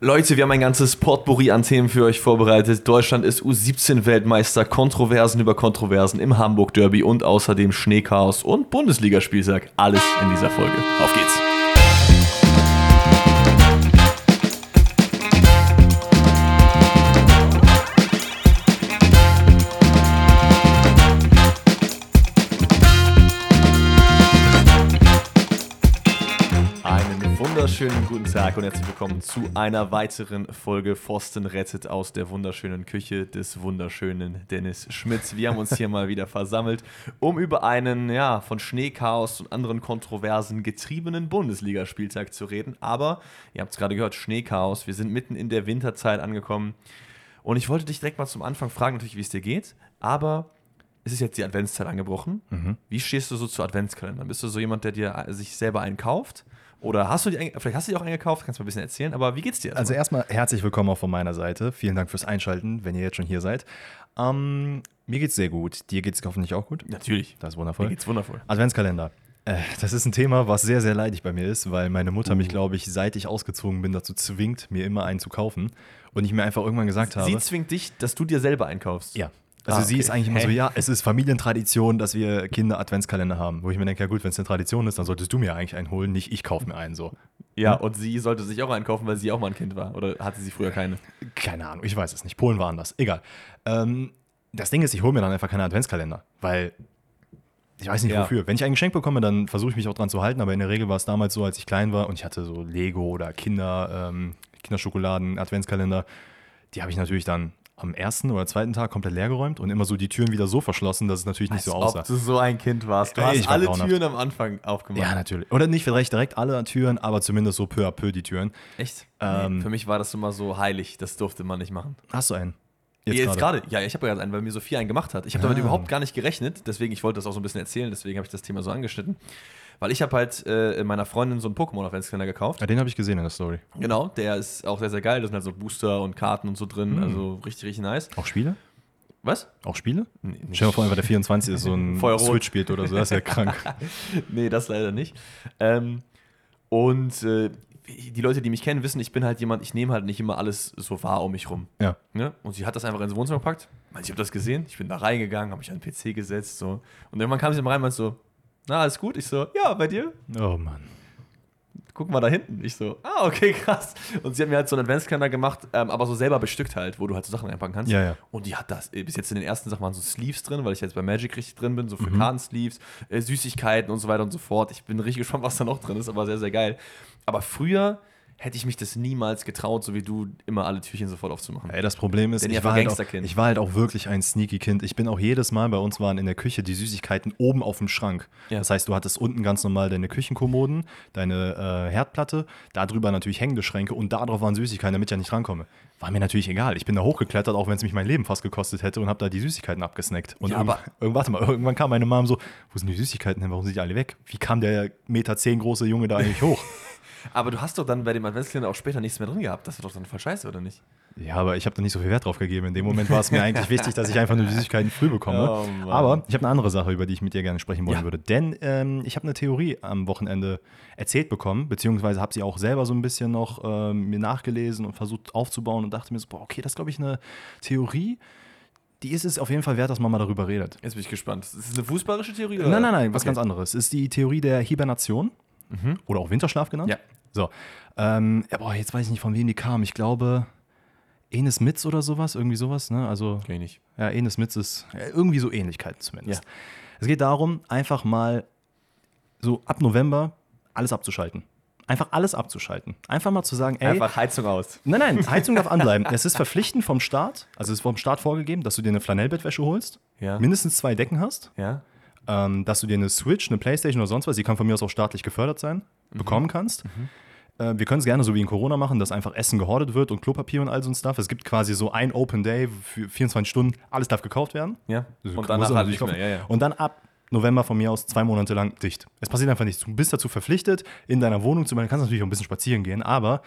Leute, wir haben ein ganzes Potpourri an Themen für euch vorbereitet. Deutschland ist U17-Weltmeister, Kontroversen über Kontroversen im Hamburg-Derby und außerdem Schneechaos und Bundesligaspieltag. Alles in dieser Folge. Auf geht's! Wunderschönen guten Tag und herzlich willkommen zu einer weiteren Folge Pfosten rettet aus der wunderschönen Küche des wunderschönen Dennis Schmitz. Wir haben uns hier mal wieder versammelt, um über einen ja, von Schneechaos und anderen Kontroversen getriebenen Bundesligaspieltag zu reden. Aber, ihr habt es gerade gehört, Schneechaos. Wir sind mitten in der Winterzeit angekommen. Und ich wollte dich direkt mal zum Anfang fragen, natürlich, wie es dir geht. Aber es ist jetzt die Adventszeit angebrochen. Wie stehst du so zu Adventskalendern? Bist du so jemand, der dir äh, sich selber einen kauft? Oder hast du die, vielleicht hast du die auch eingekauft, kannst du mal ein bisschen erzählen, aber wie geht's dir? Also erstmal herzlich willkommen auch von meiner Seite. Vielen Dank fürs Einschalten, wenn ihr jetzt schon hier seid. Ähm, mir geht's sehr gut. Dir geht's hoffentlich auch gut. natürlich. Das ist Mir wundervoll. geht's wundervoll. Adventskalender. Äh, das ist ein Thema, was sehr, sehr leidig bei mir ist, weil meine Mutter Uh. mich, glaube ich, seit ich ausgezogen bin, dazu zwingt, mir immer einen zu kaufen. Und ich mir einfach irgendwann gesagt habe. Sie zwingt dich, dass du dir selber einkaufst. Ja. Also Ah, sie okay. ist eigentlich immer so, Hä? ja, es ist Familientradition, dass wir Kinder Adventskalender haben. Wo ich mir denke, ja gut, wenn es eine Tradition ist, dann solltest du mir eigentlich einen holen, nicht ich kaufe mir einen so. Ja, und sie sollte sich auch einkaufen, weil sie auch mal ein Kind war. Oder hatte sie früher keine? Keine Ahnung, ich weiß es nicht. Polen war anders. Egal. Ähm, das Ding ist, ich hole mir dann einfach keine Adventskalender, weil ich weiß nicht Ja. wofür. Wenn ich ein Geschenk bekomme, dann versuche ich mich auch dran zu halten, aber in der Regel war es damals so, als ich klein war und ich hatte so Lego oder Kinder, ähm, Kinderschokoladen, Adventskalender, die habe ich natürlich dann am ersten oder zweiten Tag komplett leergeräumt und immer so die Türen wieder so verschlossen, dass es natürlich nicht so Als aussah. ob du so ein Kind warst. Du hast war alle grauenhaft. Türen am Anfang aufgemacht. Ja, natürlich. Oder nicht vielleicht direkt alle Türen, aber zumindest so peu à peu die Türen. Echt? Ähm, nee, für mich war das immer so heilig. Das durfte man nicht machen. Hast du einen? Jetzt, gerade? Ja, ich habe ja gerade einen, weil mir Sophia einen gemacht hat. Ich habe damit Ah. überhaupt gar nicht gerechnet. Deswegen, ich wollte das auch so ein bisschen erzählen. Deswegen habe ich das Thema so angeschnitten. Weil ich habe halt äh, meiner Freundin so einen Pokémon-Adventskalender gekauft. Ja, den habe ich gesehen in der Story. Genau, der ist auch sehr, sehr geil. Da sind halt so Booster und Karten und so drin. Hm. Also richtig, richtig nice. Auch Spiele? Was? Auch Spiele? Nee. Stell dir mal vor, einfach der 24 ist so ein Feuerrot. Switch spielt oder so, das ist ja krank. nee, das leider nicht. Ähm, und äh, die Leute, die mich kennen, wissen, ich bin halt jemand, ich nehme halt nicht immer alles so wahr um mich rum. Ja. Ne? Und sie hat das einfach ins Wohnzimmer gepackt. Ich habe das gesehen, ich bin da reingegangen, habe mich an den PC gesetzt. So. Und irgendwann kam sie mal rein und meinte so, na, alles gut? Ich so, ja, bei dir? Oh Mann. Guck mal da hinten. Ich so, ah, okay, krass. Und sie hat mir halt so einen Adventskalender gemacht, ähm, aber so selber bestückt halt, wo du halt so Sachen reinpacken kannst. Ja, ja. Und die hat das, äh, bis jetzt in den ersten Sachen waren so Sleeves drin, weil ich jetzt bei Magic richtig drin bin, so für Mhm. Kartensleeves, äh, Süßigkeiten und so weiter und so fort. Ich bin richtig gespannt, was da noch drin ist, aber sehr, sehr geil. Aber früher hätte ich mich das niemals getraut, so wie du, immer alle Türchen sofort aufzumachen. Ey, das Problem ist, Denn ich war, halt auch, ich war halt auch wirklich ein sneaky Kind. Ich bin auch jedes Mal, bei uns waren in der Küche die Süßigkeiten oben auf dem Schrank. Ja. Das heißt, du hattest unten ganz normal deine Küchenkommoden, deine äh, Herdplatte, darüber natürlich hängende Schränke und darauf waren Süßigkeiten, damit ich ja nicht rankomme. War mir natürlich egal. Ich bin da hochgeklettert, auch wenn es mich mein Leben fast gekostet hätte und habe da die Süßigkeiten abgesnackt. Und Ja, irgendwann, warte mal, irgendwann kam meine Mom so, wo sind die Süßigkeiten hin? Warum sind die alle weg? Wie kam der Meter zehn große Junge da eigentlich hoch? Aber du hast doch dann bei dem Adventskalender auch später nichts mehr drin gehabt. Das war doch dann voll scheiße, oder nicht? Ja, aber ich habe da nicht so viel Wert drauf gegeben. In dem Moment war es mir eigentlich wichtig, dass ich einfach nur die Süßigkeiten früh bekomme. Oh aber ich habe eine andere Sache, über die ich mit dir gerne sprechen wollen Ja. würde. Denn ähm, ich habe eine Theorie am Wochenende erzählt bekommen, beziehungsweise habe sie auch selber so ein bisschen noch ähm, mir nachgelesen und versucht aufzubauen und dachte mir so, boah, okay, das ist, glaube ich, eine Theorie, die ist es auf jeden Fall wert, dass man mal darüber redet. Jetzt bin ich gespannt. Ist das eine fußballische Theorie? Oder? Nein, nein, nein, was Okay. ganz anderes. Es ist die Theorie der Hibernation oder auch Winterschlaf genannt. Ja. So, ähm, boah, jetzt weiß ich nicht, von wem die kam. Ich glaube, Enes Mitz oder sowas, irgendwie sowas, ne? Also, Kenn ich nicht. ja, Enes Mitz ist ja, irgendwie so Ähnlichkeiten zumindest. Ja. Es geht darum, einfach mal so ab November alles abzuschalten. Einfach alles abzuschalten. Einfach mal zu sagen, ey, Einfach Heizung aus. nein, nein, Heizung darf anbleiben. Es ist verpflichtend vom Staat, also es ist vom Staat vorgegeben, dass du dir eine Flanellbettwäsche holst, Ja. mindestens zwei Decken hast, Ja. Ähm, dass du dir eine Switch, eine Playstation oder sonst was, die kann von mir aus auch staatlich gefördert sein, Mhm. bekommen kannst. Äh, wir können es gerne so wie in Corona machen, dass einfach Essen gehortet wird und Klopapier und all so ein Stuff. Es gibt quasi so ein Open Day für 24 Stunden, alles darf gekauft werden. Ja. Also, Und danach halt nicht mehr. Ja, ja. Und dann ab November von mir aus zwei Monate lang dicht. Es passiert einfach nichts. Du bist dazu verpflichtet, in deiner Wohnung zu bleiben. Du kannst natürlich auch ein bisschen spazieren gehen, aber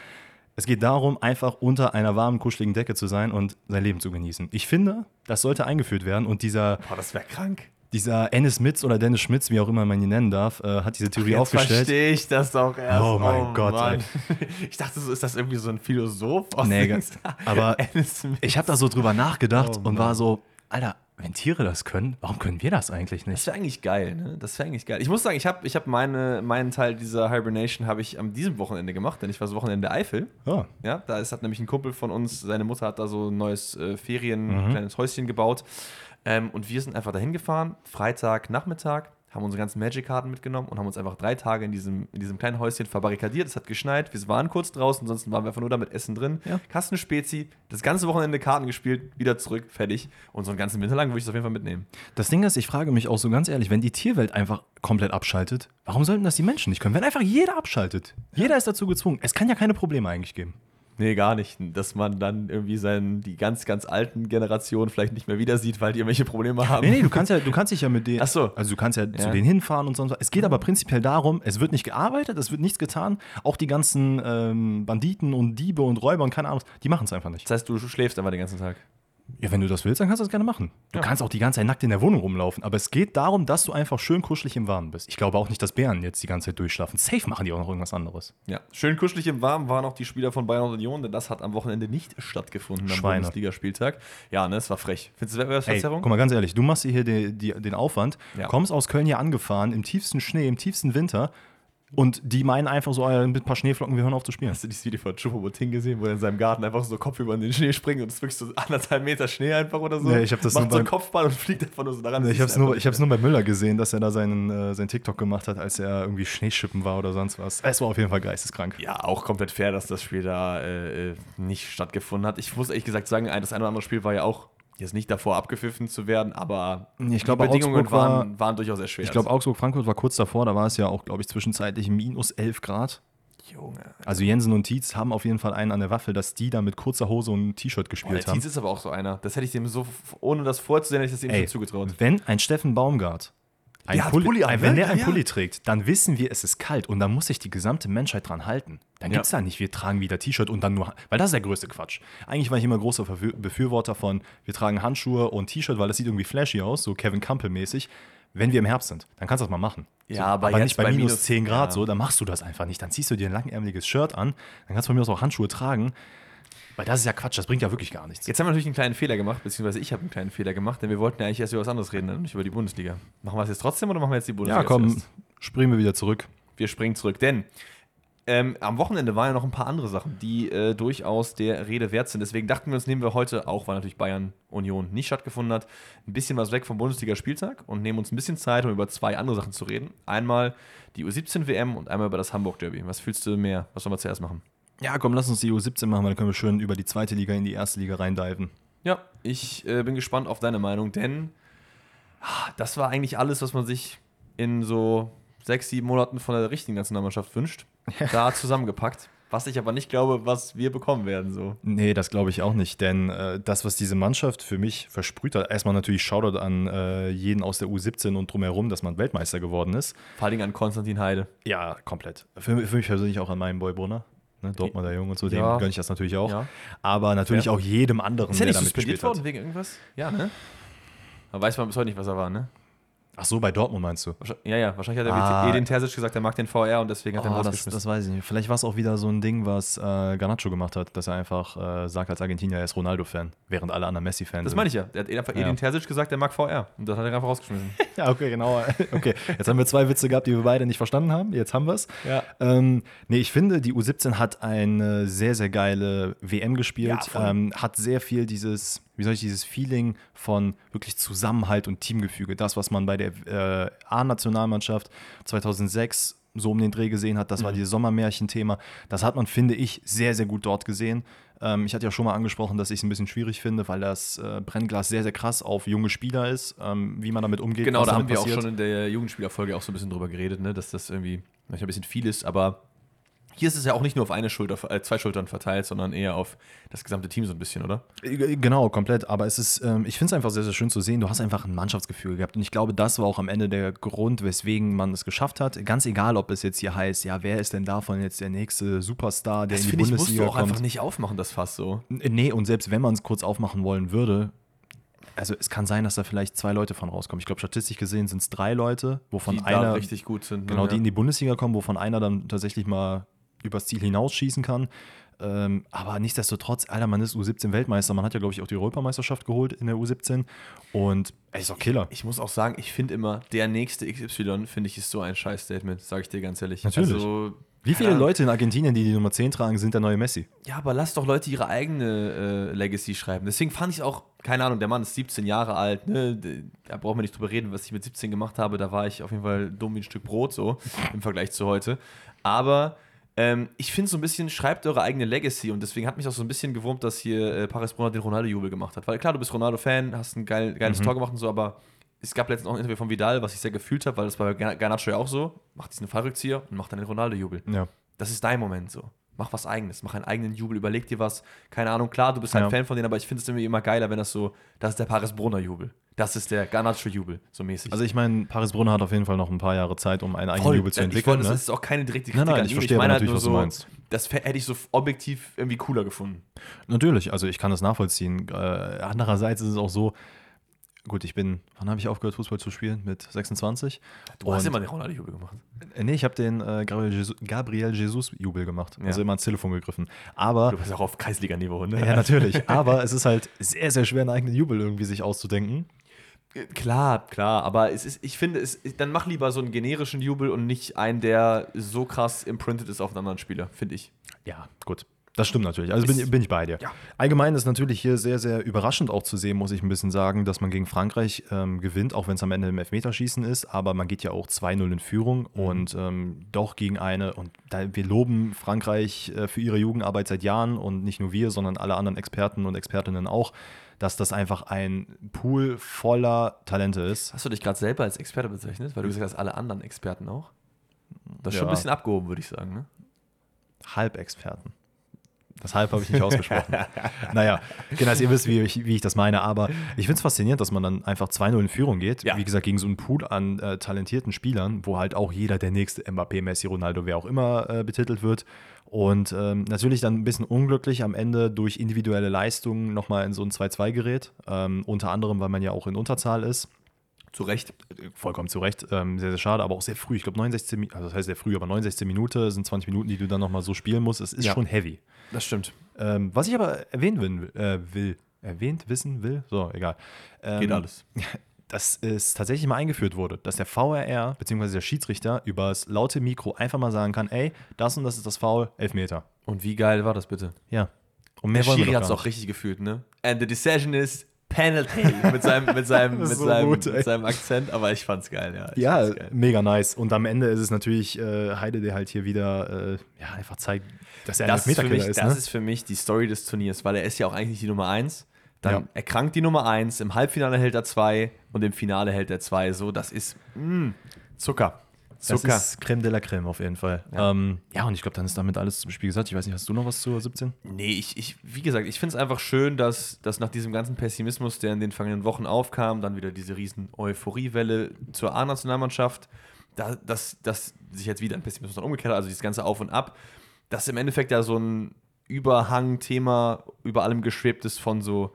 es geht darum, einfach unter einer warmen, kuscheligen Decke zu sein und sein Leben zu genießen. Ich finde, das sollte eingeführt werden und dieser, Boah, das wäre krank. Dieser Ennis Mitz oder Dennis Schmitz, wie auch immer man ihn nennen darf, äh, hat diese Theorie Jetzt aufgestellt. verstehe ich das doch erst. Oh mein Gott, Mann. Ich dachte, so ist das irgendwie so ein Philosoph aus Nee, USA? aber. Ich habe da so drüber nachgedacht Oh und war so, Alter, wenn Tiere das können, warum können wir das eigentlich Das nicht? wäre eigentlich geil, ne? Das wäre eigentlich geil. Ich muss sagen, ich habe ich hab meine, meinen Teil dieser Hibernation habe ich am diesem Wochenende gemacht, denn ich war das Wochenende Eifel. Ja. Ja, da ist, hat nämlich ein Kumpel von uns, seine Mutter hat da so ein neues äh, Ferien, Mhm. kleines Häuschen gebaut. Ähm, und wir sind einfach dahin gefahren, Freitag, Nachmittag, haben unsere ganzen Magic-Karten mitgenommen und haben uns einfach drei Tage in diesem, in diesem kleinen Häuschen verbarrikadiert. Es hat geschneit, wir waren kurz draußen, ansonsten waren wir einfach nur da mit Essen drin. Ja. Kasten Spezi, das ganze Wochenende Karten gespielt, wieder zurück, fertig. Und so einen ganzen Winter lang würde ich es auf jeden Fall mitnehmen. Das Ding ist, ich frage mich auch so ganz ehrlich, wenn die Tierwelt einfach komplett abschaltet, warum sollten das die Menschen nicht können? Wenn einfach jeder abschaltet. Jeder ist dazu gezwungen. Es kann ja keine Probleme eigentlich geben. Nee, gar nicht. Dass man dann irgendwie seinen, die ganz, ganz alten Generationen vielleicht nicht mehr wieder sieht, weil die irgendwelche Probleme haben. Nee, nee, du kannst ja, du kannst dich ja mit denen. Ach so. Also du kannst ja, zu Ja. denen hinfahren und so. Es geht aber prinzipiell darum, es wird nicht gearbeitet, es wird nichts getan. Auch die ganzen ähm, Banditen und Diebe und Räuber und keine Ahnung, die machen es einfach nicht. Das heißt, du schläfst einfach den ganzen Tag. Ja, wenn du das willst, dann kannst du das gerne machen. Du Ja. kannst auch die ganze Zeit nackt in der Wohnung rumlaufen. Aber es geht darum, dass du einfach schön kuschelig im Warmen bist. Ich glaube auch nicht, dass Bären jetzt die ganze Zeit durchschlafen. Safe machen die auch noch irgendwas anderes. Ja. Schön kuschelig im Warmen waren auch die Spieler von Bayern und Union, denn das hat am Wochenende nicht stattgefunden am Schweine. Bundesligaspieltag. Ja, ne, es war frech. Findest du das Ey, guck mal, ganz ehrlich, du machst dir hier die, den Aufwand, Ja. kommst aus Köln hier angefahren, im tiefsten Schnee, im tiefsten Winter und die meinen einfach so, mit ein paar Schneeflocken, wir hören auf zu spielen. Hast du dieses Video von Choupo-Moting gesehen, wo er in seinem Garten einfach so Kopf über den Schnee springt und es ist wirklich so anderthalb Meter Schnee einfach oder so? Nee, ich hab das Macht nur so einen Kopfball und fliegt einfach nur so daran. Ich habe es nur, ich hab's nur bei Müller gesehen, dass er da seinen, äh, sein TikTok gemacht hat, als er irgendwie Schneeschippen war oder sonst was. Es war auf jeden Fall geisteskrank. Ja, auch komplett fair, dass das Spiel da äh, äh, nicht stattgefunden hat. Ich muss ehrlich gesagt sagen, ein- das eine oder andere Spiel war ja auch jetzt nicht davor abgepfiffen zu werden, aber Ich glaube, die Bedingungen Augsburg war- waren, waren durchaus sehr schwer. Ich glaube, Augsburg-Frankfurt war kurz davor, da war es ja auch, glaube ich, zwischenzeitlich minus 11 Grad. Junge. Also Jensen und Tietz haben auf jeden Fall einen an der Waffel, dass die da mit kurzer Hose und T-Shirt gespielt der haben. Tietz ist aber auch so einer. Das hätte ich dem so, ohne das vorzusehen, hätte ich das ihm Ey, schon zugetraut. wenn ein Steffen Baumgart ein Der Pulli, Pulli an, ein, wenn ne? der Ja, einen ja. Pulli trägt, dann wissen wir, es ist kalt und da muss sich die gesamte Menschheit dran halten. Dann Ja. gibt es da nicht, wir tragen wieder T-Shirt und dann nur, weil das ist der größte Quatsch. Eigentlich war ich immer großer Befürworter von, wir tragen Handschuhe und T-Shirt, weil das sieht irgendwie flashy aus, so Kevin Campbell-mäßig. Wenn wir im Herbst sind, dann kannst du das mal machen. Ja, so, aber aber nicht bei, bei minus minus- 10 Grad ja. so, dann machst du das einfach nicht. Dann ziehst du dir ein langärmeliges Shirt an, dann kannst du von mir aus auch Handschuhe tragen. Weil das ist ja Quatsch, das bringt ja wirklich gar nichts. Jetzt haben wir natürlich einen kleinen Fehler gemacht, beziehungsweise ich habe einen kleinen Fehler gemacht, denn wir wollten ja eigentlich erst über was anderes reden, ne? nicht über die Bundesliga. Machen wir es jetzt trotzdem oder machen wir jetzt die Bundesliga? Ja, komm, zuerst? springen wir wieder zurück. Wir springen zurück, denn ähm, am Wochenende waren ja noch ein paar andere Sachen, die äh, durchaus der Rede wert sind. Deswegen dachten wir uns, nehmen wir heute, auch weil natürlich Bayern Union nicht stattgefunden hat, ein bisschen was weg vom Bundesliga-Spieltag und nehmen uns ein bisschen Zeit, um über zwei andere Sachen zu reden. Einmal die U17-WM und einmal über das Hamburg-Derby. Was fühlst du mehr? Was sollen wir zuerst machen? Ja, komm, lass uns die U17 machen, dann können wir schön über die zweite Liga in die erste Liga reindiven. Ja, ich äh, bin gespannt auf deine Meinung, denn ah, das war eigentlich alles, was man sich in so sechs, sieben Monaten von der richtigen Nationalmannschaft wünscht. Da zusammengepackt. Was ich aber nicht glaube, was wir bekommen werden. So. Nee, das glaube ich auch nicht, denn äh, das, was diese Mannschaft für mich versprüht hat, erstmal natürlich Shoutout an äh, jeden aus der U17 und drumherum, dass man Weltmeister geworden ist. Vor allen Dingen an Konstantin Heide. Ja, komplett. Für, für mich persönlich auch an meinen Boy Brunner. Ne, Dortmunder Jung und so, dem Ja. gönne ich das natürlich auch. Ja. Aber natürlich Fair. auch jedem anderen, Ist er der nicht damit suspendiert worden wegen irgendwas? Ja, ne? Da weiß man bis heute nicht, was er war, ne? Ach so, bei Dortmund meinst du? Ja, ja, wahrscheinlich hat er Ah. Edin Terzic gesagt, er mag den VR und deswegen hat er ihn Oh, das, rausgeschmissen. das weiß ich nicht. Vielleicht war es auch wieder so ein Ding, was äh, Garnacho gemacht hat, dass er einfach äh, sagt als Argentinier, er ist Ronaldo-Fan, während alle anderen Messi-Fans Das meine ich ja. Er hat einfach Ja. Edin Terzic gesagt, er mag VR. Und das hat er einfach rausgeschmissen. Ja, okay, genau. Okay, jetzt haben wir zwei Witze gehabt, die wir beide nicht verstanden haben. Jetzt haben wir es. Ja. Ähm, nee, ich finde, die U17 hat eine sehr, sehr geile WM gespielt. Ja, ähm, hat sehr viel dieses, wie soll ich, dieses Feeling von wirklich Zusammenhalt und Teamgefüge. Das, was man bei der äh, A-Nationalmannschaft 2006 so um den Dreh gesehen hat, das war Mhm. dieses Sommermärchen-Thema. Das hat man, finde ich, sehr, sehr gut dort gesehen. Ähm, ich hatte ja schon mal angesprochen, dass ich es ein bisschen schwierig finde, weil das äh, Brennglas sehr, sehr krass auf junge Spieler ist, ähm, wie man damit umgeht. Genau, da haben wir auch passiert. schon in der Jugendspielerfolge auch so ein bisschen drüber geredet, ne? dass das irgendwie manchmal ein bisschen viel ist, aber hier ist es ja auch nicht nur auf eine Schulter, äh, zwei Schultern verteilt, sondern eher auf das gesamte Team so ein bisschen, oder? Äh, Genau, komplett. Aber es ist, ähm, ich finde es einfach sehr, sehr schön zu sehen. Du hast einfach ein Mannschaftsgefühl gehabt. Und ich glaube, das war auch am Ende der Grund, weswegen man es geschafft hat. Ganz egal, ob es jetzt hier heißt, ja, wer ist denn davon jetzt der nächste Superstar, der Das in die finde ich, musst Bundesliga du auch kommt? einfach nicht aufmachen, das Fass so. N- Nee, und selbst wenn man es kurz aufmachen wollen würde, also es kann sein, dass da vielleicht zwei Leute von rauskommen. Ich glaube, statistisch gesehen sind es drei Leute, wovon die einer richtig gut sind. ne? genau, die in die Bundesliga kommen, wovon einer dann tatsächlich mal übers Ziel hinausschießen kann. Ähm, aber nichtsdestotrotz, Alter, man ist U17-Weltmeister. Man hat ja, glaube ich, auch die Europameisterschaft geholt in der U17. Und er ist auch Killer. Ich muss auch sagen, ich finde immer, der nächste XY, finde ich, ist so ein Scheiß-Statement, sage ich dir ganz ehrlich. Natürlich. Also, Wie viele Ahnung. Leute in Argentinien, die die Nummer 10 tragen, sind der neue Messi? Ja, aber lass doch Leute ihre eigene äh, Legacy schreiben. Deswegen fand ich auch, keine Ahnung, der Mann ist 17 Jahre alt, ne? Da brauchen wir nicht drüber reden, was ich mit 17 gemacht habe. Da war ich auf jeden Fall dumm wie ein Stück Brot, so im Vergleich zu heute. Aber ähm, ich finde so ein bisschen, schreibt eure eigene Legacy und deswegen hat mich auch so ein bisschen gewurmt, dass hier äh, Paris Brunner den Ronaldo-Jubel gemacht hat. Weil klar, du bist Ronaldo-Fan, hast ein geil, geiles Tor gemacht und so, aber es gab letztens auch ein Interview von Vidal, was ich sehr gefühlt habe, weil das war bei Garnacho ja auch so. Macht diesen Fallrückzieher und macht dann den Ronaldo-Jubel. Ja. Das ist dein Moment so. Mach was eigenes, mach einen eigenen Jubel, überleg dir was. Keine Ahnung, klar, du bist ein Ja. Fan von denen, aber ich finde es irgendwie immer geiler, wenn das so, das ist der Paris Brunner Jubel. Das ist der Garnacho-Jubel, so mäßig. Also ich meine, Paris Brunner hat auf jeden Fall noch ein paar Jahre Zeit, um einen eigenen Voll. Jubel zu Ich entwickeln. wollte, ne? Das ist auch keine direkte Nein, Kritik nein, an ich verstehe aber meine natürlich, was du meinst. Das hätte ich so objektiv irgendwie cooler gefunden. Natürlich, also ich kann das nachvollziehen. Äh, andererseits ist es auch so, gut, ich bin, wann habe ich aufgehört, Fußball zu spielen? Mit 26? Du hast Und- immer den Ronaldo-Jubel gemacht. Äh, Nee, ich habe den äh, Gabriel Jesus- Gabriel Jesus-Jubel gemacht. Ja. Also immer ans Telefon gegriffen. Aber Du bist auch auf Kreisliga-Niveau, ne? Ja, natürlich. Aber es ist halt sehr, sehr schwer, einen eigenen Jubel irgendwie sich auszudenken. Klar, klar, aber es ist, ich finde, es, dann mach lieber so einen generischen Jubel und nicht einen, der so krass imprinted ist auf einen anderen Spieler, finde ich. Ja, gut. Das stimmt natürlich. Also bin, bin ich bei dir. Ja. Allgemein ist natürlich hier sehr, sehr überraschend auch zu sehen, muss ich ein bisschen sagen, dass man gegen Frankreich ähm, gewinnt, auch wenn es am Ende im Elfmeterschießen ist. Aber man geht ja auch 2-0 in Führung Mhm. und ähm, doch gegen eine. Und da, wir loben Frankreich äh, für ihre Jugendarbeit seit Jahren und nicht nur wir, sondern alle anderen Experten und Expertinnen auch, dass das einfach ein Pool voller Talente ist. Hast du dich gerade selber als Experte bezeichnet? Weil du gesagt hast, alle anderen Experten auch? Das ist schon Ja. ein bisschen abgehoben, würde ich sagen, ne? Halbexperten. Das Halb habe ich nicht ausgesprochen. naja, genau, also ihr wisst, wie ich, wie ich das meine. Aber ich finde es faszinierend, dass man dann einfach 2-0 in Führung geht. Ja. Wie gesagt, gegen so einen Pool an äh, talentierten Spielern, wo halt auch jeder der nächste Mbappé, Messi, Ronaldo, wer auch immer äh, betitelt wird. Und ähm, natürlich dann ein bisschen unglücklich am Ende durch individuelle Leistungen nochmal in so ein 2-2 gerät. Ähm, unter anderem, weil man ja auch in Unterzahl ist. Zu Recht. Vollkommen zu Recht. Ähm, sehr, sehr schade, aber auch sehr früh. Ich glaube, 69 Minuten, also das heißt sehr früh, aber 69 Minuten sind 20 Minuten, die du dann nochmal so spielen musst. Es ist Ja. schon heavy. Das stimmt. Ähm, was ich aber erwähnen will, äh, will, erwähnt wissen will, so, egal. Ähm, Geht alles. Dass es tatsächlich mal eingeführt wurde, dass der VRR bzw. der Schiedsrichter übers laute Mikro einfach mal sagen kann, ey, das und das ist das Foul, Elfmeter. Und wie geil war das bitte? Ja. Und Der mehr wollen Schiri hat es auch richtig gefühlt, ne? And the decision is penalty. mit seinem, mit seinem, Das mit ist so seinem, gut, mit seinem Akzent, aber ich fand's geil, ja. Ja, geil. mega nice. Und am Ende ist es natürlich äh, Heide, der halt hier wieder äh, ja, einfach zeigt, dass er ein Das, ist Elfmeterkiller mich, ist. das ne? ist für mich die Story des Turniers, weil er ist ja auch eigentlich die Nummer 1. Dann Ja. erkrankt die Nummer 1, im Halbfinale hält er 2 und im Finale hält er 2. So, das ist mm, Zucker. Das Zucker. ist Creme de la Creme auf jeden Fall. Ja. Ja, ähm, ja und ich glaube, dann ist damit alles zum Spiel gesagt. Ich weiß nicht, hast du noch was zur 17? Nee, ich, ich, wie gesagt, ich finde es einfach schön, dass, dass nach diesem ganzen Pessimismus, der in den vergangenen Wochen aufkam, dann wieder diese riesen Euphoriewelle zur A-Nationalmannschaft, da, dass, dass sich jetzt wieder ein Pessimismus dann umgekehrt hat, also dieses ganze Auf und Ab, dass im Endeffekt ja so ein Überhang-Thema über allem geschwebt ist von so,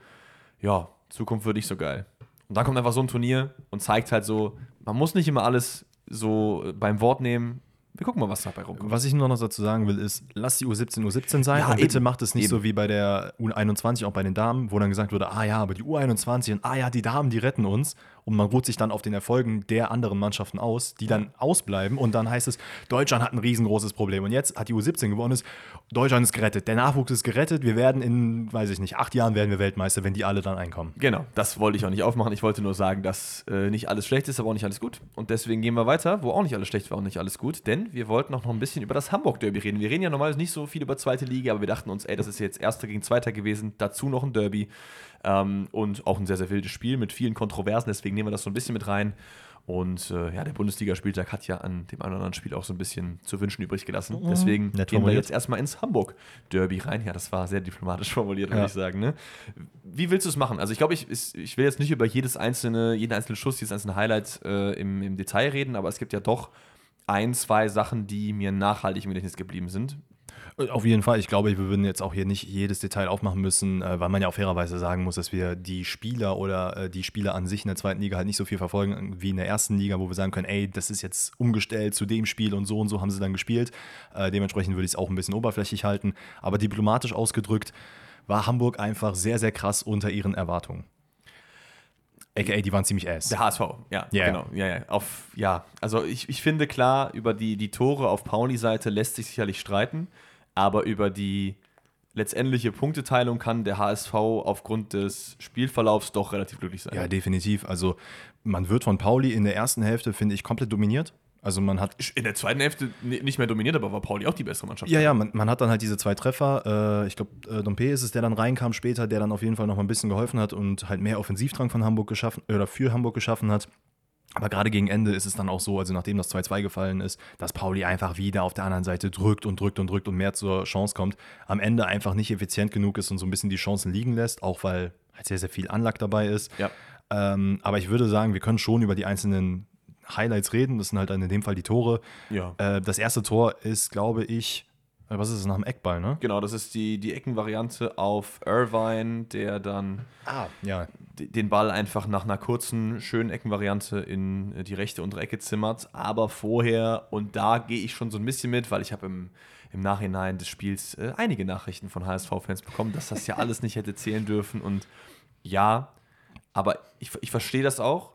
ja, Zukunft wird nicht so geil. Und dann kommt einfach so ein Turnier und zeigt halt so, man muss nicht immer alles so beim Wort nehmen. Wir gucken mal, was dabei rumkommt. Was ich nur noch dazu sagen will, ist, lass die U17 U17 sein Ja, und bitte eben. macht es nicht Eben. so wie bei der U21, auch bei den Damen, wo dann gesagt wurde, ah ja, aber die U21 und ah ja, die Damen, die retten uns. Und man ruht sich dann auf den Erfolgen der anderen Mannschaften aus, die dann ausbleiben und dann heißt es, Deutschland hat ein riesengroßes Problem. Und jetzt hat die U17 gewonnen, ist, Deutschland ist gerettet, der Nachwuchs ist gerettet, wir werden in, weiß ich nicht, acht Jahren werden wir Weltmeister, wenn die alle dann einkommen. Genau, das wollte ich auch nicht aufmachen. Ich wollte nur sagen, dass äh, nicht alles schlecht ist, aber auch nicht alles gut. Und deswegen gehen wir weiter, wo auch nicht alles schlecht war und nicht alles gut. Denn wir wollten auch noch ein bisschen über das Hamburg-Derby reden. Wir reden ja normalerweise nicht so viel über zweite Liga, aber wir dachten uns, ey, das ist jetzt Erster gegen Zweiter gewesen, dazu noch ein Derby. Ähm, und auch ein sehr, sehr wildes Spiel mit vielen Kontroversen. Deswegen nehmen wir das so ein bisschen mit rein. Und äh, ja, der Bundesligaspieltag hat ja an dem einen oder anderen Spiel auch so ein bisschen zu wünschen übrig gelassen. Deswegen Nett gehen wir jetzt erstmal ins Hamburg-Derby rein. Ja, das war sehr diplomatisch formuliert, würde Ja. ich sagen. Ne? Wie willst du es machen? Also ich glaube, ich, ich ich will jetzt nicht über jedes einzelne, jeden einzelnen Schuss, jedes einzelne Highlight äh, im, im Detail reden, aber es gibt ja doch ein, zwei Sachen, die mir nachhaltig im Gedächtnis geblieben sind. Auf jeden Fall. Ich glaube, wir würden jetzt auch hier nicht jedes Detail aufmachen müssen, äh, weil man ja auch fairerweise sagen muss, dass wir die Spieler oder äh, die Spieler an sich in der zweiten Liga halt nicht so viel verfolgen wie in der ersten Liga, wo wir sagen können, ey, das ist jetzt umgestellt zu dem Spiel und so und so haben sie dann gespielt. Äh, dementsprechend würde ich es auch ein bisschen oberflächlich halten. Aber diplomatisch ausgedrückt war Hamburg einfach sehr, sehr krass unter ihren Erwartungen. AKA, die waren ziemlich ass. Der HSV, ja, Ja. genau. Ja, ja. Auf, ja. Also ich, ich finde klar, über die, die Tore auf Pauli-Seite lässt sich sicherlich streiten, aber über die letztendliche Punkteteilung kann der HSV aufgrund des Spielverlaufs doch relativ glücklich sein. Ja, definitiv. Also man wird von Pauli in der ersten Hälfte, finde ich, komplett dominiert. Also man hat In der zweiten Hälfte ni- nicht mehr dominiert, aber war Pauli auch die bessere Mannschaft. Ja, ja, man, man hat dann halt diese zwei Treffer. Äh, ich glaube, äh, Dompe ist es, der dann reinkam später, der dann auf jeden Fall noch mal ein bisschen geholfen hat und halt mehr Offensivdrang von Hamburg geschaffen oder für Hamburg geschaffen hat. Aber gerade gegen Ende ist es dann auch so, also nachdem das 2-2 gefallen ist, dass Pauli einfach wieder auf der anderen Seite drückt und drückt und drückt und mehr zur Chance kommt. Am Ende einfach nicht effizient genug ist und so ein bisschen die Chancen liegen lässt, auch weil halt sehr, sehr viel Anlag dabei ist. Ja. Ähm, aber ich würde sagen, wir können schon über die einzelnen Highlights reden. Das sind halt dann in dem Fall die Tore. Ja. Äh, das erste Tor ist, glaube ich, was ist es, nach dem Eckball, ne? Genau, das ist die, die Eckenvariante auf Irvine, der dann Ah, ja. den Ball einfach nach einer kurzen, schönen Eckenvariante in äh, die rechte untere Ecke zimmert. Aber vorher, und da gehe ich schon so ein bisschen mit, weil ich habe im, im Nachhinein des Spiels äh, einige Nachrichten von HSV-Fans bekommen, dass das ja alles nicht hätte zählen dürfen. Und ja, aber ich, ich verstehe das auch.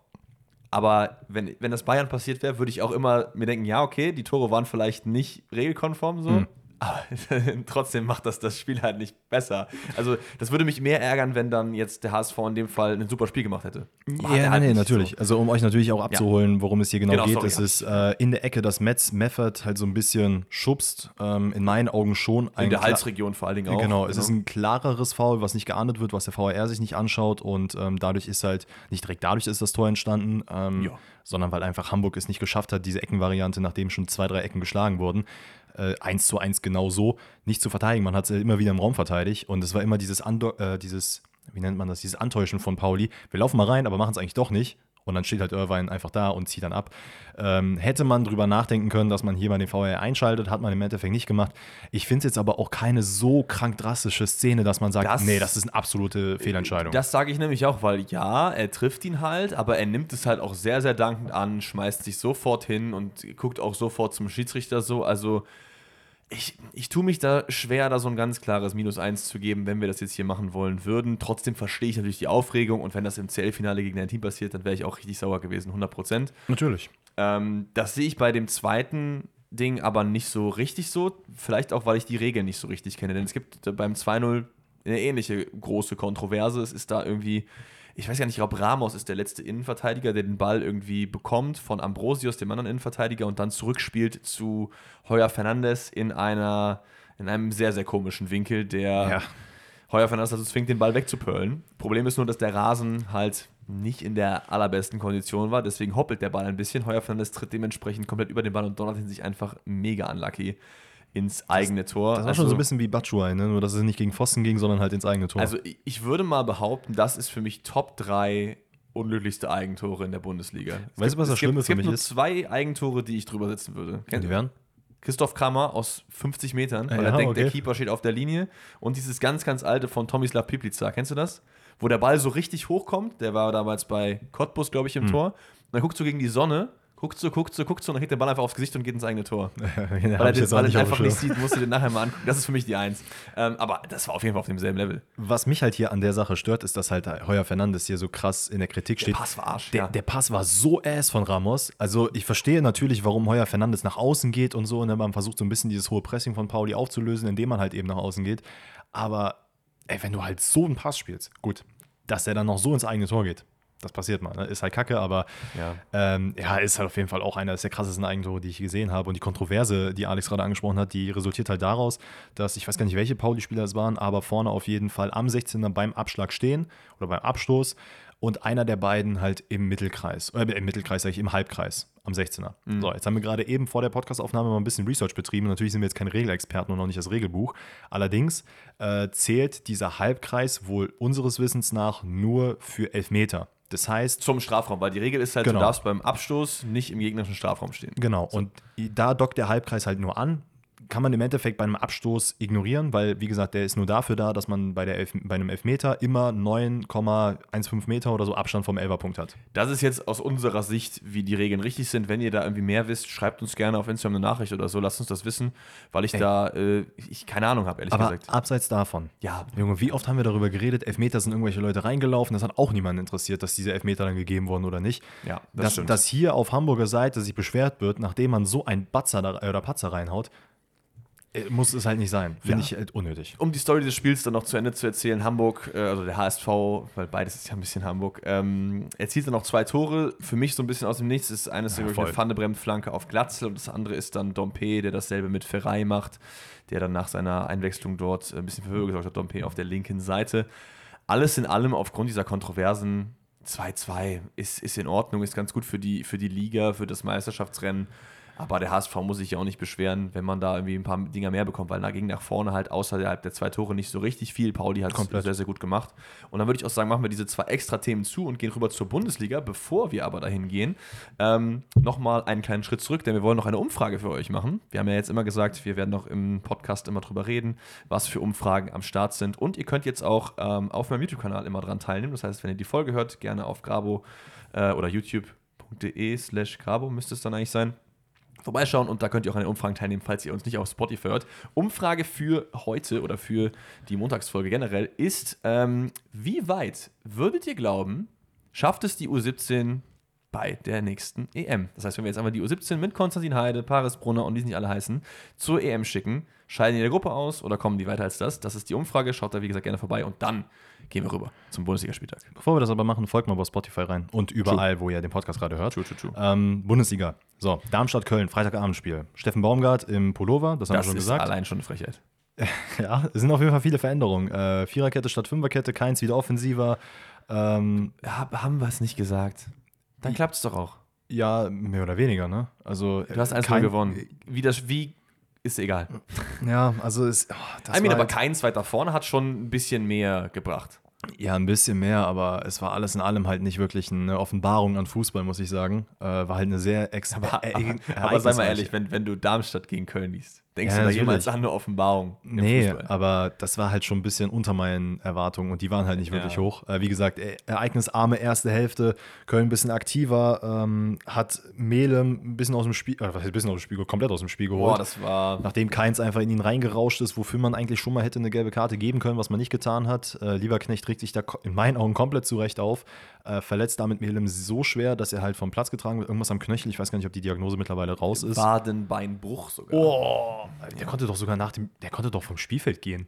Aber wenn, wenn das Bayern passiert wäre, würde ich auch immer mir denken, ja, okay, die Tore waren vielleicht nicht regelkonform so. Hm. Aber trotzdem macht das das Spiel halt nicht besser. Also, das würde mich mehr ärgern, wenn dann jetzt der HSV in dem Fall ein super Spiel gemacht hätte. Aber Ja, halt nee, natürlich. so. Also um euch natürlich auch abzuholen, worum es hier genau, Genau, geht, sorry, ist ja. es äh, in der Ecke, dass Metz Meffert halt so ein bisschen schubst. Ähm, in meinen Augen schon ein In der Halsregion vor allen Dingen auch. Genau, es ist ein klareres Foul, was nicht geahndet wird, was der VAR sich nicht anschaut und ähm, dadurch ist halt, nicht direkt dadurch ist das Tor entstanden, ähm, Ja. sondern weil einfach Hamburg es nicht geschafft hat, diese Eckenvariante, nachdem schon zwei, drei Ecken geschlagen wurden, äh, zu eins genau so, nicht zu verteidigen. Man hat sie immer wieder im Raum verteidigt und es war immer dieses, Ando äh, dieses, wie nennt man das, dieses Antäuschen von Pauli. Wir laufen mal rein, aber machen es eigentlich doch nicht. Und dann steht halt Irvine einfach da und zieht dann ab. Ähm, hätte man drüber nachdenken können, dass man hier mal den VR einschaltet, hat man im Endeffekt nicht gemacht. Ich finde es jetzt aber auch keine so krank drastische Szene, dass man sagt, Das- nee, das ist eine absolute Fehlentscheidung. Das sage ich nämlich auch, weil ja, er trifft ihn halt, aber er nimmt es halt auch sehr, sehr dankend an, schmeißt sich sofort hin und guckt auch sofort zum Schiedsrichter so. Also ich, ich tue mich da schwer, da so ein ganz klares Minus 1 zu geben, wenn wir das jetzt hier machen wollen würden. Trotzdem verstehe ich natürlich die Aufregung und wenn das im CL-Finale gegen ein Team passiert, dann wäre ich auch richtig sauer gewesen, 100 Prozent. Natürlich. Ähm, das sehe ich bei dem zweiten Ding aber nicht so richtig so. Vielleicht auch, weil ich die Regeln nicht so richtig kenne. Denn es gibt beim 2-0 eine ähnliche große Kontroverse. Es ist da irgendwie, ich weiß gar nicht, ich glaube, Ramos ist der letzte Innenverteidiger, der den Ball irgendwie bekommt von Ambrosius, dem anderen Innenverteidiger, und dann zurückspielt zu Heuer Fernandes in einer, in einem sehr, sehr komischen Winkel, der Ja. Heuer Fernandes dazu zwingt, den Ball wegzupölen. Problem ist nur, dass der Rasen halt nicht in der allerbesten Kondition war, deswegen hoppelt der Ball ein bisschen. Heuer Fernandes tritt dementsprechend komplett über den Ball und donnert ihn sich einfach mega unlucky ins eigene Tor. Das war schon so ein bisschen wie Batshuayi, ne? nur dass es nicht gegen Pfosten ging, sondern halt ins eigene Tor. Also ich- würde mal behaupten, das ist für mich Top 3 unglücklichste Eigentore in der Bundesliga. Es Weißt du, was das es gibt, Schlimme es für gibt mich nur ist? zwei Eigentore, die ich drüber setzen würde. die wären? Christoph Kramer aus 50 Metern, weil Ja, er denkt, der okay. Keeper steht auf der Linie. Und dieses ganz, ganz alte von Tomislav Piplica, kennst du das? Wo der Ball so richtig hochkommt, der war damals bei Cottbus, glaube ich, im Hm. Tor. Und dann guckst du gegen die Sonne, guckst du, guckst du, guckst du und dann kriegt der Ball einfach aufs Gesicht und geht ins eigene Tor. Weil er jetzt weil er nicht einfach nicht sieht, musst du den nachher mal angucken. Das ist für mich die Eins. Ähm, aber das war auf jeden Fall auf demselben Level. Was mich halt hier an der Sache stört, ist, dass halt Heuer Fernandes hier so krass in der Kritik Der steht. Pass war Arsch. Der, ja. der Pass war so ass von Ramos. Also ich verstehe natürlich, warum Heuer Fernandes nach außen geht und so. Und man versucht so ein bisschen dieses hohe Pressing von Pauli aufzulösen, indem man halt eben nach außen geht. Aber ey, wenn du halt so einen Pass spielst, gut, dass der dann noch so ins eigene Tor geht, das passiert mal. Ne? Ist halt kacke, aber Ja. ähm, ja, ist halt auf jeden Fall auch einer der krassesten Eigentore, die ich gesehen habe. Und die Kontroverse, die Alex gerade angesprochen hat, die resultiert halt daraus, dass ich weiß gar nicht, welche Pauli-Spieler es waren, aber vorne auf jeden Fall am 16er beim Abschlag stehen oder beim Abstoß und einer der beiden halt im Mittelkreis, äh, im Mittelkreis, sag ich, im Halbkreis am 16er. So, jetzt haben wir gerade eben vor der Podcastaufnahme mal ein bisschen Research betrieben. Natürlich sind wir jetzt keine Regelexperten und noch nicht das Regelbuch. Allerdings äh, zählt dieser Halbkreis wohl unseres Wissens nach nur für Elfmeter. Das heißt, Zum Strafraum, weil die Regel ist halt, Genau. du darfst beim Abstoß nicht im gegnerischen Strafraum stehen. Genau, und da dockt der Halbkreis halt nur an. Kann man im Endeffekt bei einem Abstoß ignorieren, weil, wie gesagt, der ist nur dafür da, dass man bei, der Elf, bei einem Elfmeter immer 9,15 Meter oder so Abstand vom Elferpunkt hat. Das ist jetzt aus unserer Sicht, wie die Regeln richtig sind. Wenn ihr da irgendwie mehr wisst, schreibt uns gerne auf Instagram eine Nachricht oder so. Lasst uns das wissen, weil ich Ey. da äh, ich keine Ahnung habe, ehrlich Aber gesagt. abseits davon, Ja, Junge, wie oft haben wir darüber geredet, Elfmeter sind irgendwelche Leute reingelaufen, das hat auch niemanden interessiert, dass diese Elfmeter dann gegeben wurden oder nicht. ja, das dass, stimmt. dass hier auf Hamburger Seite sich beschwert wird, nachdem man so einen Batzer da, oder Patzer reinhaut, äh, muss es halt nicht sein. Finde Ja. ich halt unnötig. um die Story des Spiels dann noch zu Ende zu erzählen, Hamburg, äh, also der HSV, weil beides ist ja ein bisschen Hamburg, ähm, erzielt dann noch zwei Tore. Für mich so ein bisschen aus dem Nichts. Ist eines Ja, eine Pfannebremflanke auf Glatzel und das andere ist dann Dompe, der dasselbe mit Ferrei macht, der dann nach seiner Einwechslung dort ein bisschen für Höhe gesorgt hat. Dompe auf der linken Seite. Alles in allem aufgrund dieser Kontroversen 2-2 ist, ist in Ordnung, ist ganz gut für die, für die Liga, für das Meisterschaftsrennen. Aber der HSV muss sich ja auch nicht beschweren, wenn man da irgendwie ein paar Dinger mehr bekommt, weil da ging nach vorne halt außerhalb der zwei Tore nicht so richtig viel. Pauli hat es Komplett. sehr, sehr gut gemacht. Und dann würde ich auch sagen, machen wir diese zwei extra Themen zu und gehen rüber zur Bundesliga. Bevor wir aber dahin gehen, ähm, nochmal einen kleinen Schritt zurück, denn wir wollen noch eine Umfrage für euch machen. Wir haben ja jetzt immer gesagt, wir werden noch im Podcast immer drüber reden, was für Umfragen am Start sind. Und ihr könnt jetzt auch ähm, auf meinem YouTube-Kanal immer dran teilnehmen. Das heißt, wenn ihr die Folge hört, gerne auf grabo äh, oder youtube.de slash grabo müsste es dann eigentlich sein vorbeischauen und da könnt ihr auch an den Umfragen teilnehmen, falls ihr uns nicht auf Spotify hört. Umfrage für heute oder für die Montagsfolge generell ist, ähm, wie weit würdet ihr glauben, schafft es die U17 bei der nächsten EM? Das heißt, wenn wir jetzt einmal die U17 mit Konstantin Heide, Paris Brunner und wie sie nicht alle heißen, zur EM schicken, scheiden die in der Gruppe aus oder kommen die weiter als das? Das ist die Umfrage. Schaut da, wie gesagt, gerne vorbei und dann gehen wir rüber zum Bundesligaspieltag. Bevor wir das aber machen, folgt mal bei Spotify rein und überall, wo ihr den Podcast gerade hört. True, true, true. Ähm, Bundesliga. So, Darmstadt-Köln, Freitagabendspiel. Steffen Baumgart im Pullover, das haben Das wir schon ist gesagt. allein schon eine Frechheit. Ja, es sind auf jeden Fall viele Veränderungen. Äh, Viererkette statt Fünferkette, keins wieder offensiver. Ähm, Hab, haben wir es nicht gesagt? Dann klappt es doch auch. ja, mehr oder weniger, ne? Also, Du hast 1 kein- gewonnen. Wie das, wie, ist egal. Ja, also ist. Oh, das I mean, aber halt- kein zweiter vorne hat schon ein bisschen mehr gebracht. Ja, ein bisschen mehr, aber es war alles in allem halt nicht wirklich eine Offenbarung an Fußball, muss ich sagen. Äh, war halt eine sehr ex Aber, äh, aber, äh, aber sei mal ehrlich, wenn, wenn du Darmstadt gegen Köln liest, denkst Ja, du da jemals an eine Offenbarung? Nee, Fußball? aber das war halt schon ein bisschen unter meinen Erwartungen und die waren halt nicht wirklich Ja. hoch. Äh, wie gesagt, e ereignisarme erste Hälfte, Köln ein bisschen aktiver, ähm, hat Melem ein bisschen aus dem Spiel, äh, ein bisschen aus dem Spiel, komplett aus dem Spiel geholt. Boah, das war. Nachdem Keins einfach in ihn reingerauscht ist, wofür man eigentlich schon mal hätte eine gelbe Karte geben können, was man nicht getan hat. Äh, Lieberknecht regt sich da in meinen Augen komplett zurecht auf. Äh, verletzt damit Melem so schwer, dass er halt vom Platz getragen wird. Irgendwas am Knöchel, ich weiß gar nicht, ob die Diagnose mittlerweile raus ist. Wadenbeinbruch sogar. Oh, der konnte doch sogar nach dem, der konnte doch vom Spielfeld gehen.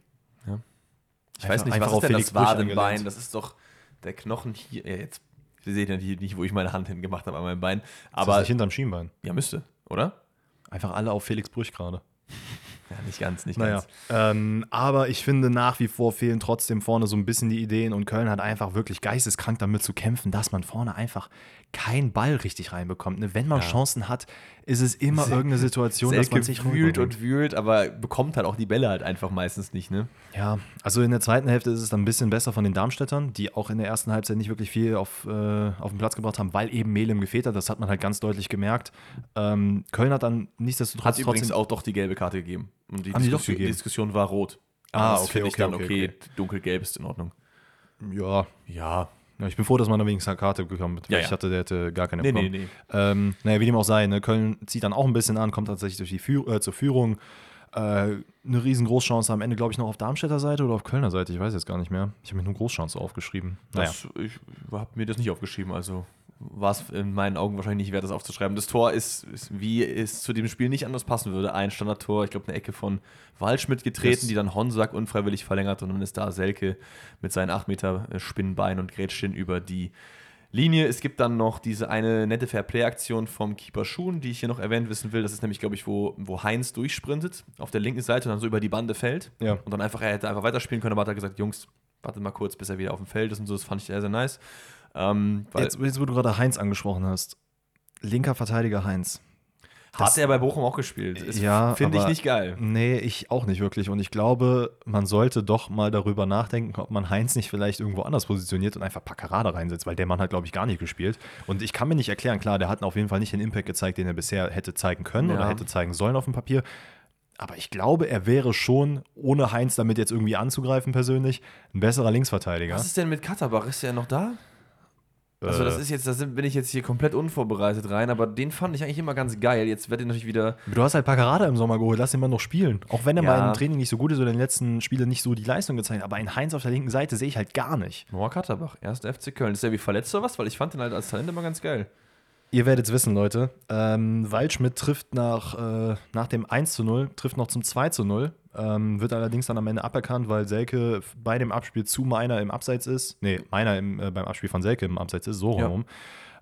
ich weiß nicht, einfach was ist denn Felix das Wadenbein? Das ist doch der Knochen hier. Ja, jetzt. Wir sehen ja nicht, wo ich meine Hand hingemacht habe an meinem Bein. Ist das Aber. nicht hinterm Schienbein. Ja, müsste, oder? Einfach alle auf Felix Brüch gerade. Ja, nicht ganz, nicht Naja, ganz. ähm, aber ich finde nach wie vor fehlen trotzdem vorne so ein bisschen die Ideen und Köln hat einfach wirklich geisteskrank damit zu kämpfen, dass man vorne einfach keinen Ball richtig reinbekommt. Ne? Wenn man Ja. Chancen hat, ist es immer irgendeine Situation, dass man sich wühlt und wühlt, aber bekommt halt auch die Bälle halt einfach meistens nicht, ne? Ja, also in der zweiten Hälfte ist es dann ein bisschen besser von den Darmstädtern, die auch in der ersten Halbzeit nicht wirklich viel auf, äh, auf den Platz gebracht haben, weil eben Melem gefehlt hat. Das hat man halt ganz deutlich gemerkt. Ähm, Köln hat dann nichtsdestotrotz Hat übrigens trotzdem auch doch die gelbe Karte gegeben. Und die, Diskussion, die Diskussion war rot. Ah, das okay, finde ich okay, dann okay, okay. okay. Dunkelgelb ist in Ordnung. ja, Ja. Ja, ich bin froh, dass man da wenigstens eine Karte bekommen hat. weil Ja, Ich ja. hatte, der hätte gar keine Nee, bekommen. nee, nee. Ähm, naja, wie dem auch sei, ne? Köln zieht dann auch ein bisschen an, kommt tatsächlich durch die Führ äh, zur Führung. Äh, eine riesen Großchance am Ende, glaube ich, noch auf Darmstädter Seite oder auf Kölner Seite, ich weiß jetzt gar nicht mehr. Ich habe mir nur Großchance aufgeschrieben. Naja. Das, Ich habe mir das nicht aufgeschrieben, also war es in meinen Augen wahrscheinlich nicht wert, das aufzuschreiben. Das Tor ist, ist, wie es zu dem Spiel nicht anders passen würde, ein Standardtor, ich glaube eine Ecke von Waldschmidt getreten, Yes. die dann Honsack unfreiwillig verlängert und dann ist da Selke mit seinen 8 Meter äh, Spinnbein und Grätschen über die Linie. Es gibt dann noch diese eine nette Fair-Play-Aktion vom Keeper Schuhen, die ich hier noch erwähnt wissen will. Das ist nämlich, glaube ich, wo, wo Heinz durchsprintet auf der linken Seite und dann so über die Bande fällt. Ja. Und dann einfach, er hätte einfach weiterspielen können, aber hat er gesagt, Jungs, wartet mal kurz, bis er wieder auf dem Feld ist und so. Das fand ich sehr, sehr nice. Ähm, Jetzt, jetzt, wo du gerade Heinz angesprochen hast. Linker Verteidiger Heinz. hat er bei Bochum auch gespielt. Ist- Ja, Finde ich nicht geil. Nee, ich auch nicht wirklich. Und ich glaube, man sollte doch mal darüber nachdenken, ob man Heinz nicht vielleicht irgendwo anders positioniert und einfach Paccarada reinsetzt, weil der Mann hat, glaube ich, gar nicht gespielt. Und ich kann mir nicht erklären, klar, der hat auf jeden Fall nicht den Impact gezeigt, den er bisher hätte zeigen können Ja. oder hätte zeigen sollen auf dem Papier. Aber ich glaube, er wäre schon, ohne Heinz damit jetzt irgendwie anzugreifen persönlich, ein besserer Linksverteidiger. Was ist denn mit Katterbach? Ist er noch da? Also das Äh, ist jetzt, da bin ich jetzt hier komplett unvorbereitet rein, aber den fand ich eigentlich immer ganz geil. Jetzt wird er natürlich wieder. Du hast halt Paccarada im Sommer geholt, lass ihn mal noch spielen. Auch wenn er Ja. mal im Training nicht so gut ist oder in den letzten Spielen nicht so die Leistung gezeigt hat. Aber einen Heinz auf der linken Seite sehe ich halt gar nicht. Noah Katterbach, erster FC Köln. Ist er wie verletzt oder was? Weil ich fand den halt als Talent immer ganz geil. Ihr werdet es wissen, Leute. Ähm, Waldschmidt trifft nach, äh, nach dem 1 zu 0, trifft noch zum 2 zu 0. Ähm, wird allerdings dann am Ende aberkannt, weil Selke bei dem Abspiel zu Meiner im Abseits ist. Nee, Meiner im, äh, beim Abspiel von Selke im Abseits ist, so Ja. rum.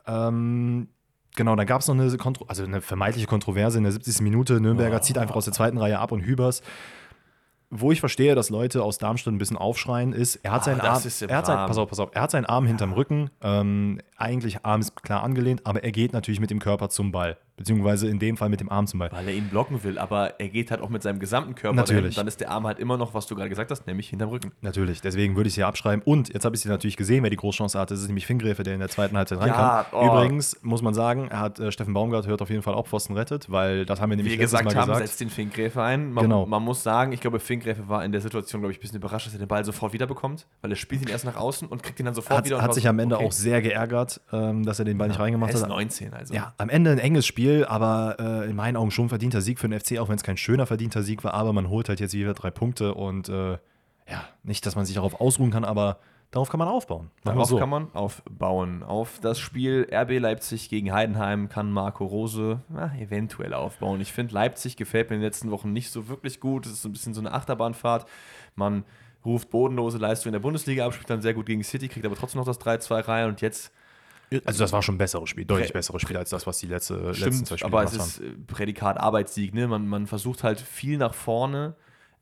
Ähm, genau, da gab es noch eine, Kontro also eine vermeintliche Kontroverse in der 70. Minute. Nürnberger zieht einfach aus der zweiten Reihe ab und Hübers. Wo ich verstehe, dass Leute aus Darmstadt ein bisschen aufschreien, ist, er hat Ah, seinen Arm, er hat sein, pass auf, pass auf, er hat seinen Arm hinterm Rücken. Ähm, eigentlich Arm ist klar angelehnt, aber er geht natürlich mit dem Körper zum Ball. Beziehungsweise in dem Fall mit dem Arm zum Ball. Weil er ihn blocken will, aber er geht halt auch mit seinem gesamten Körper Natürlich. dahin. Dann ist der Arm halt immer noch, was du gerade gesagt hast, nämlich hinterm Rücken. Natürlich, deswegen würde ich sie abschreiben. Und jetzt habe ich sie natürlich gesehen, wer die Großchance hatte. Das ist nämlich Fingräfe, der in der zweiten Halbzeit reinkam. oh. Übrigens muss man sagen, er hat äh, Steffen Baumgart hört auf jeden Fall auch Pfosten rettet, weil das haben wir Wie nämlich letztes gesagt Mal haben, gesagt. setzt den Finkgräfe ein. Man, Genau. man muss sagen, ich glaube, Finkgräfe war in der Situation, glaube ich, ein bisschen überrascht, dass er den Ball sofort wiederbekommt, weil er spielt ihn erst nach außen und kriegt ihn dann sofort Hat, wieder. und hat sich am Ende okay. auch sehr geärgert, ähm, dass er den Ball nicht Er reingemacht ist hat. 19, also. Ja, am Ende ein enges Spiel, aber äh, in meinen Augen schon verdienter Sieg für den FC, auch wenn es kein schöner verdienter Sieg war. Aber man holt halt jetzt wieder drei Punkte und äh, ja, nicht, dass man sich darauf ausruhen kann, aber darauf kann man aufbauen. Darauf so. kann man aufbauen. Auf das Spiel RB Leipzig gegen Heidenheim kann Marco Rose na, eventuell aufbauen. Ich finde, Leipzig gefällt mir in den letzten Wochen nicht so wirklich gut. Es ist so ein bisschen so eine Achterbahnfahrt. Man ruft bodenlose Leistung in der Bundesliga ab, spielt dann sehr gut gegen City, kriegt aber trotzdem noch das 3-2 rein und jetzt Also das war schon ein besseres Spiel, deutlich besseres Spiel als das, was die letzte, letzten Stimmt, zwei Spiele aber es gemacht ist Prädikat Arbeitssieg. Ne? Man, man versucht halt viel nach vorne.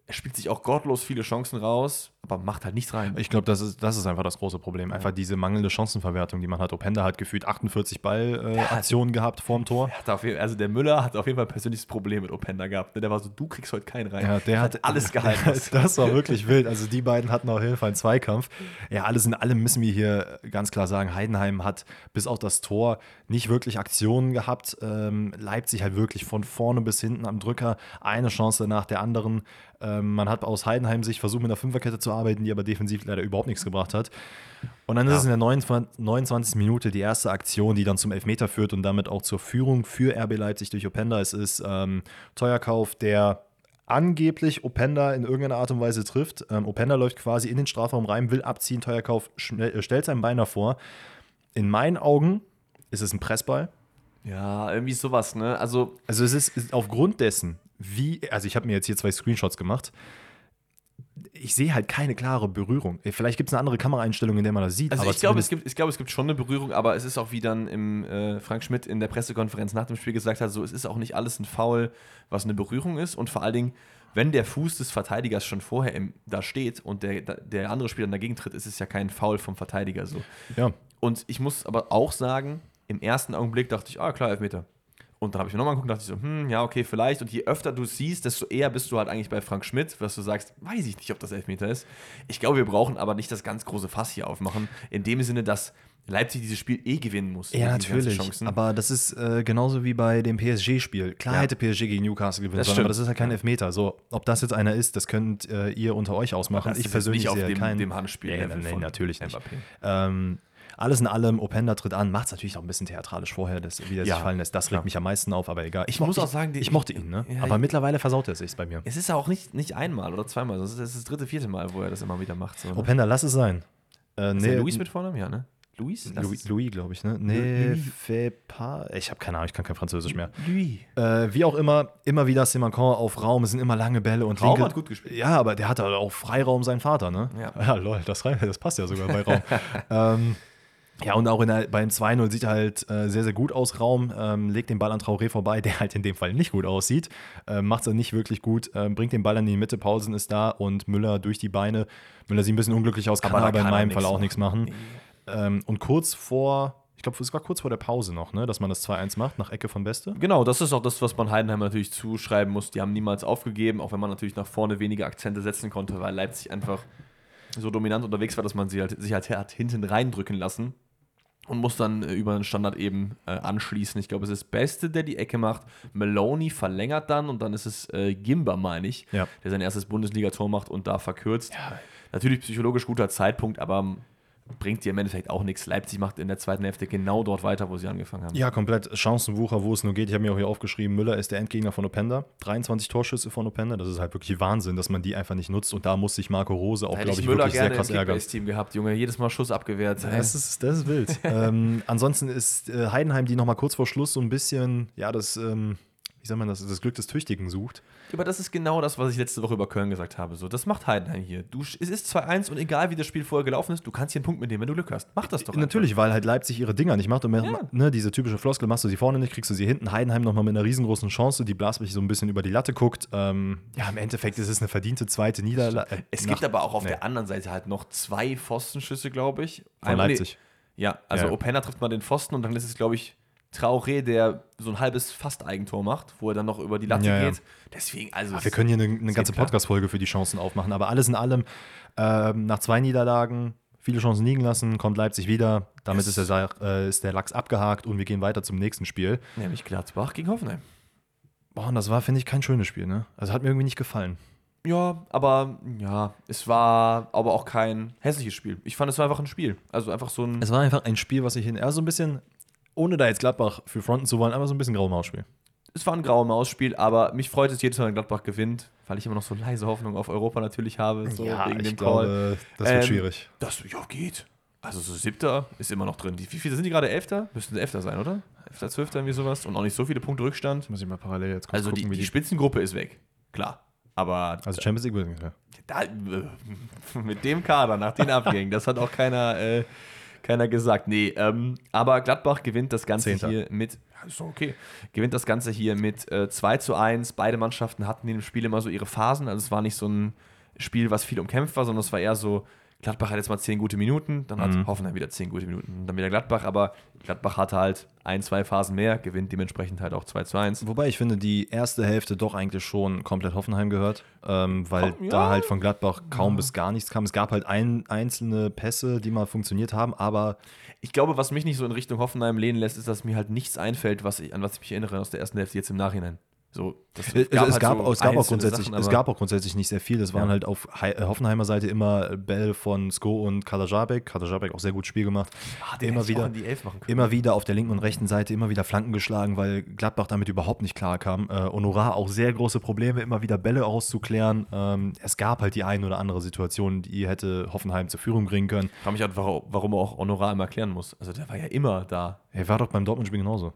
Er spielt sich auch gottlos viele Chancen raus, aber macht halt nichts rein. Ich glaube, das ist, das ist einfach das große Problem. Einfach diese mangelnde Chancenverwertung, die man hat. Openda hat gefühlt 48 Ballaktionen äh, Aktionen gehabt vorm Tor. Hat jeden, also der Müller hat auf jeden Fall ein persönliches Problem mit Openda gehabt. Ne? Der war so, du kriegst heute keinen rein. Ja, der hat alles gehalten. das war wirklich wild. Also die beiden hatten auf jeden Fall einen Zweikampf. Ja, alles in allem müssen wir hier ganz klar sagen, Heidenheim hat bis auf das Tor nicht wirklich Aktionen gehabt. Ähm, Leipzig halt wirklich von vorne bis hinten am Drücker eine Chance nach der anderen. Ähm, man hat aus Heidenheim sich versucht, mit einer Fünferkette zu arbeiten, die aber defensiv leider überhaupt nichts gebracht hat. Und dann ist es in der 29, 29. Minute die erste Aktion, die dann zum Elfmeter führt und damit auch zur Führung für RB Leipzig durch Openda. Es ist ähm, Teuerkauf, der angeblich Openda in irgendeiner Art und Weise trifft. Ähm, Openda läuft quasi in den Strafraum rein, will abziehen, Teuerkauf äh, stellt sein Bein davor. In meinen Augen ist es ein Pressball. Ja, irgendwie sowas, ne? Also, Also es ist, ist aufgrund dessen, wie, also ich habe mir jetzt hier zwei Screenshots gemacht. Ich sehe halt keine klare Berührung. Vielleicht gibt es eine andere Kameraeinstellung, in der man das sieht. also aber ich, glaube, es gibt, ich glaube, es gibt schon eine Berührung, aber es ist auch wie dann im äh, Frank Schmidt in der Pressekonferenz nach dem Spiel gesagt hat, so es ist auch nicht alles ein Foul, was eine Berührung ist und vor allen Dingen, wenn der Fuß des Verteidigers schon vorher im, da steht und der, der andere Spieler dagegen tritt, ist es ja kein Foul vom Verteidiger so. ja. Und ich muss aber auch sagen, im ersten Augenblick dachte ich, ah klar, Elfmeter. Und dann habe ich mir nochmal geguckt und dachte ich so, hm, ja, okay, vielleicht. Und je öfter du siehst, desto eher bist du halt eigentlich bei Frank Schmidt, was du sagst, weiß ich nicht, ob das Elfmeter ist. Ich glaube, wir brauchen aber nicht das ganz große Fass hier aufmachen, in dem Sinne, dass Leipzig dieses Spiel eh gewinnen muss. Ja, natürlich. Aber das ist äh, genauso wie bei dem PSG-Spiel. Klar Ja. hätte PSG gegen Newcastle gewinnen sollen, aber das ist halt kein Elfmeter. So, ob das jetzt einer ist, das könnt äh, ihr unter euch ausmachen. Ich persönlich nicht auf sehe dem, keinen. dem Handspiel. Nee, nee, nee, natürlich nicht. Ähm, alles in allem, Openda tritt an, macht es natürlich auch ein bisschen theatralisch vorher, das, wie er Ja, sich fallen lässt. Das klar. regt mich am meisten auf, aber egal. Ich muss auch sagen, die- ich, mochte ihn, ne? Ja, aber ich- mittlerweile versaut er sich bei mir. Es ist ja auch nicht, nicht einmal oder zweimal, sondern es ist das dritte, vierte Mal, wo er das immer wieder macht. So, ne? Openda, lass es sein. Äh, Ist nee, Luis mit Vornamen? Ja, ne? Louis, es- Louis glaube ich, ne? Nee, Louis. pas. Ich habe keine Ahnung, ich kann kein Französisch mehr. Louis. Äh, wie auch immer, immer wieder Simancon auf Raum, es sind immer lange Bälle und Raum linke- hat gut gespielt. Ja, aber der hatte auch Freiraum, sein Vater, ne? Ja. ja lol, das, rein- das passt ja sogar bei Raum. ähm, ja, und auch in der, beim 2-0 sieht er halt äh, sehr, sehr gut aus, Raum, ähm, legt den Ball an Traoré vorbei, der halt in dem Fall nicht gut aussieht, äh, macht es nicht wirklich gut, äh, bringt den Ball in die Mitte, Pausen ist da und Müller durch die Beine. Müller sieht ein bisschen unglücklich aus, kann Aber aber, in kann er meinem Fall auch nichts machen. Ähm, und kurz vor, ich glaube, es war kurz vor der Pause noch, ne, dass man das 2-1 macht, nach Ecke von Beste. Genau, das ist auch das, was man Heidenheim natürlich zuschreiben muss. Die haben niemals aufgegeben, auch wenn man natürlich nach vorne wenige Akzente setzen konnte, weil Leipzig einfach so dominant unterwegs war, dass man sie halt, sich halt hat hinten reindrücken lassen. Und muss dann äh, über einen Standard eben äh, anschließen. Ich glaube, es ist das Beste, der die Ecke macht. Maloney verlängert dann und dann ist es äh, Gimba, meine ich, Ja. der sein erstes Bundesliga-Tor macht und da verkürzt. Natürlich psychologisch guter Zeitpunkt, aber bringt dir im Endeffekt auch nichts. Leipzig macht in der zweiten Hälfte genau dort weiter, wo sie angefangen haben. Ja, komplett Chancenwucher, wo es nur geht. Ich habe mir auch hier aufgeschrieben, Müller ist der Endgegner von Openda. 23 Torschüsse von Openda. Das ist halt wirklich Wahnsinn, dass man die einfach nicht nutzt. Und da muss sich Marco Rose auch, glaube ich Müller wirklich sehr krass ärgern. Kickbase-Team gehabt, Junge. Jedes Mal Schuss abgewehrt. Das ist, das ist wild. ähm, ansonsten ist äh, Heidenheim, die nochmal kurz vor Schluss so ein bisschen, ja, das, ähm, wie soll man das, das Glück des Tüchtigen sucht. Aber das ist genau das, was ich letzte Woche über Köln gesagt habe. So, das macht Heidenheim hier. Du, es ist 2-1 und egal wie das Spiel vorher gelaufen ist, du kannst hier einen Punkt mitnehmen, wenn du Glück hast. Mach das doch. einfach. Natürlich, weil halt Leipzig ihre Dinger nicht macht. Und mehr, Ja. ne, diese typische Floskel, machst du sie vorne nicht, kriegst du sie hinten. Heidenheim nochmal mit einer riesengroßen Chance, die Blaswig so ein bisschen über die Latte guckt. Ähm, ja, im Endeffekt ist es eine verdiente zweite Niederlage. Es gibt aber auch auf nee. der anderen Seite halt noch zwei Pfostenschüsse, glaube ich. Von Leipzig. Ja, also Ja. Openda trifft mal den Pfosten und dann ist es, glaube ich, Traoré, der so ein halbes Fast-Eigentor macht, wo er dann noch über die Latte Ja, ja. geht. Deswegen, also. Ach, wir können hier eine, eine ganze. Podcast-Folge für die Chancen aufmachen. Aber alles in allem, ähm, nach zwei Niederlagen, viele Chancen liegen lassen, kommt Leipzig wieder. Damit ist der, äh, ist der Lachs abgehakt und wir gehen weiter zum nächsten Spiel. Nämlich Gladbach gegen Hoffenheim. Boah, und das war, finde ich, kein schönes Spiel, ne? Also hat mir irgendwie nicht gefallen. Ja, aber ja, es war aber auch kein hässliches Spiel. Ich fand, es war einfach ein Spiel. Also einfach so ein. Es war einfach ein Spiel, was ich hin. Also so ein bisschen, ohne da jetzt Gladbach für fronten zu wollen, aber so ein bisschen graues Mausspiel. Es war ein grauer Mausspiel, aber mich freut es jedes Mal, wenn Gladbach gewinnt, weil ich immer noch so leise Hoffnung auf Europa natürlich habe. So wegen dem Call. das wird Ähm, schwierig. Das ja, geht. Also so siebter ist immer noch drin. Die, wie viele sind die gerade? Elfter? Müssten sie Elfter sein, oder? Elfter, Zwölfter, irgendwie sowas. Und auch nicht so viele Punkte Rückstand. Muss ich mal parallel jetzt kurz Also die, gucken, wie die die. Spitzengruppe ist weg. Klar. Aber Also Champions League wird nicht mehr. da, äh, mit dem Kader, nach den Abgängen, das hat auch keiner, äh, keiner gesagt. Nee, ähm, aber Gladbach gewinnt das Ganze Zehnter. hier mit, ja, ist doch okay, gewinnt das Ganze hier mit äh, 2 zu 1. Beide Mannschaften hatten in dem Spiel immer so ihre Phasen. Also es war nicht so ein Spiel, was viel umkämpft war, sondern es war eher so, Gladbach hat jetzt mal 10 gute Minuten, dann hat Mhm. Hoffenheim wieder 10 gute Minuten. Dann wieder Gladbach, aber Gladbach hatte halt ein, zwei Phasen mehr, gewinnt dementsprechend halt auch 2 zu 1. Wobei ich finde, die erste Hälfte doch eigentlich schon komplett Hoffenheim gehört, ähm, weil Oh, ja. da halt von Gladbach kaum bis gar nichts kam. Es gab halt ein, einzelne Pässe, die mal funktioniert haben, aber Ich glaube, was mich nicht so in Richtung Hoffenheim lehnen lässt, ist, dass mir halt nichts einfällt, was ich, an was ich mich erinnere aus der ersten Hälfte jetzt im Nachhinein. So, das es, es, halt gab, so es, gab auch grundsätzlich, Sachen, es gab auch grundsätzlich nicht sehr viel. Es waren Ja. halt auf äh, Hoffenheimer Seite immer Bälle von Sko und Kalajabek. Kalajabek auch sehr gut Spiel gemacht. Ah, immer wieder, immer wieder auf der linken und rechten Seite immer wieder Flanken geschlagen, weil Gladbach damit überhaupt nicht klar kam. Äh, Honorar auch sehr große Probleme, immer wieder Bälle auszuklären. Ähm, es gab halt die eine oder andere Situation, die hätte Hoffenheim zur Führung bringen können. Ich frage mich halt, warum, warum er auch Honorar immer erklären muss. Also der war ja immer da. Er war doch beim Dortmund-Spiel genauso.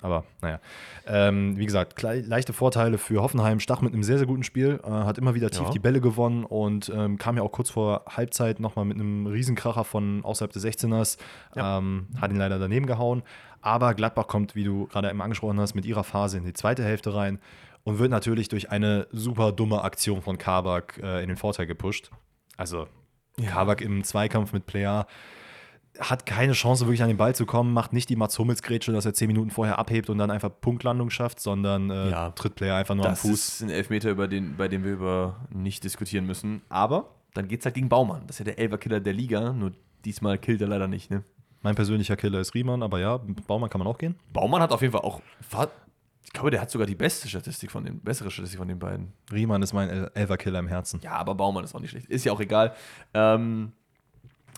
Aber naja. Ähm, wie gesagt, leichte Vorteile für Hoffenheim. Stach mit einem sehr, sehr guten Spiel. Äh, hat immer wieder tief Ja. die Bälle gewonnen und ähm, kam ja auch kurz vor Halbzeit nochmal mit einem Riesenkracher von außerhalb des 16ers. Ja. Ähm, hat ihn leider daneben gehauen. Aber Gladbach kommt, wie du gerade eben angesprochen hast, mit ihrer Phase in die zweite Hälfte rein und wird natürlich durch eine super dumme Aktion von Kabak äh, in den Vorteil gepusht. Also Kabak im Zweikampf mit Player hat keine Chance, wirklich an den Ball zu kommen, macht nicht die Mats Hummels-Grätsche, dass er zehn Minuten vorher abhebt und dann einfach Punktlandung schafft, sondern äh, Ja. tritt Player einfach nur Das am Fuß. ist ein Elfmeter, über den, bei dem wir über nicht diskutieren müssen. Aber dann geht es halt gegen Baumann. Das ist ja der Elferkiller der Liga. Nur diesmal killt er leider nicht. Ne? Mein persönlicher Killer ist Riemann, aber ja, Baumann kann man auch gehen. Baumann hat auf jeden Fall auch. Ich glaube, der hat sogar die beste Statistik von den, bessere Statistik von den beiden. Riemann ist mein El Elferkiller im Herzen. Ja, aber Baumann ist auch nicht schlecht. Ist ja auch egal. Ähm,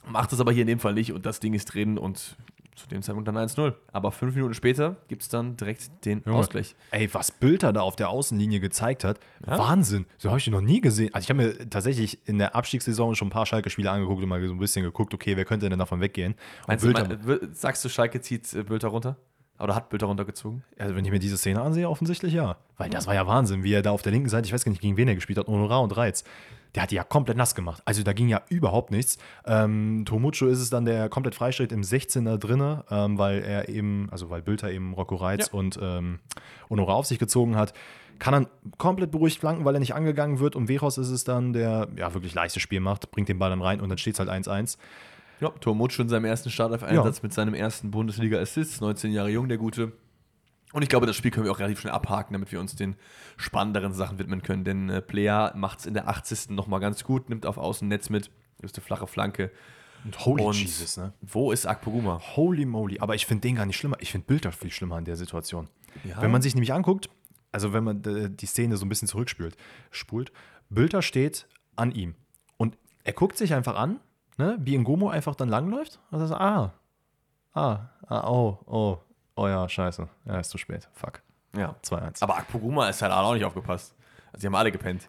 macht es aber hier in dem Fall nicht und das Ding ist drin und zu dem Zeitpunkt dann 1-0. Aber fünf Minuten später gibt es dann direkt den Junge. Ausgleich. Ey, was Bülter da auf der Außenlinie gezeigt hat, Ja? Wahnsinn. So habe ich ihn noch nie gesehen. Also ich habe mir tatsächlich in der Abstiegssaison schon ein paar Schalke-Spiele angeguckt und mal so ein bisschen geguckt, okay, wer könnte denn davon weggehen? Meinst Bülter, mein, sagst du, Schalke zieht äh, Bülter runter? Oder hat Bülter runtergezogen? also wenn ich mir diese Szene ansehe, offensichtlich ja. Weil das war ja Wahnsinn, wie er da auf der linken Seite, ich weiß gar nicht, gegen wen er gespielt hat, Honorar und Reiz. Der hat die ja komplett nass gemacht. Also da ging ja überhaupt nichts. Ähm, Tomucho ist es dann, der komplett freistellt im 16er drinne, ähm, weil er eben, also weil Bülter eben Rocco Reiz Ja. und ähm, Honorar auf sich gezogen hat. Kann dann komplett beruhigt flanken, weil er nicht angegangen wird. Und Veros ist es dann, der ja wirklich leichtes Spiel macht, bringt den Ball dann rein und dann steht es halt 1-1. Ja, Tormut schon in seinem ersten Startelf-Einsatz mit seinem ersten Bundesliga-Assist, 19 Jahre jung, der Gute. Und ich glaube, das Spiel können wir auch relativ schnell abhaken, damit wir uns den spannenderen Sachen widmen können. Denn äh, Player macht es in der 80. nochmal ganz gut, nimmt auf Außennetz mit, ist eine flache Flanke. Und holy Und Jesus, ne? Wo ist Akpoguma? Holy moly. Aber ich finde den gar nicht schlimmer. Ich finde Bilder viel schlimmer in der Situation. Ja. Wenn man sich nämlich anguckt, also wenn man äh, die Szene so ein bisschen zurückspült, spult, Bülter steht an ihm. Und er guckt sich einfach an, ne, wie Ngomo einfach dann langläuft. Und er sagt, ah, ah, ah, oh, oh, oh ja, scheiße. Ja, ist zu spät. Fuck. Ja. 2-1. Aber Akpoguma ist halt auch nicht aufgepasst. Also, die haben alle gepennt.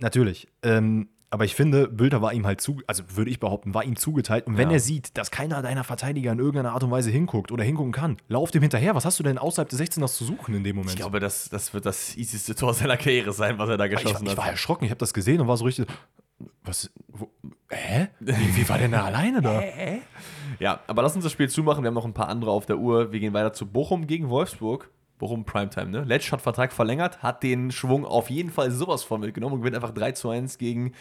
Natürlich. Ähm, aber ich finde, Bülter war ihm halt zu, also würde ich behaupten, war ihm zugeteilt. Und wenn Ja. er sieht, dass keiner deiner Verteidiger in irgendeiner Art und Weise hinguckt oder hingucken kann, lauf dem hinterher. Was hast du denn außerhalb des 16ers zu suchen in dem Moment? Ich glaube, das, das wird das easyste Tor seiner Karriere sein, was er da ich, geschossen ich hat. war erschrocken, ich habe das gesehen und war so richtig. Was? Wo, hä? Wie, wie war denn da alleine da? Ja, aber lass uns das Spiel zumachen. Wir haben noch ein paar andere auf der Uhr. Wir gehen weiter zu Bochum gegen Wolfsburg. Bochum Primetime, ne? Letsch hat Vertrag verlängert, hat den Schwung auf jeden Fall sowas von mitgenommen und gewinnt einfach 3 zu 1 gegen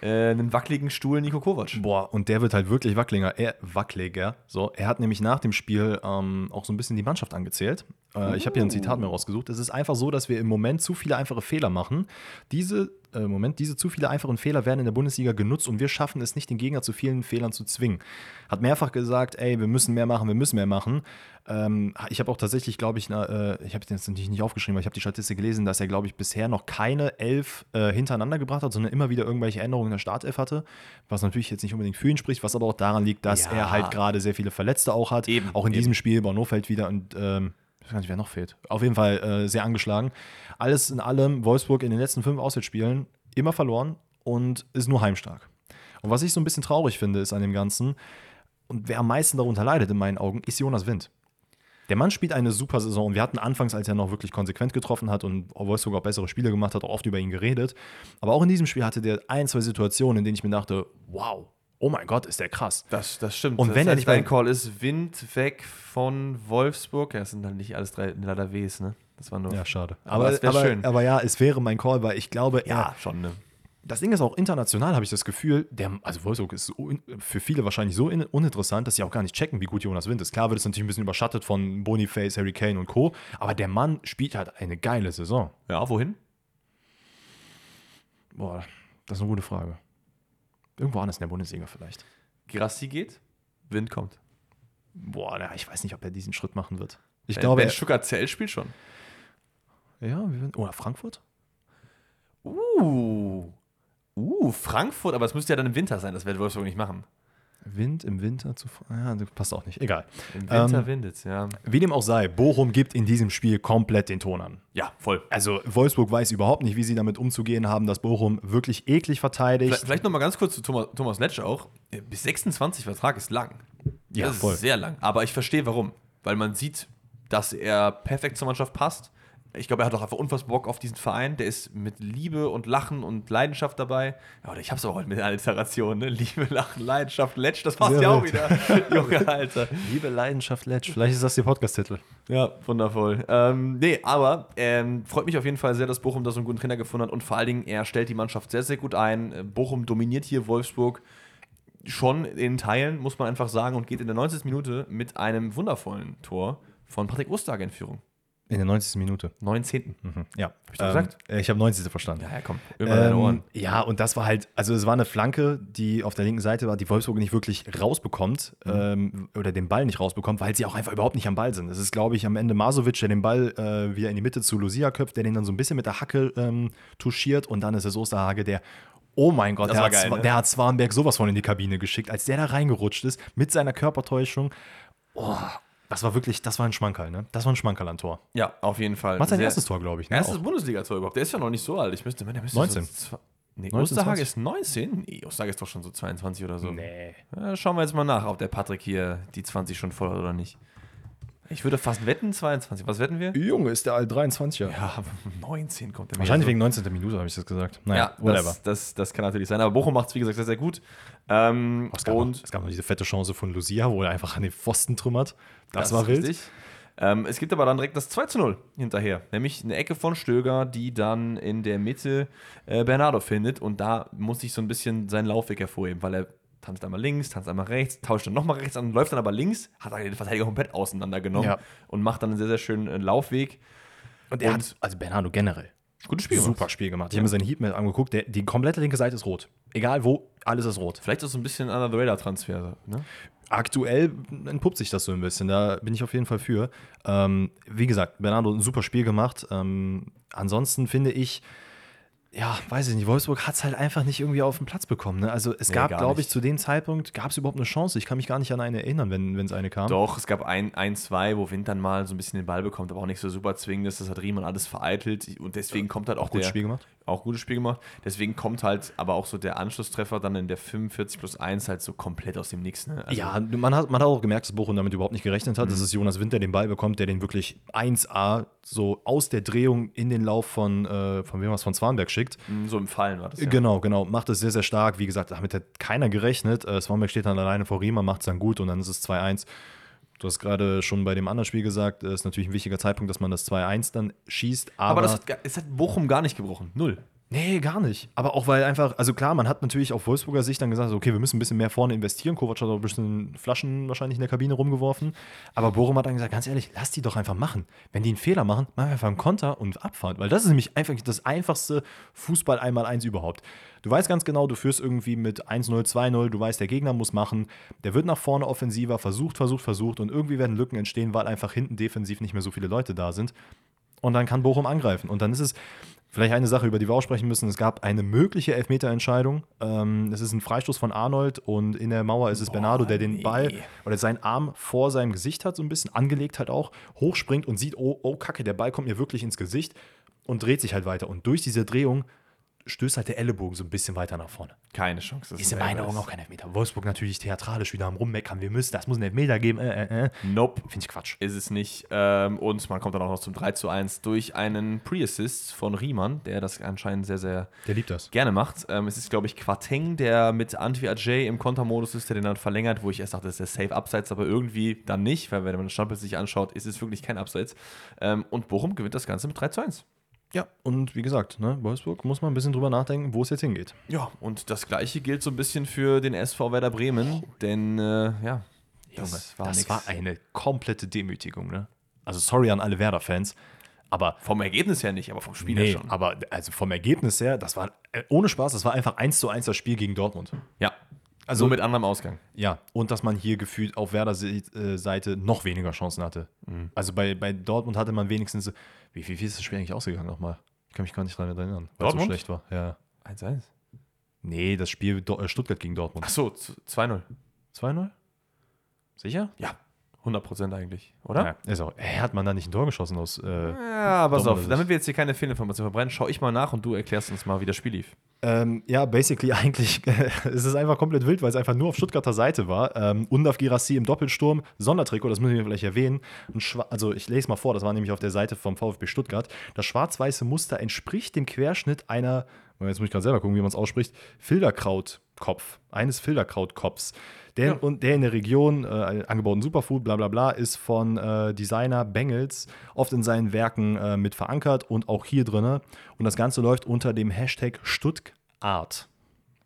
äh, einen wackeligen Stuhl Nico Kovac. Boah, und der wird halt wirklich wackeliger. Er, wackeliger. So, er hat nämlich nach dem Spiel ähm, auch so ein bisschen die Mannschaft angezählt. Äh, Ich habe hier ein Zitat mir rausgesucht. Es ist einfach so, dass wir im Moment zu viele einfache Fehler machen. Diese, äh, Moment, diese zu viele einfachen Fehler werden in der Bundesliga genutzt und wir schaffen es nicht, den Gegner zu vielen Fehlern zu zwingen. Hat mehrfach gesagt, ey, wir müssen mehr machen, wir müssen mehr machen. Ähm, ich habe auch tatsächlich, glaube ich, na, äh, ich habe jetzt natürlich nicht aufgeschrieben, aber ich habe die Statistik gelesen, dass er, glaube ich, bisher noch keine elf äh, hintereinander gebracht hat, sondern immer wieder irgendwelche Änderungen in der Startelf hatte. Was natürlich jetzt nicht unbedingt für ihn spricht, was aber auch daran liegt, dass Ja. er halt gerade sehr viele Verletzte auch hat. Eben, auch in eben. diesem Spiel, Bono fällt wieder und ähm, ich weiß gar nicht, wer noch fehlt. Auf jeden Fall äh, sehr angeschlagen. Alles in allem, Wolfsburg in den letzten fünf Auswärtsspielen immer verloren und ist nur heimstark. Und was ich so ein bisschen traurig finde, ist an dem Ganzen, und wer am meisten darunter leidet in meinen Augen, ist Jonas Wind. Der Mann spielt eine super Saison und wir hatten anfangs, als er noch wirklich konsequent getroffen hat und Wolfsburg auch bessere Spiele gemacht hat, auch oft über ihn geredet. Aber auch in diesem Spiel hatte der ein, zwei Situationen, in denen ich mir dachte, wow, oh mein Gott, ist der krass. Das, das stimmt. Und das wenn er nicht dein bei- Call ist Wind weg von Wolfsburg. Ja, das sind dann nicht alles drei leider Ws, ne? Das war nur. Ja, schade. Aber Aber, aber, schön. aber ja, es wäre mein Call, weil ich glaube, er, ja, schon, ne? Das Ding ist auch international, habe ich das Gefühl, der, also Wolfsburg ist so für viele wahrscheinlich so in, uninteressant, dass sie auch gar nicht checken, wie gut Jonas Wind ist. Klar wird es natürlich ein bisschen überschattet von Boniface, Harry Kane und Co., aber der Mann spielt halt eine geile Saison. Ja, wohin? Boah, das ist eine gute Frage. Irgendwo anders in der Bundesliga vielleicht. Girassi geht, Wind kommt. Boah, na, ich weiß nicht, ob er diesen Schritt machen wird. Ich Ben- glaube, Ben er, Stuttgart Zell spielt schon. ja, oder Frankfurt? Uh. Uh, Frankfurt, aber es müsste ja dann im Winter sein, das wird Wolfsburg nicht machen. Wind im Winter zu. Ja, das passt auch nicht. Egal. Im Winter Ähm, windet ja. Wie dem auch sei, Bochum gibt in diesem Spiel komplett den Ton an. Ja, voll. Also Wolfsburg weiß überhaupt nicht, wie sie damit umzugehen haben, dass Bochum wirklich eklig verteidigt. Vielleicht, vielleicht noch mal ganz kurz zu Thomas, Thomas Letsch auch. Äh, Bis 26 Vertrag ist lang. Ja, das voll. ist sehr lang. Aber ich verstehe warum. Weil man sieht, dass er perfekt zur Mannschaft passt. Ich glaube, er hat auch einfach unfassbar Bock auf diesen Verein. Der ist mit Liebe und Lachen und Leidenschaft dabei. Ja, oder ich hab's auch heute mit Alliteration, ne? Liebe, Lachen, Leidenschaft, Letsch, das passt Sehr ja auch wieder. Junge, Alter. Liebe Leidenschaft Letsch. Vielleicht ist das der Podcast-Titel. Ja, wundervoll. Ähm, nee, aber ähm, freut mich auf jeden Fall sehr, dass Bochum da so einen guten Trainer gefunden hat und vor allen Dingen, er stellt die Mannschaft sehr, sehr gut ein. Äh, Bochum dominiert hier Wolfsburg schon in Teilen, muss man einfach sagen, und geht in der 90. Minute mit einem wundervollen Tor von Patrick Osterhagen in Führung. In der 90. Minute. 19. Mhm. Ja. Hab ich doch gesagt? äh, Ich habe 90. verstanden. Ja, ja, komm. Ähm, Ohren. ja, und das war halt, also es war eine Flanke, die auf der linken Seite war, die Wolfsburg nicht wirklich rausbekommt Mhm. ähm, oder den Ball nicht rausbekommt, weil sie auch einfach überhaupt nicht am Ball sind. Es ist, glaube ich, am Ende Masovic, der den Ball äh, wieder in die Mitte zu Lucia köpft, der den dann so ein bisschen mit der Hacke ähm, touchiert und dann ist es Osterhage, der Oh mein Gott, Das der hat, geil, ne? der hat Swanberg sowas von in die Kabine geschickt, als der da reingerutscht ist mit seiner Körpertäuschung. Oh, das war wirklich, das war ein Schmankerl, ne? Das war ein Schmankerl an Tor. Ja, auf jeden Fall. War sein Sehr- erstes Tor, glaube ich. Ne? Erstes. Bundesliga-Tor überhaupt. Der ist ja noch nicht so alt. Ich müsste, der müsste 19. So, nee, 19, Osterhage 20. ist 19? Nee, Osterhage ist doch schon so 22 oder so. Nee. Ja, schauen wir jetzt mal nach, ob der Patrick hier die 20 schon voll hat oder nicht. Ich würde fast wetten, 22. Was wetten wir? Junge, ist der alt 23er. Ja, 19 kommt der Wahrscheinlich so. wegen 19. Minute habe ich das gesagt. Naja, Ja, whatever. das, das, das kann natürlich sein. Aber Bochum macht es, wie gesagt, sehr, sehr gut. Ähm, es, gab und noch, es gab noch diese fette Chance von Lucia, wo er einfach an den Pfosten trümmert. Das, Das war wild. richtig. Ähm, es gibt aber dann direkt das 2 zu 0 hinterher. Nämlich eine Ecke von Stöger, die dann in der Mitte äh, Bernardo findet. Und da muss ich so ein bisschen seinen Laufweg hervorheben, weil er tanzt einmal links, tanzt einmal rechts, tauscht dann nochmal rechts an, läuft dann aber links, hat dann den Verteidiger komplett auseinandergenommen Ja. und macht dann einen sehr, sehr schönen äh, Laufweg. Und er Und- hat, also Bernardo generell, Gutes Spiel Super Spiel gemacht. Ich habe mir seinen Heatmap angeguckt. Der, die komplette linke Seite ist rot. Egal wo, alles ist rot. Vielleicht ist so ein bisschen under the radar Transfer. Ne? Aktuell entpuppt sich das so ein bisschen. Da bin ich auf jeden Fall für. Ähm, wie gesagt, Bernardo ein super Spiel gemacht. Ähm, ansonsten finde ich, ja, weiß ich nicht, Wolfsburg hat es halt einfach nicht irgendwie auf den Platz bekommen. Ne? Also es Nee, gab, glaube ich, zu dem Zeitpunkt, gab es überhaupt eine Chance. Ich kann mich gar nicht an eine erinnern, wenn es eine kam. Doch, es gab ein, ein, zwei, wo Wind dann mal so ein bisschen den Ball bekommt, aber auch nicht so super zwingend ist. Das hat Riemann alles vereitelt und deswegen kommt halt auch, Gutes der, Spiel gemacht. Auch gutes Spiel gemacht. Deswegen kommt halt aber auch so der Anschlusstreffer dann in der 45 plus 1 halt so komplett aus dem Nix. Ne? Also, ja, man hat, man hat auch gemerkt, dass Bochum damit überhaupt nicht gerechnet hat. Das ist Jonas Winter, den Ball bekommt, der den wirklich 1A so aus der Drehung in den Lauf von, äh, von wem was von Zwanberg schickt. mh, so im Fallen war das. Ja. Genau, genau. Macht es sehr, sehr stark. Wie gesagt, damit hat keiner gerechnet. Äh, Swanberg steht dann alleine vor Riemann, macht es dann gut und dann ist es 2-1. Du hast gerade schon bei dem anderen Spiel gesagt, es ist natürlich ein wichtiger Zeitpunkt, dass man das 2-1 dann schießt. Aber, Aber das hat, es hat Bochum gar nicht gebrochen. Null. Nee, gar nicht. Aber auch weil einfach, also klar, man hat natürlich auf Wolfsburger Sicht dann gesagt, okay, wir müssen ein bisschen mehr vorne investieren. Kovac hat auch ein bisschen Flaschen wahrscheinlich in der Kabine rumgeworfen. Aber Bochum hat dann gesagt, ganz ehrlich, lass die doch einfach machen. Wenn die einen Fehler machen, machen wir einfach einen Konter und abfahren. Weil das ist nämlich einfach das einfachste Fußball einmal eins überhaupt. Du weißt ganz genau, du führst irgendwie mit 1-0, 2-0, du weißt, der Gegner muss machen, der wird nach vorne offensiver, versucht, versucht, versucht und irgendwie werden Lücken entstehen, weil einfach hinten defensiv nicht mehr so viele Leute da sind. Und dann kann Bochum angreifen. Und dann ist es vielleicht eine Sache, über die wir auch sprechen müssen. Es gab eine mögliche Elfmeterentscheidung. Ähm, es ist ein Freistoß von Arnold und in der Mauer ist es Bernardo, der den nee. Ball oder seinen Arm vor seinem Gesicht hat, so ein bisschen angelegt hat auch, hochspringt und sieht, oh, oh Kacke, der Ball kommt mir wirklich ins Gesicht und dreht sich halt weiter. Und durch diese Drehung stößt halt der Ellenbogen so ein bisschen weiter nach vorne. Keine Chance. Ist in ein meinen. Augen auch kein Elfmeter. Wolfsburg natürlich theatralisch wieder am Rummeckern. Wir müssen, das muss einen Elfmeter geben. Äh, äh, äh. Nope. Finde ich Quatsch. Ist es nicht. Ähm, und man kommt dann auch noch zum 3 zu 1 durch einen Pre-Assist von Riemann, der das anscheinend sehr, sehr Der liebt das. gerne macht. Ähm, es ist, glaube ich, Quateng, der mit Antwi Ajay im Kontermodus ist, der den dann verlängert, wo ich erst dachte, das ist der Safe Abseits, aber irgendwie dann nicht, weil wenn man das Standbild sich anschaut, ist es wirklich kein Abseits. Ähm, und Bochum gewinnt das Ganze mit 3 zu 1. Ja, und wie gesagt, ne, Wolfsburg muss man ein bisschen drüber nachdenken, wo es jetzt hingeht. Ja, und das gleiche gilt so ein bisschen für den SV Werder Bremen, denn äh, ja, das war das war eine komplette Demütigung, ne? Also sorry an alle Werder-Fans, aber Vom Ergebnis her nicht, aber vom Spiel her nee, schon. aber also vom Ergebnis her, das war äh, ohne Spaß, das war einfach 1 zu 1 das Spiel gegen Dortmund. Ja, Also so mit anderem Ausgang. Ja, und dass man hier gefühlt auf Werder äh, noch weniger Chancen hatte. Mhm. Also bei, bei Dortmund hatte man wenigstens, wie, wie, wie ist das Spiel eigentlich ausgegangen nochmal? Ich kann mich gar nicht daran erinnern, weil es so schlecht war. Ja. 1-1. Nee, das Spiel äh, Stuttgart gegen Dortmund. Achso, 2-0. 2-0? Sicher? Ja, 100% eigentlich, oder? Ja, ist auch. Hat man da nicht ein Tor geschossen aus. Äh, Ja, pass Dortmund auf, damit wir jetzt hier keine Fehlinformation verbrennen, schaue ich mal nach und du erklärst uns mal, wie das Spiel lief. Ähm, ja, basically eigentlich es ist einfach komplett wild, weil es einfach nur auf Stuttgarter Seite war. Ähm, Undaf Girassi im Doppelsturm, Sondertrikot, das müssen wir vielleicht erwähnen. Also ich lese mal vor, das war nämlich auf der Seite vom VfB Stuttgart. Das schwarz-weiße Muster entspricht dem Querschnitt einer, jetzt muss ich gerade selber gucken, wie man es ausspricht, Filderkrautkopf, eines Filderkrautkopfs. Der, Ja. und der in der Region, äh, angebauten Superfood, bla bla bla, ist von äh, Designer Bengels oft in seinen Werken äh, mit verankert und auch hier drin. Und das Ganze läuft unter dem Hashtag Stuttgart.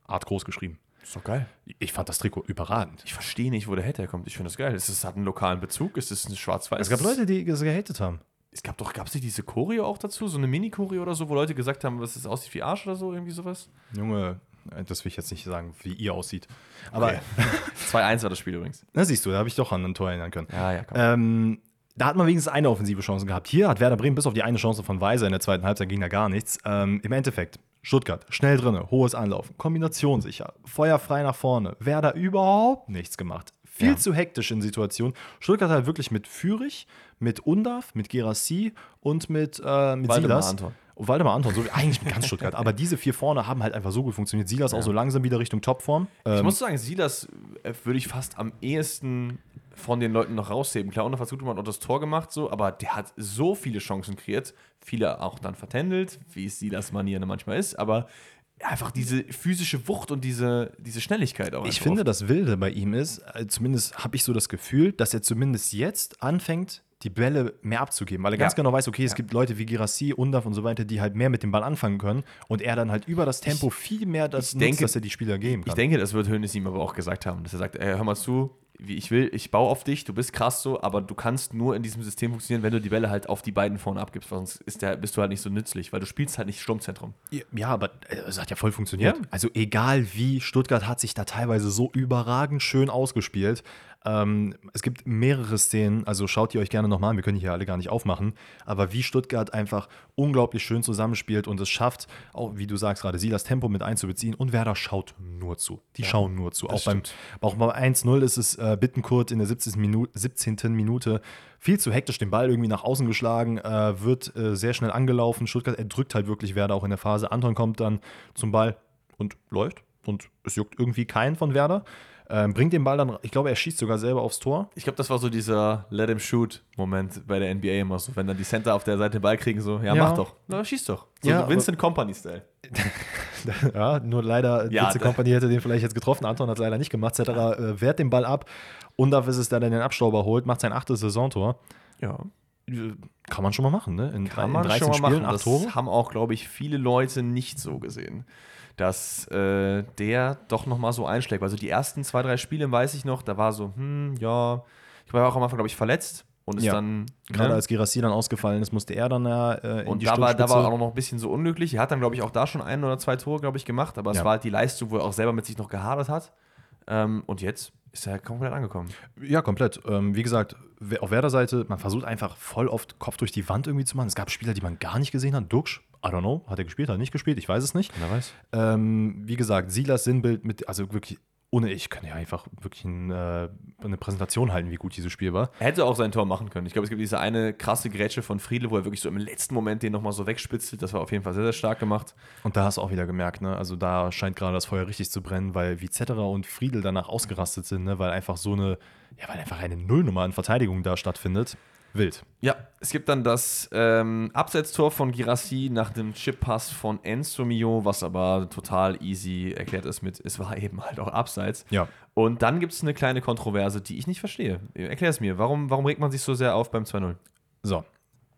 Art groß geschrieben. Ist doch geil. Ich fand das Trikot überragend. Ich verstehe nicht, wo der Head herkommt. Ich finde das geil. Es ist- hat einen lokalen Bezug. Es ist ein schwarz-weiß. Es gab Leute, die das gehatet haben. Es gab doch, gab es nicht diese Choreo auch dazu? So eine Mini-Choreo oder so, wo Leute gesagt haben, dass es aussieht wie Arsch oder so, irgendwie sowas? Junge, das will ich jetzt nicht sagen, wie ihr aussieht. Aber Okay. 2-1 war das Spiel übrigens. na siehst du, da habe ich doch an ein Tor erinnern können. Ja, ja, komm. Ähm, da hat man wenigstens eine offensive Chance gehabt. Hier hat Werder Bremen bis auf die eine Chance von Weiser in der zweiten Halbzeit ging da gar nichts. Ähm, Im Endeffekt, Stuttgart, schnell drinne, hohes Anlaufen, Kombination sicher, feuerfrei nach vorne. Werder überhaupt nichts gemacht. Viel Ja. zu hektisch in Situationen. Stuttgart halt wirklich mit Fürich, mit Undarf, mit Gerassi und mit, äh, mit Silas. Anton. Und Waldemar Anton, so, eigentlich mit ganz Stuttgart. Aber diese vier vorne haben halt einfach so gut funktioniert. Silas auch so langsam wieder Richtung Topform. ich Ähm, muss sagen, Silas äh, würde ich fast am ehesten von den Leuten noch rausheben. Klar, Unter hat auch das Tor gemacht, so, aber der hat so viele Chancen kreiert, viele auch dann vertändelt, wie es Silas Manier manchmal ist, aber einfach diese physische Wucht und diese, diese Schnelligkeit auch. Ich finde, oft. das Wilde bei ihm ist, äh, zumindest habe ich so das Gefühl, dass er zumindest jetzt anfängt, die Bälle mehr abzugeben, weil er ganz Ja. genau weiß, okay, es gibt Leute wie Girassi, Undaf und so weiter, die halt mehr mit dem Ball anfangen können und er dann halt über das Tempo viel mehr das ich nutzt, denke- dass er die Spieler geben Ich kann. denke, das wird Hönes ihm aber auch gesagt haben, dass er sagt, ey, hör mal zu, wie ich will, ich baue auf dich, du bist krass so, aber du kannst nur in diesem System funktionieren, wenn du die Bälle halt auf die beiden vorne abgibst, sonst ist der, bist du halt nicht so nützlich, weil du spielst halt nicht Sturmzentrum. Ja, aber äh, es hat ja voll funktioniert. Ja. Also egal wie, Stuttgart hat sich da teilweise so überragend schön ausgespielt. Ähm, es gibt mehrere Szenen, also schaut die euch gerne nochmal an, wir können hier alle gar nicht aufmachen, aber wie Stuttgart einfach unglaublich schön zusammenspielt und es schafft, auch wie du sagst gerade, sie das Tempo mit einzubeziehen und Werder schaut nur zu. Die schauen nur zu. Auch beim, auch beim 1-0 ist es äh, Bittenkurt in der 17. Minute, 17. Minute viel zu hektisch den Ball irgendwie nach außen geschlagen, äh, wird äh, sehr schnell angelaufen. Stuttgart erdrückt halt wirklich Werder auch in der Phase. Anton kommt dann zum Ball und läuft und es juckt irgendwie keinen von Werder. Ähm, bringt den Ball dann, ich glaube, er schießt sogar selber aufs Tor. Ich glaube, das war so dieser Let him shoot Moment bei der NBA immer so, wenn dann die Center auf der Seite den Ball kriegen, so, ja, Ja. mach doch, na, schieß doch. So Ja, Vincent Company-Style. ja, nur leider, Ja, da- Company hätte den vielleicht jetzt getroffen, Anton hat es leider nicht gemacht. Cetera äh, wehrt den Ball ab und dafür ist es der, der den Abstauber holt, macht sein achtes Saisontor. Ja. Äh, Kann man schon mal machen, ne? In, Kann in man 13 schon mal Spielen, machen. Das Tore. haben auch, glaube ich, viele Leute nicht so gesehen, dass äh, der doch nochmal so einschlägt. Also die ersten zwei, drei Spiele, weiß ich noch, da war so, hm, ja, ich war auch am Anfang, glaube ich, verletzt und ist Ja. dann Gerade ne? als Girassi dann ausgefallen ist, musste er dann ja äh, in Und die da war, da war auch noch ein bisschen so unglücklich. Er hat dann, glaube ich, auch da schon ein oder zwei Tore, glaube ich, gemacht. Aber es Ja. war halt die Leistung, wo er auch selber mit sich noch gehadert hat. Ähm, und jetzt ist er komplett angekommen. Ja, komplett. Ähm, wie gesagt, auf Werder-Seite, man versucht einfach voll oft Kopf durch die Wand irgendwie zu machen. Es gab Spieler, die man gar nicht gesehen hat. Duxch, I don't know, hat er gespielt, hat er nicht gespielt, ich weiß es nicht. Wer weiß. Ähm, wie gesagt, Silas Sinnbild mit, also wirklich ohne ich, kann ja einfach wirklich ein, äh, eine Präsentation halten, wie gut dieses Spiel war. Er hätte auch sein Tor machen können. Ich glaube, es gibt diese eine krasse Grätsche von Friedle, wo er wirklich so im letzten Moment den nochmal so wegspitzelt. Das war auf jeden Fall sehr, sehr stark gemacht. Und da hast du auch wieder gemerkt, ne? Also da scheint gerade das Feuer richtig zu brennen, weil wie Zetterer und Friedel danach ausgerastet sind, ne? Weil einfach so eine, ja, weil einfach eine Nullnummer in Verteidigung da stattfindet. Wild. Ja, es gibt dann das ähm, Absetztor von Girassi nach dem Chip-Pass von Enzo Mio, was aber total easy erklärt ist mit, es war eben halt auch abseits. Ja. Und dann gibt es eine kleine Kontroverse, die ich nicht verstehe. Erklär es mir. Warum, warum regt man sich so sehr auf beim 2-0? So.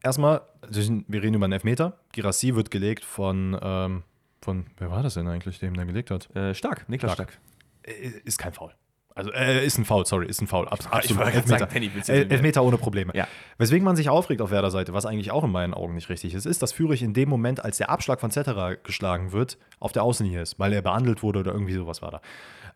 Erstmal, wir reden über einen Elfmeter. Girassi wird gelegt von, ähm, von, wer war das denn eigentlich, der ihm da gelegt hat? Äh, stark, Niklas Stark. Stark. Äh, Ist kein Foul. Also, äh, ist ein Foul, sorry, ist ein Foul. Abs absolut. gerade Elfmeter. sagen, El den- Elfmeter ohne Probleme. Ja. Weswegen man sich aufregt auf Werder-Seite, was eigentlich auch in meinen Augen nicht richtig ist, ist, dass Fürich in dem Moment, als der Abschlag von Zetterer geschlagen wird, auf der Außenlinie ist, weil er behandelt wurde oder irgendwie sowas war da.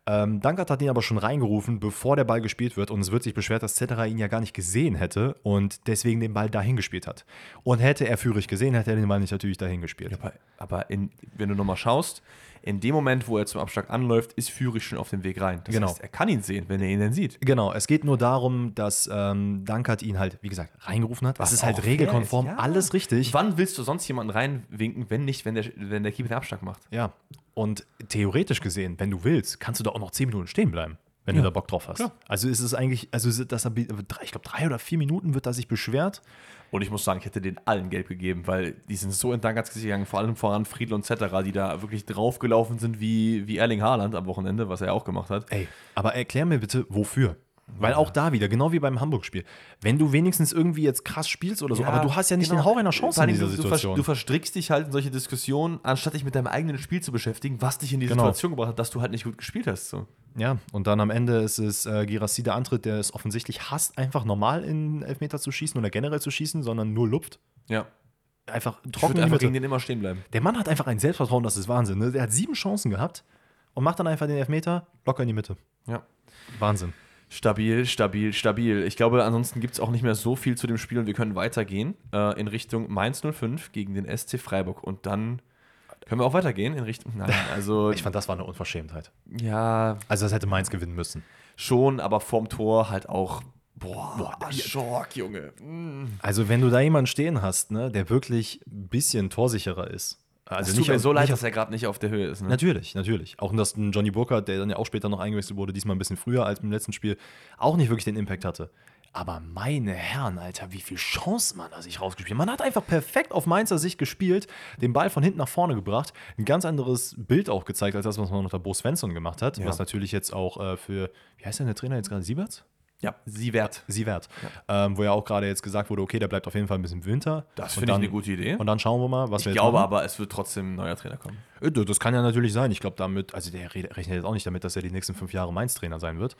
Ähm, Dankert hat ihn aber schon reingerufen, bevor der Ball gespielt wird und es wird sich beschwert, dass Zetterer ihn ja gar nicht gesehen hätte und deswegen den Ball dahin gespielt hat. Und hätte er Fürich gesehen, hätte er den Ball nicht natürlich dahin gespielt. Aber, aber in, wenn du nochmal schaust, in dem Moment, wo er zum Abschlag anläuft, ist Führig schon auf dem Weg rein. Das Genau. heißt, er kann ihn sehen, wenn er ihn denn sieht. Genau, es geht nur darum, dass ähm, Dankert ihn halt, wie gesagt, reingerufen hat. Das Was ist halt regelkonform, ja. alles richtig. Wann willst du sonst jemanden reinwinken, wenn nicht, wenn der, wenn der Keeper den Abschlag macht? Ja. Und theoretisch gesehen, wenn du willst, kannst du da auch noch 10 Minuten stehen bleiben, wenn Ja. du da Bock drauf hast. Klar. Also ist es eigentlich, also das, ich glaube, drei oder vier Minuten wird er sich beschwert. Und ich muss sagen, ich hätte den allen gelb gegeben, weil die sind so in Dankerts Gesicht gegangen, vor allem voran Friedl und Zetterer, die da wirklich draufgelaufen sind wie, wie Erling Haaland am Wochenende, was er auch gemacht hat. Ey, aber erklär mir bitte, wofür? Weil auch da wieder, genau wie beim Hamburg-Spiel, wenn du wenigstens irgendwie jetzt krass spielst oder so, aber du hast ja nicht genau. den Hauch einer Chance in dieser du, Situation. Du verstrickst dich halt in solche Diskussionen, anstatt dich mit deinem eigenen Spiel zu beschäftigen, was dich in die Genau. Situation gebracht hat, dass du halt nicht gut gespielt hast. So. Ja, und dann am Ende ist es äh, Girassi der Antritt, der es offensichtlich hasst, einfach normal in Elfmeter zu schießen oder generell zu schießen, sondern nur lupft. Ja. Einfach Ich trocken die einfach gegen den immer stehen bleiben. Der Mann hat einfach ein Selbstvertrauen, das ist Wahnsinn. Ne? Der hat sieben Chancen gehabt und macht dann einfach den Elfmeter locker in die Mitte. Ja. Wahnsinn. Stabil, stabil, stabil. Ich glaube, ansonsten gibt es auch nicht mehr so viel zu dem Spiel und wir können weitergehen äh, in Richtung Mainz 05 gegen den SC Freiburg. Und dann können wir auch weitergehen in Richtung. Nein, also. Ich fand, das war eine Unverschämtheit. ja, Also das hätte Mainz gewinnen müssen. schon, aber vorm Tor halt auch. Boah, Schock, Junge. Mm. Also wenn du da jemanden stehen hast, ne, der wirklich ein bisschen torsicherer ist. Also es tut mir so leid, nicht dass er gerade nicht auf der Höhe ist. Ne? Natürlich, natürlich. Auch dass ein Johnny Burkhardt, der dann ja auch später noch eingewechselt wurde, diesmal ein bisschen früher als im letzten Spiel, auch nicht wirklich den Impact hatte. Aber meine Herren, Alter, wie viel Chance man da sich rausgespielt hat. Man hat einfach perfekt auf Mainzer Sicht gespielt, den Ball von hinten nach vorne gebracht, ein ganz anderes Bild auch gezeigt, als das, was man unter Bo Svensson gemacht hat. Ja. Was natürlich jetzt auch äh, für, wie heißt denn der Trainer jetzt gerade, Sieberts? Ja, sie wert. Sievert. Ähm, wo ja auch gerade jetzt gesagt wurde, okay, der bleibt auf jeden Fall ein bisschen im Winter. Das finde ich eine gute Idee. Und dann schauen wir mal, was Ich wir jetzt glaube machen. aber, es wird trotzdem ein neuer Trainer kommen. Äh, Das kann ja natürlich sein. Ich glaube damit, also der re- rechnet jetzt auch nicht damit, dass er die nächsten fünf Jahre Mainz-Trainer sein wird.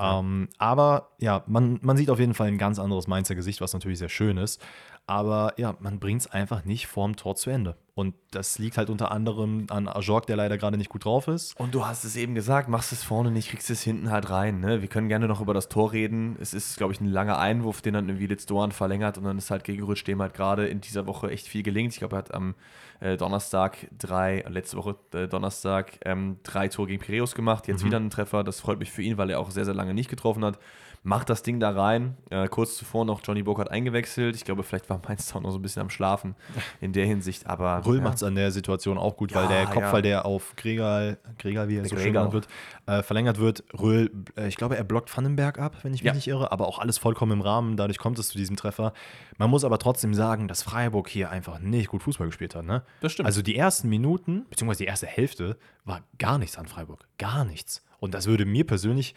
Ähm, aber ja, man, man sieht auf jeden Fall ein ganz anderes Mainzer Gesicht, was natürlich sehr schön ist. Aber ja, man bringt es einfach nicht vorm Tor zu Ende. Und das liegt halt unter anderem an Ajorg, der leider gerade nicht gut drauf ist. Und du hast es eben gesagt, machst es vorne nicht, kriegst es hinten halt rein. Ne? Wir können gerne noch über das Tor reden. Es ist, glaube ich, ein langer Einwurf, den dann irgendwie Litz Doan verlängert und dann ist halt gegen dem halt gerade in dieser Woche echt viel gelingt. Ich glaube, er hat am äh, Donnerstag drei, äh, letzte Woche äh, Donnerstag ähm, drei Tore gegen Piräus gemacht. Jetzt mhm. wieder einen Treffer. Das freut mich für ihn, weil er auch sehr, sehr lange nicht getroffen hat macht das Ding da rein. Äh, kurz zuvor noch Johnny Burkhardt eingewechselt. Ich glaube, vielleicht war Mainz auch noch so ein bisschen am Schlafen in der Hinsicht. Aber Röll ja. macht es an der Situation auch gut, ja, weil der Kopfball, der auf Gregal, Gregal wie er so schön genannt wird, äh, verlängert wird. Röll, äh, ich glaube, er blockt Vandenberg ab, wenn ich mich nicht irre, aber auch alles vollkommen im Rahmen. Dadurch kommt es zu diesem Treffer. Man muss aber trotzdem sagen, dass Freiburg hier einfach nicht gut Fußball gespielt hat. Ne? Das stimmt. Also die ersten Minuten, beziehungsweise die erste Hälfte, war gar nichts an Freiburg. Gar nichts. Und das würde mir persönlich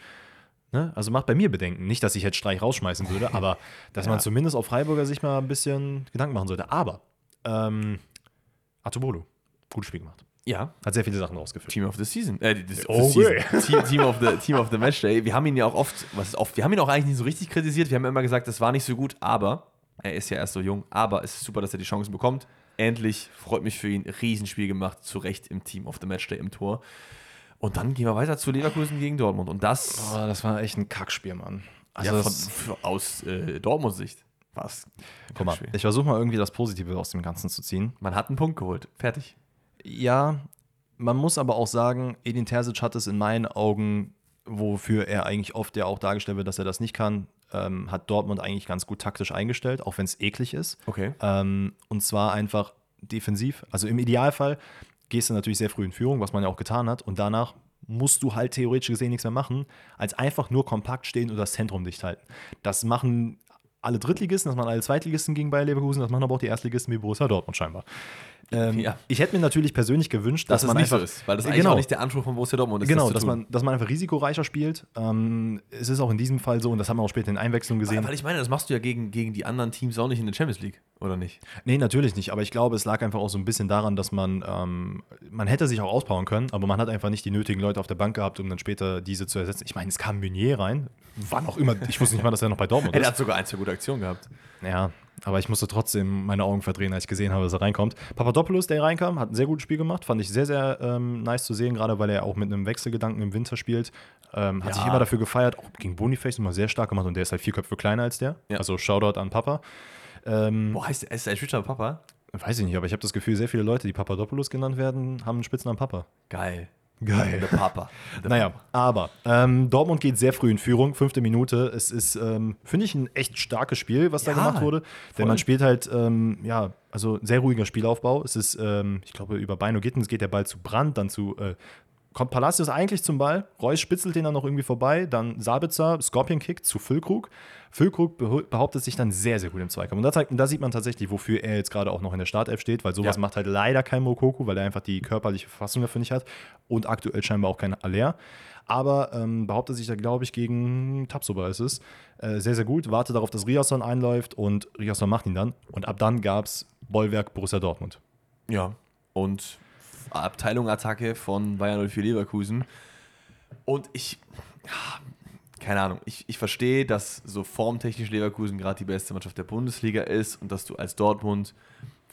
Ne? Also macht bei mir Bedenken. Nicht, dass ich jetzt Streich rausschmeißen würde, aber dass ja. man zumindest auf Freiburger sich mal ein bisschen Gedanken machen sollte. Aber ähm, Atobolo, gutes Spiel gemacht. Ja. Hat sehr viele Sachen rausgeführt. Team of the Season. Äh, das, oh, the season. Team, Team, of the, Team of the Matchday. Wir haben ihn ja auch oft, was ist oft, wir haben ihn auch eigentlich nicht so richtig kritisiert. Wir haben immer gesagt, das war nicht so gut, aber er ist ja erst so jung. Aber es ist super, dass er die Chancen bekommt. Endlich, freut mich für ihn. Riesenspiel gemacht, zu Recht im Team of the Matchday im Tor. Und dann gehen wir weiter zu Leverkusen gegen Dortmund. Und das. Oh, das war echt ein Kackspiel, Mann. Also ja, von, aus äh, Dortmunds Sicht war es. Guck mal, ich versuche mal irgendwie das Positive aus dem Ganzen zu ziehen. Man hat einen Punkt geholt. Fertig. Ja, man muss aber auch sagen, Edin Terzic hat es in meinen Augen, wofür er eigentlich oft ja auch dargestellt wird, dass er das nicht kann, ähm, hat Dortmund eigentlich ganz gut taktisch eingestellt, auch wenn es eklig ist. Okay. Ähm, und zwar einfach defensiv. Also im Idealfall gehst du natürlich sehr früh in Führung, was man ja auch getan hat. Und danach musst du halt theoretisch gesehen nichts mehr machen, als einfach nur kompakt stehen und das Zentrum dicht halten. Das machen alle Drittligisten, das machen alle Zweitligisten gegen Bayer Leverkusen, das machen aber auch die Erstligisten wie Borussia Dortmund scheinbar. Ähm, ja. Ich hätte mir natürlich persönlich gewünscht, dass, dass man einfach, so ist, weil das eigentlich genau, auch nicht der Anspruch von Borussia Dortmund ist. Genau, das dass, man, dass man einfach risikoreicher spielt. Ähm, es ist auch in diesem Fall so, und das haben wir auch später in Einwechslung gesehen. Weil, weil ich meine, das machst du ja gegen, gegen die anderen Teams auch nicht in der Champions League, oder nicht? Nee, natürlich nicht. Aber ich glaube, es lag einfach auch so ein bisschen daran, dass man, ähm, man hätte sich auch auspowern können, aber man hat einfach nicht die nötigen Leute auf der Bank gehabt, um dann später diese zu ersetzen. Ich meine, es kam Meunier rein, wann auch immer, ich wusste nicht mal, dass er noch bei Dortmund ist. Er hat sogar ein, zwei gute Aktionen gehabt. Ja, aber ich musste trotzdem meine Augen verdrehen, als ich gesehen habe, dass er reinkommt. Papadopoulos, der reinkam, hat ein sehr gutes Spiel gemacht. Fand ich sehr, sehr ähm, nice zu sehen, gerade weil er auch mit einem Wechselgedanken im Winter spielt. Ähm, hat ja. sich immer dafür gefeiert, auch gegen Boniface immer sehr stark gemacht und der ist halt vier Köpfe kleiner als der. Ja. Also Shoutout an Papa. Ähm, Wo heißt? Ist der Schütter Papa? Weiß ich nicht, aber ich habe das Gefühl, sehr viele Leute, die Papadopoulos genannt werden, haben einen Spitznamen Papa. Geil. Geil. Der Papa. Der naja, Papa. aber ähm, Dortmund geht sehr früh in Führung, fünfte Minute. Es ist, ähm, finde ich, ein echt starkes Spiel, was ja, da gemacht wurde. Voll. Denn man spielt halt, ähm, ja, also sehr ruhiger Spielaufbau. Es ist, ähm, ich glaube, über Beino Gittens geht der Ball zu Brand, dann zu äh, kommt Palacios eigentlich zum Ball, Reus spitzelt den dann noch irgendwie vorbei, dann Sabitzer, Scorpion Kick zu Füllkrug. Füllkrug behauptet sich dann sehr, sehr gut im Zweikampf. Und da, zeigt, da sieht man tatsächlich, wofür er jetzt gerade auch noch in der Startelf steht, weil sowas ja. macht halt leider kein Mokoku, weil er einfach die körperliche Verfassung dafür nicht hat und aktuell scheinbar auch kein Aller. Aber ähm, behauptet sich da, glaube ich, gegen Tapsoba ist es. Äh, sehr, sehr gut. Warte darauf, dass Riasson einläuft und Riasson macht ihn dann. Und ab dann gab es Bollwerk Borussia Dortmund. Ja, und Abteilung Attacke von Bayern 04 Leverkusen. Und ich, keine Ahnung, ich, ich verstehe, dass so formtechnisch Leverkusen gerade die beste Mannschaft der Bundesliga ist und dass du als Dortmund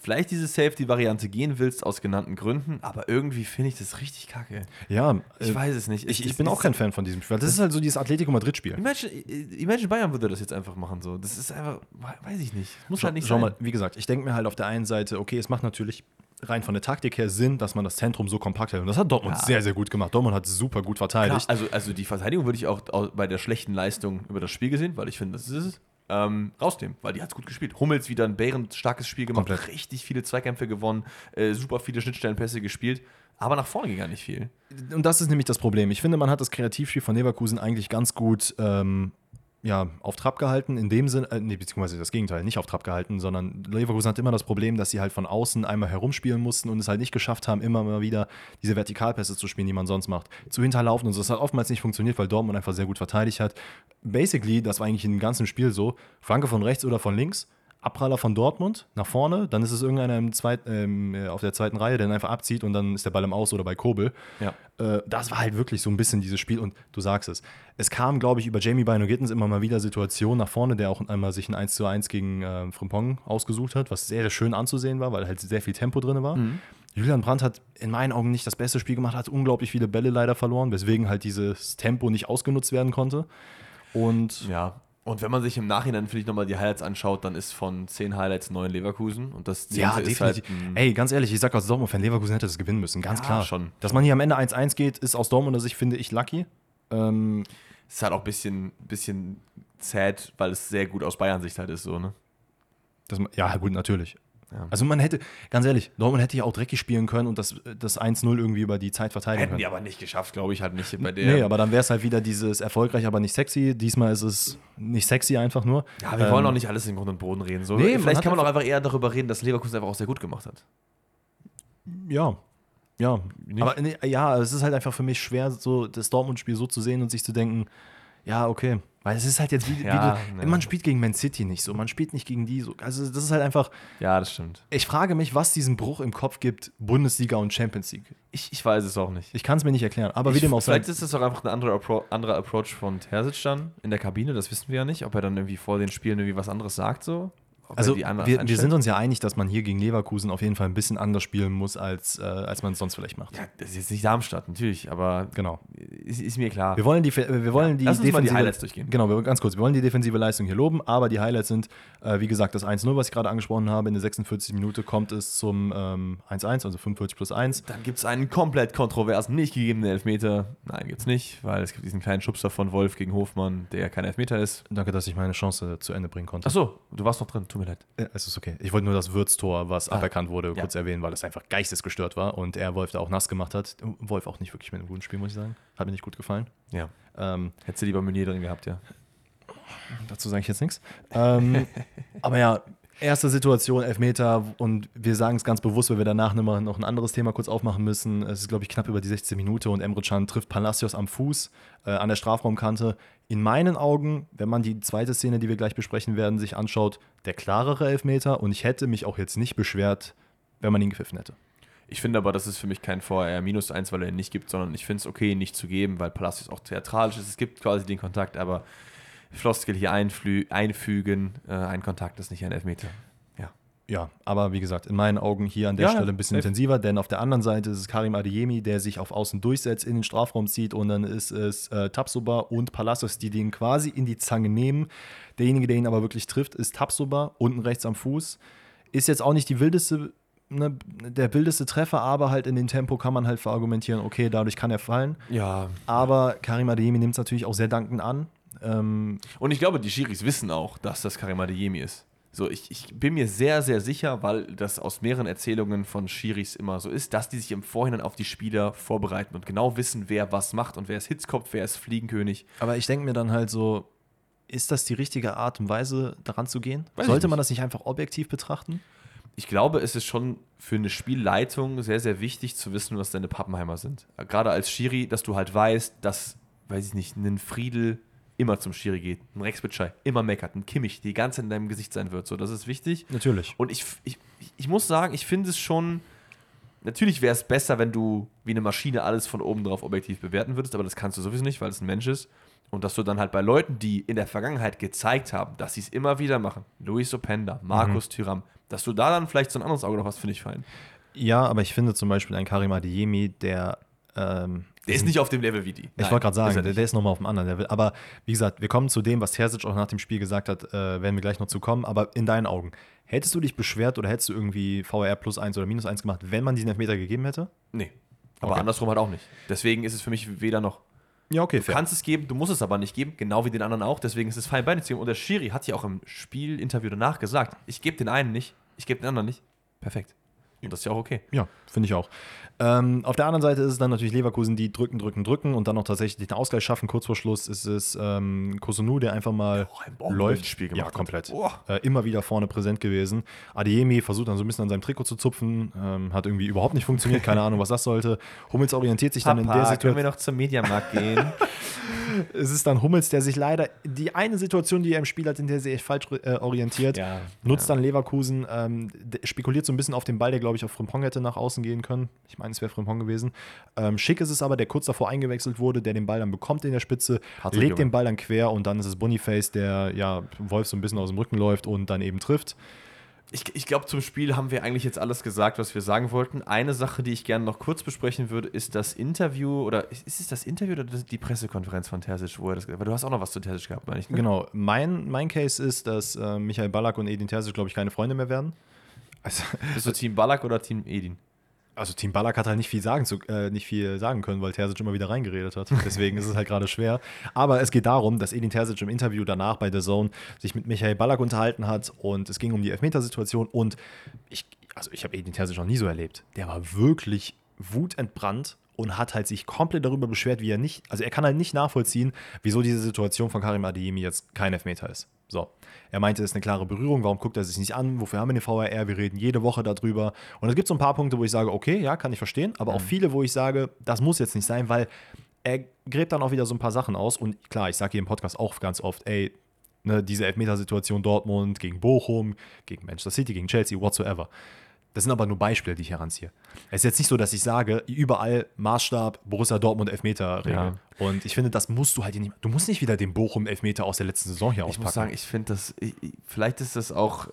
vielleicht diese Safety-Variante gehen willst, aus genannten Gründen, aber irgendwie finde ich das richtig kacke. Ja, ich äh, weiß es nicht. Ich, ich bin auch kein Fan von diesem Spiel. Das, das ist halt so dieses Atletico Madrid-Spiel. Imagine, Imagine, Bayern würde das jetzt einfach machen. So. Das ist einfach, weiß ich nicht. Muss schau, halt nicht schau sein. mal, wie gesagt, ich denke mir halt auf der einen Seite, okay, es macht natürlich rein von der Taktik her Sinn, dass man das Zentrum so kompakt hält. Und das hat Dortmund ja. sehr, sehr gut gemacht. Dortmund hat super gut verteidigt. Klar, also, also die Verteidigung würde ich auch bei der schlechten Leistung über das Spiel gesehen, weil ich finde, das ist es. Ähm, rausnehmen, weil die hat es gut gespielt. Hummels wieder ein bärenstarkes Spiel gemacht, Komplett. richtig viele Zweikämpfe gewonnen, äh, super viele Schnittstellenpässe gespielt, aber nach vorne ging gar nicht viel. Und das ist nämlich das Problem. Ich finde, man hat das Kreativspiel von Leverkusen eigentlich ganz gut ähm, ja, auf Trab gehalten, in dem Sinne, äh, nee, beziehungsweise das Gegenteil, nicht auf Trab gehalten, sondern Leverkusen hat immer das Problem, dass sie halt von außen einmal herumspielen mussten und es halt nicht geschafft haben, immer mal wieder diese Vertikalpässe zu spielen, die man sonst macht, zu hinterlaufen und so. Das hat oftmals nicht funktioniert, weil Dortmund einfach sehr gut verteidigt hat. Basically, das war eigentlich im ganzen Spiel so, Flanke von rechts oder von links, Abpraller von Dortmund nach vorne, dann ist es irgendeiner im zweit, ähm, äh, auf der zweiten Reihe, der ihn einfach abzieht und dann ist der Ball im Aus oder bei Kobel. Ja. Äh, das war halt wirklich so ein bisschen dieses Spiel und du sagst es. Es kam, glaube ich, über Jamie Bino Gittens immer mal wieder Situationen nach vorne, der auch einmal sich ein 1 zu 1 gegen äh, Frimpong ausgesucht hat, was sehr, sehr schön anzusehen war, weil halt sehr viel Tempo drin war. Julian Brandt hat in meinen Augen nicht das beste Spiel gemacht, hat unglaublich viele Bälle leider verloren, weswegen halt dieses Tempo nicht ausgenutzt werden konnte. Und Ja. Und wenn man sich im Nachhinein vielleicht nochmal die Highlights anschaut, dann ist von zehn Highlights neun Leverkusen. Und das Ja, zehnte ist definitiv. halt Ey, ganz ehrlich, ich sag als Dortmund-Fan, Leverkusen hätte das gewinnen müssen, ganz Ja, klar. schon. Dass man hier am Ende 1-1 geht, ist aus Dortmunder Sicht, finde ich, lucky. Ähm, ist halt auch ein bisschen, bisschen sad, weil es sehr gut aus Bayern-Sicht halt ist, so, ne? das, ja, gut, natürlich. Ja. Also man hätte, ganz ehrlich, Dortmund hätte ja auch dreckig spielen können und das, das 1-0 irgendwie über die Zeit verteidigen Hätten können. die aber nicht geschafft, glaube ich, halt nicht bei der. Nee, aber dann wäre es halt wieder dieses erfolgreich, aber nicht sexy. Diesmal ist es nicht sexy einfach nur. ja, wir wollen Ähm, auch nicht alles in Grund und Boden reden. So. Nee, man Vielleicht hat kann man auch einfach eher darüber reden, dass Leverkusen einfach auch sehr gut gemacht hat. Ja. Ja. Nicht? Aber nee, ja, es ist halt einfach für mich schwer, so das Dortmund-Spiel so zu sehen und sich zu denken, ja, okay. Weil es ist halt jetzt wie, Ja, wie ne. man spielt gegen Man City nicht so, man spielt nicht gegen die so. Also das ist halt einfach, Ja, das stimmt. ich frage mich, was diesen Bruch im Kopf gibt, Bundesliga und Champions League. Ich, ich weiß es auch nicht. Ich kann es mir nicht erklären, aber wie Ich- dem auch sei. Vielleicht ist es auch einfach ein anderer, Appro anderer Approach von Terzic dann in der Kabine, das wissen wir ja nicht. Ob er dann irgendwie vor den Spielen irgendwie was anderes sagt, so. Also wir, wir sind uns ja einig, dass man hier gegen Leverkusen auf jeden Fall ein bisschen anders spielen muss, als, äh, als man es sonst vielleicht macht. Ja, das ist jetzt nicht Darmstadt, natürlich, aber Genau. ist, ist mir klar. Wir wollen die, wir wollen die lass uns mal die defensive- Highlights durchgehen. Genau, wir, ganz kurz. Wir wollen die defensive Leistung hier loben, aber die Highlights sind, äh, wie gesagt, das 1-0, was ich gerade angesprochen habe. In der 46. Minute kommt es zum ähm, 1-1, also 45 plus 1. Dann gibt es einen komplett kontroversen, nicht gegebenen Elfmeter. Nein, gibt's nicht, weil es gibt diesen kleinen Schubser von Wolf gegen Hofmann, der kein Elfmeter ist. Danke, dass ich meine Chance zu Ende bringen konnte. Achso, du warst noch drin, tut mir leid. Es ist okay. Ich wollte nur das Würztor, was Ah, aberkannt wurde, ja. kurz erwähnen, weil es einfach geistesgestört war und er Wolf da auch nass gemacht hat. Wolf auch nicht wirklich mit einem guten Spiel, muss ich sagen. Hat mir nicht gut gefallen. Ja. Ähm, Hättest du lieber Meunier drin gehabt, ja. Dazu sage ich jetzt nichts. Ähm, aber ja, erste Situation, Elfmeter und wir sagen es ganz bewusst, weil wir danach noch noch ein anderes Thema kurz aufmachen müssen. Es ist, glaube ich, knapp über die 16 Minute und Emre Can trifft Palacios am Fuß äh, an der Strafraumkante. In meinen Augen, wenn man die zweite Szene, die wir gleich besprechen werden, sich anschaut, der klarere Elfmeter und ich hätte mich auch jetzt nicht beschwert, wenn man ihn gepfiffen hätte. Ich finde aber, das ist für mich kein VR minus eins, weil er ihn nicht gibt, sondern ich finde es okay, ihn nicht zu geben, weil Palacios auch theatralisch ist. Es gibt quasi den Kontakt, aber Floskel hier einfügen, äh, ein Kontakt ist nicht ein Elfmeter. Ja. Aber wie gesagt, in meinen Augen hier an der Ja, Stelle ein bisschen safe. intensiver, denn auf der anderen Seite ist es Karim Adeyemi, der sich auf Außen durchsetzt, in den Strafraum zieht und dann ist es äh, Tapsoba und Palacios, die den quasi in die Zange nehmen. Derjenige, der ihn aber wirklich trifft, ist Tapsoba, unten rechts am Fuß. Ist jetzt auch nicht die wildeste, ne, der wildeste Treffer, aber halt in dem Tempo kann man halt verargumentieren, okay, dadurch kann er fallen. Ja. Aber Karim Adeyemi nimmt es natürlich auch sehr dankend an. Ähm, Und ich glaube, die Schiris wissen auch, dass das Karim Adeyemi ist. So, ich, ich bin mir sehr, sehr sicher, weil das aus mehreren Erzählungen von Schiris immer so ist, dass die sich im Vorhinein auf die Spieler vorbereiten und genau wissen, wer was macht und wer ist Hitzkopf, wer ist Fliegenkönig. Aber ich denke mir dann halt so, ist das die richtige Art und Weise, daran zu gehen? Weiß Sollte man das nicht einfach objektiv betrachten? Ich glaube, es ist schon für eine Spielleitung sehr, sehr wichtig zu wissen, was deine Pappenheimer sind. Gerade als Schiri, dass du halt weißt, dass, weiß ich nicht, ein Friedel immer zum Schiri geht, ein Rex Bitschei immer meckert, ein Kimmich die ganze in deinem Gesicht sein wird. So, das ist wichtig. Natürlich. Und ich, ich, ich muss sagen, ich finde es schon. Natürlich wäre es besser, wenn du wie eine Maschine alles von oben drauf objektiv bewerten würdest, aber das kannst du sowieso nicht, weil es ein Mensch ist. Und dass du dann halt bei Leuten, die in der Vergangenheit gezeigt haben, dass sie es immer wieder machen, Luis Openda, Markus Mhm. Thüram, dass du da dann vielleicht so ein anderes Auge noch hast, finde ich fein. Ja, aber ich finde zum Beispiel ein Karim Adeyemi, der. Ähm, Der ist nicht auf dem Level wie die. Ich wollte gerade sagen, der, der ist nochmal auf einem anderen Level. Aber wie gesagt, wir kommen zu dem, was Terzic auch nach dem Spiel gesagt hat, äh, werden wir gleich noch zu kommen. Aber in deinen Augen, hättest du dich beschwert oder hättest du irgendwie VR plus 1 oder minus 1 gemacht, wenn man diesen Elfmeter gegeben hätte? Nee. Aber Okay. andersrum halt auch nicht. Deswegen ist es für mich weder noch. Ja, okay, Du kannst es geben, du musst es aber nicht geben, genau wie den anderen auch. Deswegen ist es fein, beide zu geben. Und der Schiri hat ja auch im Spielinterview danach gesagt: Ich gebe den einen nicht, ich gebe den anderen nicht. Perfekt. Und das ist ja auch okay. Ja, finde ich auch. Ähm, auf der anderen Seite ist es dann natürlich Leverkusen, die drücken, drücken, drücken und dann noch tatsächlich den Ausgleich schaffen. Kurz vor Schluss ist es ähm, Kosunu, der einfach mal Oh, ein läuft. Ja, gemacht hat. komplett. Boah. Äh, immer wieder vorne präsent gewesen. Adeyemi versucht dann so ein bisschen an seinem Trikot zu zupfen. Ähm, hat irgendwie überhaupt nicht funktioniert. Keine Ahnung, was das sollte. Hummels orientiert sich dann in der können Situation. wir noch zum Mediamarkt gehen? Es ist dann Hummels, der sich leider die eine Situation, die er im Spiel hat, in der er sich falsch äh, orientiert, Ja, nutzt ja. dann Leverkusen, ähm, spekuliert so ein bisschen auf den Ball, der glaube ich auf Frimpong hätte nach außen gehen können. Ich meine, es wäre Frimpong gewesen. Ähm, schick ist es aber, der kurz davor eingewechselt wurde, der den Ball dann bekommt in der Spitze, Patrick legt Junge. den Ball dann quer und dann ist es Boniface, der ja Wolf so ein bisschen aus dem Rücken läuft und dann eben trifft. Ich, ich glaube, zum Spiel haben wir eigentlich jetzt alles gesagt, was wir sagen wollten. Eine Sache, die ich gerne noch kurz besprechen würde, ist das Interview oder ist, es das Interview oder die Pressekonferenz von Terzic, wo er das Weil du hast auch noch was zu Terzic gehabt, meine ich. Ne? Genau, mein, mein Case ist, dass äh, Michael Ballack und Edin Terzic, glaube ich, keine Freunde mehr werden. Also, Bist du Team Ballack oder Team Edin? Also Team Ballack hat halt nicht viel sagen, zu, äh, nicht viel sagen können, weil Terzic immer wieder reingeredet hat. Deswegen ist es halt gerade schwer. Aber es geht darum, dass Edin Terzic im Interview danach bei The Zone sich mit Michael Ballack unterhalten hat und es ging um die Elfmetersituation und ich, also ich habe Edin Terzic noch nie so erlebt. Der war wirklich wutentbrannt und hat halt sich komplett darüber beschwert, wie er nicht, also er kann halt nicht nachvollziehen, wieso diese Situation von Karim Adeyemi jetzt kein Elfmeter ist. So. Er meinte, es ist eine klare Berührung, warum guckt er sich nicht an? Wofür haben wir den VAR? Wir reden jede Woche darüber. Und es gibt so ein paar Punkte, wo ich sage, okay, ja, kann ich verstehen, aber auch viele, wo ich sage, das muss jetzt nicht sein, weil er gräbt dann auch wieder so ein paar Sachen aus. Und klar, ich sage hier im Podcast auch ganz oft, ey, ne, diese Elfmetersituation Dortmund gegen Bochum, gegen Manchester City, gegen Chelsea, whatsoever. Das sind aber nur Beispiele, die ich heranziehe. Es ist jetzt nicht so, dass ich sage, überall Maßstab Borussia Dortmund Elfmeter-Regel. Ja. Und ich finde, das musst du halt nicht. Du musst nicht wieder den Bochum-Elfmeter aus der letzten Saison hier Ich auspacken. muss sagen, ich finde das, ich, ich- vielleicht ist das auch,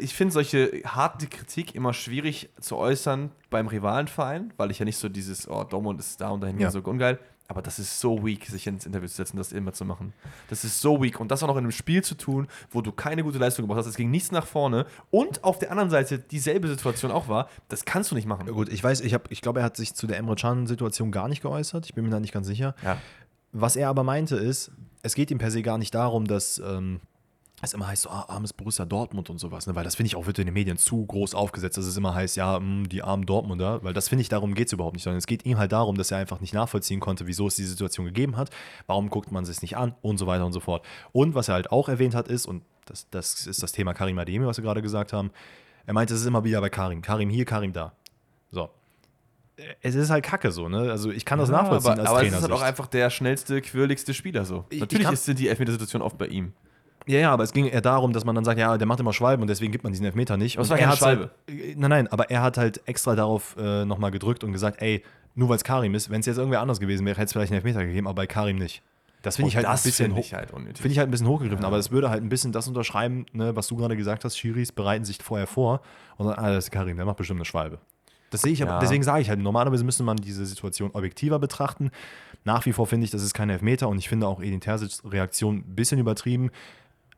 ich finde solche harte Kritik immer schwierig zu äußern beim Rivalenverein, weil ich ja nicht so dieses, oh, Dortmund ist da und dahin Ja. so ungeil. Aber das ist so weak, sich ins Interview zu setzen, das immer zu machen. Das ist so weak. Und das auch noch in einem Spiel zu tun, wo du keine gute Leistung gebracht hast. Es ging nichts nach vorne. Und auf der anderen Seite dieselbe Situation auch war. Das kannst du nicht machen. Ja, Gut, ich weiß, ich, hab, ich glaube, er hat sich zu der Emre Can-Situation gar nicht geäußert. Ich bin mir da nicht ganz sicher. Ja. Was er aber meinte ist, es geht ihm per se gar nicht darum, dass ähm, es immer heißt, so, ah, armes Borussia Dortmund und sowas, ne? weil das finde ich auch wird in den Medien zu groß aufgesetzt, dass es immer heißt, ja, mh, die armen Dortmunder, weil das finde ich, darum geht es überhaupt nicht, sondern es geht ihm halt darum, dass er einfach nicht nachvollziehen konnte, wieso es die Situation gegeben hat, warum guckt man es nicht an und so weiter und so fort. Und was er halt auch erwähnt hat ist, und das, das ist das Thema Karim Ademi, was wir gerade gesagt haben, er meinte, es ist immer wieder bei Karim, Karim hier, Karim da. So. Es ist halt kacke so, ne? Also ich kann das Ja, nachvollziehen aber, als aber es Trainer. ist halt auch einfach der schnellste, quirligste Spieler so. Ich- Natürlich ich ist, sind die Elfmetersituationen oft bei ihm. Ja, ja, aber es ging eher darum, dass man dann sagt, ja, der macht immer Schwalben und deswegen gibt man diesen Elfmeter nicht. Aber es war er keine hat's Schwalbe. Halt, nein, nein, aber er hat halt extra darauf äh, nochmal gedrückt und gesagt, ey, nur weil es Karim ist, wenn es jetzt irgendwer anders gewesen wäre, hätte es vielleicht einen Elfmeter gegeben, aber bei Karim nicht. Das finde ich Und halt das ein bisschen finde ich halt. Finde ich halt ein bisschen hochgegriffen, Ja. aber es würde halt ein bisschen das unterschreiben, ne, was du gerade gesagt hast, Schiris bereiten sich vorher vor und sagen, ah, das ist Karim, der macht bestimmt eine Schwalbe. Das sehe ich, aber Ja. deswegen sage ich halt, normalerweise müsste man diese Situation objektiver betrachten. Nach wie vor finde ich, das ist kein Elfmeter und ich finde auch Edin Terzics Reaktion ein bisschen übertrieben.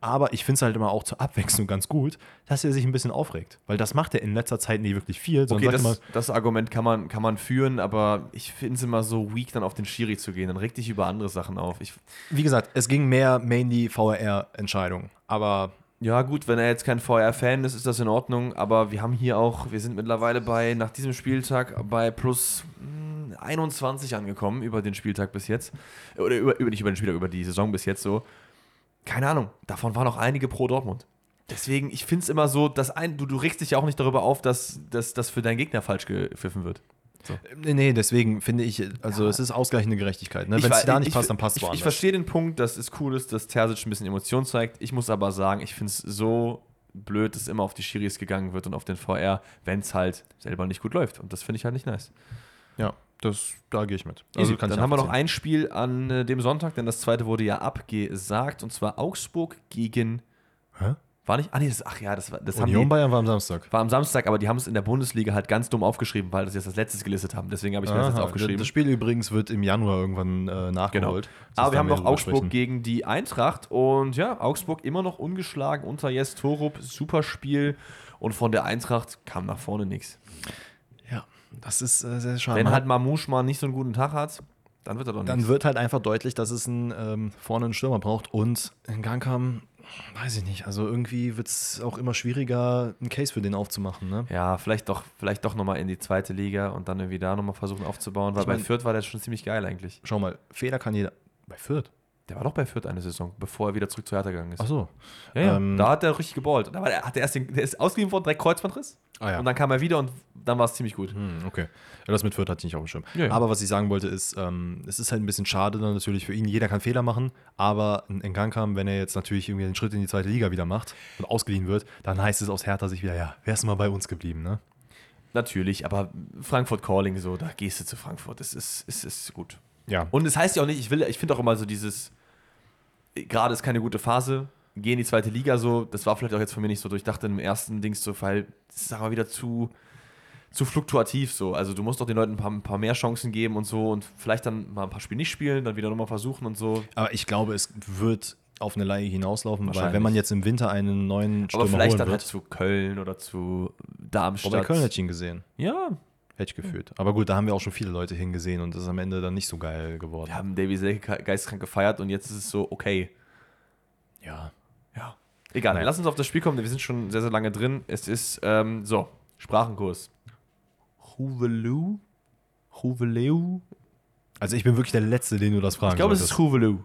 Aber ich finde es halt immer auch zur Abwechslung ganz gut, dass er sich ein bisschen aufregt. Weil das macht er in letzter Zeit nie wirklich viel. Okay, das, immer, das Argument kann man, kann man führen, aber ich finde es immer so weak, dann auf den Schiri zu gehen. Dann regt dich über andere Sachen auf. Ich, wie gesagt, es ging mehr mainly VRR-Entscheidungen. Aber ja, gut, wenn er jetzt kein VR-Fan ist, ist das in Ordnung, aber wir haben hier auch, wir sind mittlerweile bei, nach diesem Spieltag, bei plus mh, 21 angekommen über den Spieltag bis jetzt. Oder über, über nicht über den Spieltag, über die Saison bis jetzt so. Keine Ahnung, davon waren auch einige pro Dortmund. Deswegen, ich finde es immer so, dass ein, du, du regst dich ja auch nicht darüber auf, dass das für deinen Gegner falsch gepfiffen wird. nee, nee, deswegen finde ich, also Ja. es ist ausgleichende Gerechtigkeit. Ne? Wenn es da nicht ich- passt, dann passt es Ich, ich woanders. verstehe den Punkt, dass es cool ist, dass Terzic ein bisschen Emotion zeigt. Ich muss aber sagen, ich finde es so blöd, dass immer auf die Schiris gegangen wird und auf den VR, wenn es halt selber nicht gut läuft. Und das finde ich halt nicht nice. Ja, das, da gehe ich mit. Also, ich dann haben wir noch ein Spiel an äh, dem Sonntag, denn das zweite wurde ja abgesagt, und zwar Augsburg gegen. Hä? War nicht? Ah, nee, das, ach ja, das, war, das haben Union die, Bayern war am Samstag. war am Samstag, aber die haben es in der Bundesliga halt ganz dumm aufgeschrieben, weil das jetzt als letztes gelistet haben. Deswegen habe ich mir das jetzt Aha, aufgeschrieben. Das Spiel übrigens wird im Januar irgendwann äh, nachgeholt. Das Aber wir haben noch Augsburg sprechen. gegen die Eintracht und ja, Augsburg immer noch ungeschlagen unter Jes Torup, super Spiel und von der Eintracht kam nach vorne nichts. Das ist äh, sehr schade. Wenn halt Mamouche mal nicht so einen guten Tag hat, dann wird er doch Dann nichts. wird halt einfach deutlich, dass es einen, ähm, vorne einen Stürmer braucht und in Gangkam, Weiß ich nicht. Also irgendwie wird es auch immer schwieriger, einen Case für den aufzumachen. Ne? Ja, vielleicht doch, vielleicht doch nochmal in die zweite Liga und dann irgendwie da nochmal versuchen aufzubauen, weil Ich mein- bei Fürth war der schon ziemlich geil eigentlich. Schau mal, Fehler kann jeder. Bei Fürth? Der war doch bei Fürth eine Saison, bevor er wieder zurück zu Hertha gegangen ist. Ach so. ja, ja. ähm, da hat er richtig geballt. Da war der, hat er erst den, der ist ausgeliehen worden, direkt Kreuzbandriss. Ah ja. Und dann kam er wieder und dann war es ziemlich gut. Hm, okay. Ja, das mit Fürth hatte ich nicht auf dem Schirm. Ja. Aber was ich sagen wollte, ist, ähm, es ist halt ein bisschen schade dann natürlich für ihn. Jeder kann Fehler machen, aber ein Engankam, wenn er jetzt natürlich irgendwie den Schritt in die zweite Liga wieder macht und ausgeliehen wird, dann heißt es aus Hertha sich wieder, ja, wärst du mal bei uns geblieben, ne? Natürlich, aber Frankfurt Calling, so, da gehst du zu Frankfurt. Das ist, ist, ist gut. Ja. Und es heißt ja auch nicht, ich will, ich finde auch immer so dieses, gerade ist keine gute Phase, geh in die zweite Liga so, das war vielleicht auch jetzt von mir nicht so durchdacht im ersten Dings so, weil das ist aber wieder zu, zu fluktuativ so. Also du musst doch den Leuten ein paar, ein paar mehr Chancen geben und so und vielleicht dann mal ein paar Spiele nicht spielen, dann wieder nochmal versuchen und so. Aber ich glaube, es wird auf eine Laie hinauslaufen, weil wenn man jetzt im Winter einen neuen Stürmer Aber vielleicht dann wird, halt zu Köln oder zu Darmstadt. Wobei Köln hätte ich ihn gesehen, ja, hätte ich gefühlt. Aber gut, da haben wir auch schon viele Leute hingesehen und das ist am Ende dann nicht so geil geworden. wir haben Davy Selke geistkrank gefeiert und jetzt ist es so, okay. ja. Ja. Egal, Naja. lass uns auf das Spiel kommen, wir sind schon sehr, sehr lange drin. Es ist, ähm, so, Sprachenkurs. Huvelu? Huveleu? Also ich bin wirklich der Letzte, den du das fragen Ich glaube, es ist Huvelu.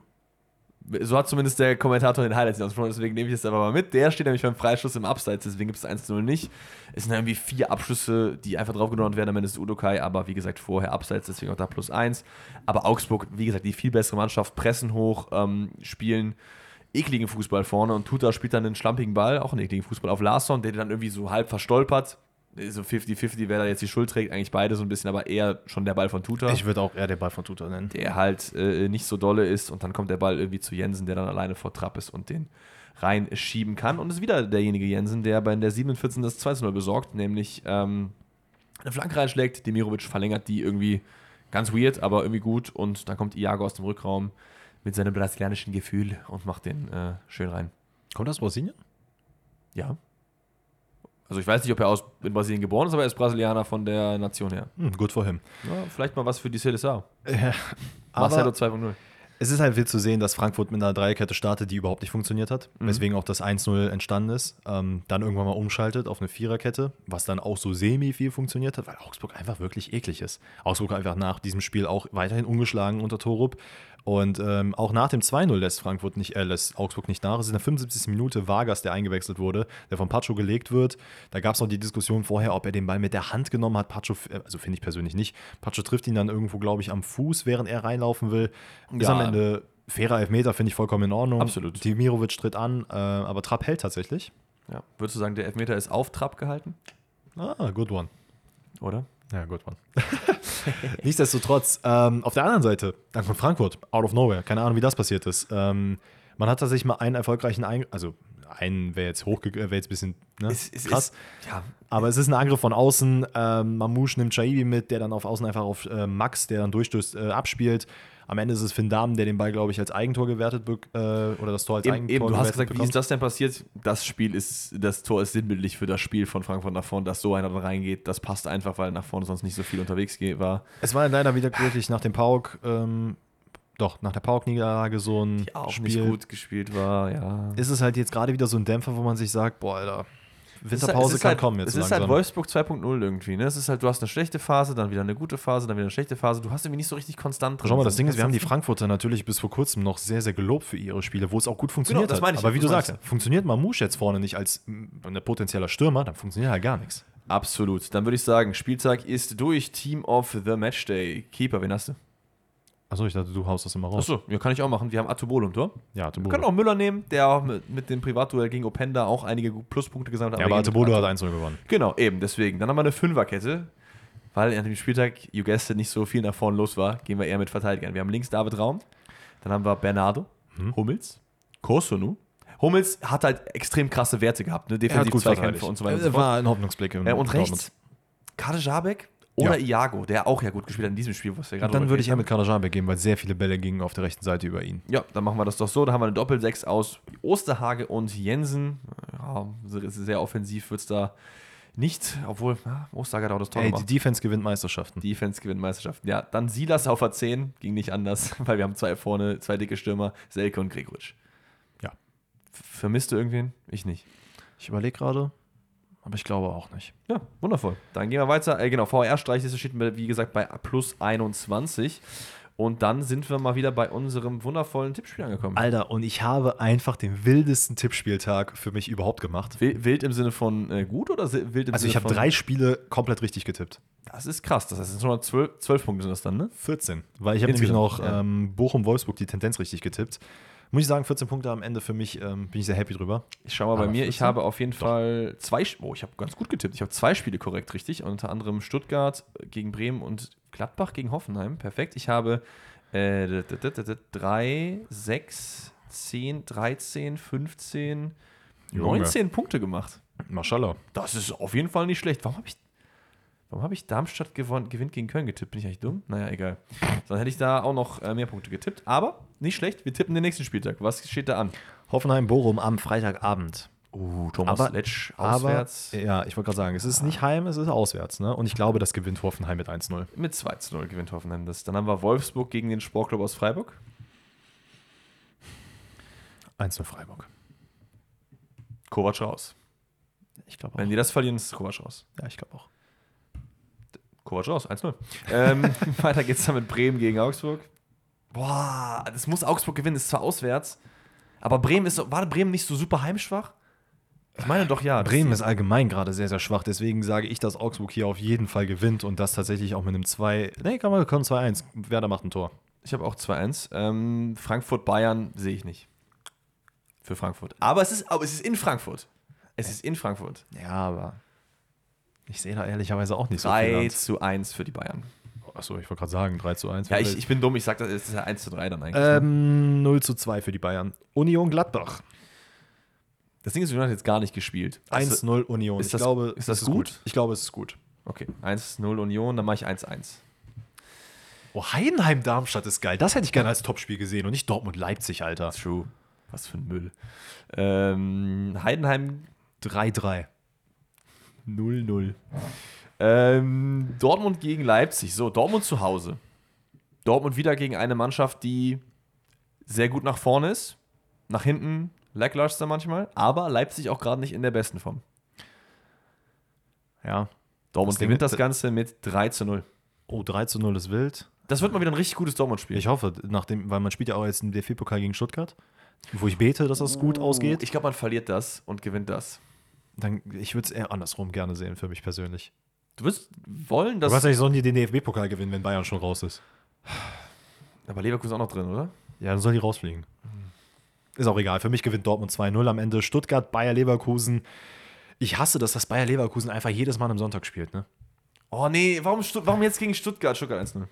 So hat zumindest der Kommentator den Highlights ausgesprochen, deswegen nehme ich es aber mal mit. Der steht nämlich beim Freistoß im Abseits, deswegen gibt es 1-0 nicht. Es sind irgendwie vier Abschlüsse, die einfach draufgenommen werden, am Ende ist Udokai, aber wie gesagt, vorher Abseits, deswegen auch da plus 1. Aber Augsburg, wie gesagt, die viel bessere Mannschaft, pressen hoch, ähm, spielen ekligen Fußball vorne und Tuta spielt dann einen schlampigen Ball, auch einen ekligen Fußball auf Larsson, der dann irgendwie so halb verstolpert. So 50-50, wer da jetzt die Schuld trägt, eigentlich beide so ein bisschen, aber eher schon der Ball von Tuta Ich würde auch eher der Ball von Tuta nennen. der halt äh, nicht so dolle ist und dann kommt der Ball irgendwie zu Jensen, der dann alleine vor Trapp ist und den reinschieben kann. Und es ist wieder derjenige Jensen, der bei der 47 das 2-0 besorgt, nämlich ähm, eine Flanke reinschlägt, Demirovic verlängert die irgendwie ganz weird, aber irgendwie gut und dann kommt Iago aus dem Rückraum mit seinem brasilianischen Gefühl und macht den äh, schön rein. Kommt das Brasilien? Ja. Also ich weiß nicht, ob er aus in Brasilien geboren ist, aber er ist Brasilianer von der Nation her. Hm, gut vor him. Ja, vielleicht mal was für die Seleção. Aber Marcelo 2.0. es ist halt wild zu sehen, dass Frankfurt mit einer Dreierkette startet, die überhaupt nicht funktioniert hat. Mhm. Weswegen auch das 1-0 entstanden ist. Ähm, dann irgendwann mal umschaltet auf eine Viererkette, was dann auch so semi viel funktioniert hat, weil Augsburg einfach wirklich eklig ist. Augsburg einfach nach diesem Spiel auch weiterhin ungeschlagen unter Torup. Und ähm, auch nach dem 2-0 lässt Frankfurt nicht, äh, lässt Augsburg nicht nach. Es ist in der 75. Minute Vargas, der eingewechselt wurde, der von Pacho gelegt wird. Da gab es noch die Diskussion vorher, ob er den Ball mit der Hand genommen hat. Pacho, äh, also finde ich persönlich nicht. Pacho trifft ihn dann irgendwo, glaube ich, am Fuß, während er reinlaufen will. Ist Ja. am Ende fairer Elfmeter, finde ich vollkommen in Ordnung. Absolut. Dimirovic tritt an, äh, aber Trapp hält tatsächlich. Ja. Würdest du sagen, der Elfmeter ist auf Trab gehalten? Ah, good one. Oder? Ja, good one. Nichtsdestotrotz, ähm, auf der anderen Seite, dann kommt Frankfurt, out of nowhere. Keine Ahnung, wie das passiert ist. Ähm, man hat tatsächlich mal einen erfolgreichen, Ein also einen wäre jetzt hoch, wäre jetzt ein bisschen ne, Es, es krass. Ist, ja, Aber es ist ein Angriff von außen. Ähm, Mamouche nimmt Shaibi mit, der dann auf außen einfach auf äh, Max, der dann durchstößt, äh, abspielt. Am Ende ist es Finn Dahmen, der den Ball, glaube ich, als Eigentor gewertet äh, oder das Tor als eben, Eigentor eben, du hast gesagt, wie bekommt. ist das denn passiert? Das Spiel ist, das Tor ist sinnbildlich für das Spiel von Frankfurt nach vorne, dass so einer da reingeht. Das passt einfach, weil nach vorne sonst nicht so viel unterwegs war. Es war leider wieder wirklich nach dem Pauk, ähm, doch, nach der Pauk-Niederlage so ein Die auch Spiel. nicht gut gespielt war, ja. Ist es halt jetzt gerade wieder so ein Dämpfer, wo man sich sagt, boah, Alter, Winterpause ist kann halt, kommen jetzt Es so ist halt langsam. Wolfsburg 2.0 irgendwie. Ne? Es ist halt, du hast eine schlechte Phase, dann wieder eine gute Phase, dann wieder eine schlechte Phase. Du hast irgendwie nicht so richtig konstant drin. Schau mal, das Ding ist, wir haben die Frankfurter natürlich bis vor kurzem noch sehr, sehr gelobt für ihre Spiele, wo es auch gut funktioniert Genau, das hat. meine ich Aber wie du meine ich sagst, funktioniert Mamouche jetzt vorne nicht als mm, ein potenzieller Stürmer, dann funktioniert halt gar nichts. Absolut. Dann würde ich sagen, Spieltag ist durch. Team of the Matchday. Keeper, wen hast du? Achso, ich dachte, du haust das immer raus. Achso, ja, kann ich auch machen. Wir haben Atubolo im Tor. Ja, Wir Atebolo. können auch Müller nehmen, der auch mit, mit dem Privatduell gegen Openda auch einige Pluspunkte gesammelt hat. Ja, aber wir mit hat 1-0 gewonnen. Genau, eben, deswegen. Dann haben wir eine Fünferkette, weil an dem Spieltag, you guessed it, nicht so viel nach vorne los war, gehen wir eher mit Verteidigern. Wir haben links David Raum, dann haben wir Bernardo, Mhm. Hummels, Kosunu. Hummels hat halt extrem krasse Werte gehabt, ne? defensiv Zweikämpfe und so weiter und so Er fort. war ein Hoffnungsblick. Im Äh, und rechts Kade Jabek oder Ja. Iago, der auch ja gut gespielt hat in diesem Spiel, was wir gerade dann würde ich eher mit geredet Karajabek gehen, weil sehr viele Bälle gingen auf der rechten Seite über ihn. Ja, dann machen wir das doch so. Da haben wir eine Doppel-Sechs aus Osterhage und Jensen. Ja, sehr offensiv wird es da nicht, obwohl ja, Osterhage hat auch das Tor Ey, gemacht. die Defense gewinnt Meisterschaften. Defense gewinnt Meisterschaften. Ja, dann Silas auf A10, ging nicht anders, weil wir haben zwei vorne, zwei dicke Stürmer, Selke und Gregoritsch. Ja. Vermisst du irgendwen? Ich nicht. Ich überlege gerade, aber ich glaube auch nicht. Ja, wundervoll. Dann gehen wir weiter. Äh, genau, VR-Streichliste steht, wie gesagt, bei plus 21. Und dann sind wir mal wieder bei unserem wundervollen Tippspiel angekommen. Alter, und ich habe einfach den wildesten Tippspieltag für mich überhaupt gemacht. Wild, im Sinne von äh, gut oder wild im Also Sinne ich habe von. drei Spiele komplett richtig getippt. Das ist krass. Das heißt, es sind schon mal zwölf, zwölf Punkte sind das dann, ne? 14. Weil ich habe nämlich noch ja. ähm, Bochum-Wolfsburg die Tendenz richtig getippt. Muss ich sagen, 14 Punkte am Ende für mich, ähm, bin ich sehr happy drüber. Ich schau mal bei mir. Ich 14? habe auf jeden Fall zwei. Oh, ich habe ganz gut getippt. Ich habe zwei Spiele korrekt richtig. Unter anderem Stuttgart gegen Bremen und Gladbach gegen Hoffenheim. Perfekt. Ich habe äh, d- d- d- d- d- 3, 6, 10, 13, 15, Junge. 19 Punkte gemacht. Maschallah. Das ist auf jeden Fall nicht schlecht. Warum habe ich, warum habe ich Darmstadt gewonnen, gewinnt gegen Köln getippt? Bin ich eigentlich dumm? Naja, egal. Dann hätte ich da auch noch äh, mehr Punkte getippt. Aber nicht schlecht. Wir tippen den nächsten Spieltag. Was steht da an? Hoffenheim-Bochum am Freitagabend. Uh, Thomas Aber- Letsch Aber, auswärts. ja, ich wollte gerade sagen, es ist nicht heim, es ist auswärts. Ne? Und ich glaube, das gewinnt Hoffenheim mit 1-0. Mit 2 zu 0 gewinnt Hoffenheim das. Dann haben wir Wolfsburg gegen den Sportclub aus Freiburg. 1-0 Freiburg. Kovac raus. Ich glaube auch. Wenn die das verlieren, ist Kovac raus. Ja, ich glaube auch. Kovac raus, 1-0. ähm, weiter geht's dann mit Bremen gegen Augsburg. Boah, das muss Augsburg gewinnen, ist zwar auswärts, aber Bremen ist, so- war Bremen nicht so super heimschwach? Ich meine doch ja. das- Bremen ist allgemein gerade sehr, sehr schwach. Deswegen sage ich, dass Augsburg hier auf jeden Fall gewinnt und das tatsächlich auch mit einem 2. Nee, kann man kommen 2-1. Werder macht ein Tor. Ich habe auch 2-1. Ähm, Frankfurt-Bayern sehe ich nicht. Für Frankfurt. Aber es ist, aber es ist in Frankfurt. Es ist in Frankfurt. Ja, aber ich sehe da ehrlicherweise auch nicht so 3 viel. zu 1 für die Bayern. Achso, ich wollte gerade sagen, 3 zu 1. Ja, ich, ich bin dumm, ich sag das, es ist ja 1 zu 3 dann eigentlich. ähm, 0 zu 2 für die Bayern. Union Gladbach. Das Ding ist, United hat jetzt gar nicht gespielt. Also- 1-0 Union. ist ich das- glaube, ist das es gut? Ich glaube, es ist gut. Okay, 1-0 Union, dann mache ich 1-1. Oh, Heidenheim-Darmstadt ist geil. Das hätte ich gerne als Topspiel gesehen und nicht Dortmund-Leipzig, Alter. True. Was für ein Müll. Ähm, Heidenheim 3-3. 0-0. Ähm, Dortmund gegen Leipzig. So, Dortmund zu Hause. Dortmund wieder gegen eine Mannschaft, die sehr gut nach vorne ist. Nach hinten lackluster manchmal. Aber Leipzig auch gerade nicht in der besten Form. Ja. Dortmund gewinnt das Ganze mit 3 zu 0. Oh, 3 zu 0 ist wild. Das wird mal wieder ein richtig gutes Dortmund-Spiel. Ich hoffe, nachdem, weil man spielt ja auch jetzt im DFB-Pokal gegen Stuttgart, wo ich bete, dass das gut ausgeht. Ich glaube, man verliert das und gewinnt das. Dann, ich würde es eher andersrum gerne sehen, für mich persönlich. Du wirst wollen, Du dass. weißt ja, sollen die den DFB-Pokal gewinnen, wenn Bayern schon raus ist. Aber Leverkusen auch noch drin, oder? Ja, dann soll die rausfliegen. Ist auch egal. Für mich gewinnt Dortmund 2-0 am Ende. Stuttgart, Bayer Leverkusen. Ich hasse, dass das Bayer Leverkusen einfach jedes Mal am Sonntag spielt, ne? Oh nee, warum, Stutt- warum jetzt gegen Stuttgart? Stuttgart 1-0.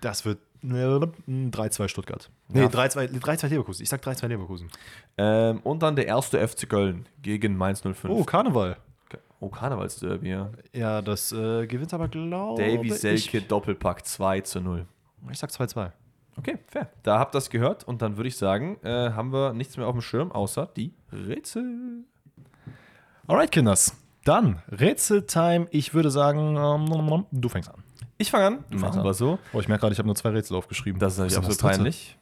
Das wird ne, 3-2 Stuttgart. Nee, Ja. 3-2 3-2 Leverkusen. Ich sag 3-2 Leverkusen. Ähm, und dann der erste FC Köln gegen Mainz 05. Oh, Karneval. oh Karnevalsderby, ja. Ja, das äh, gewinnt aber, glaube Davy ich. Selke Doppelpack 2 zu 0. Ich sag 2-2. Okay, fair. Da habt ihr das gehört und dann würde ich sagen, äh, haben wir nichts mehr auf dem Schirm, außer die Rätsel. Alright, Kinders. Dann Rätseltime. Ich würde sagen, ähm, du fängst an. Ich fange an. fängst Machen wir so. Oh, ich merke gerade, ich habe nur zwei Rätsel aufgeschrieben. Das ist absolut peinlich.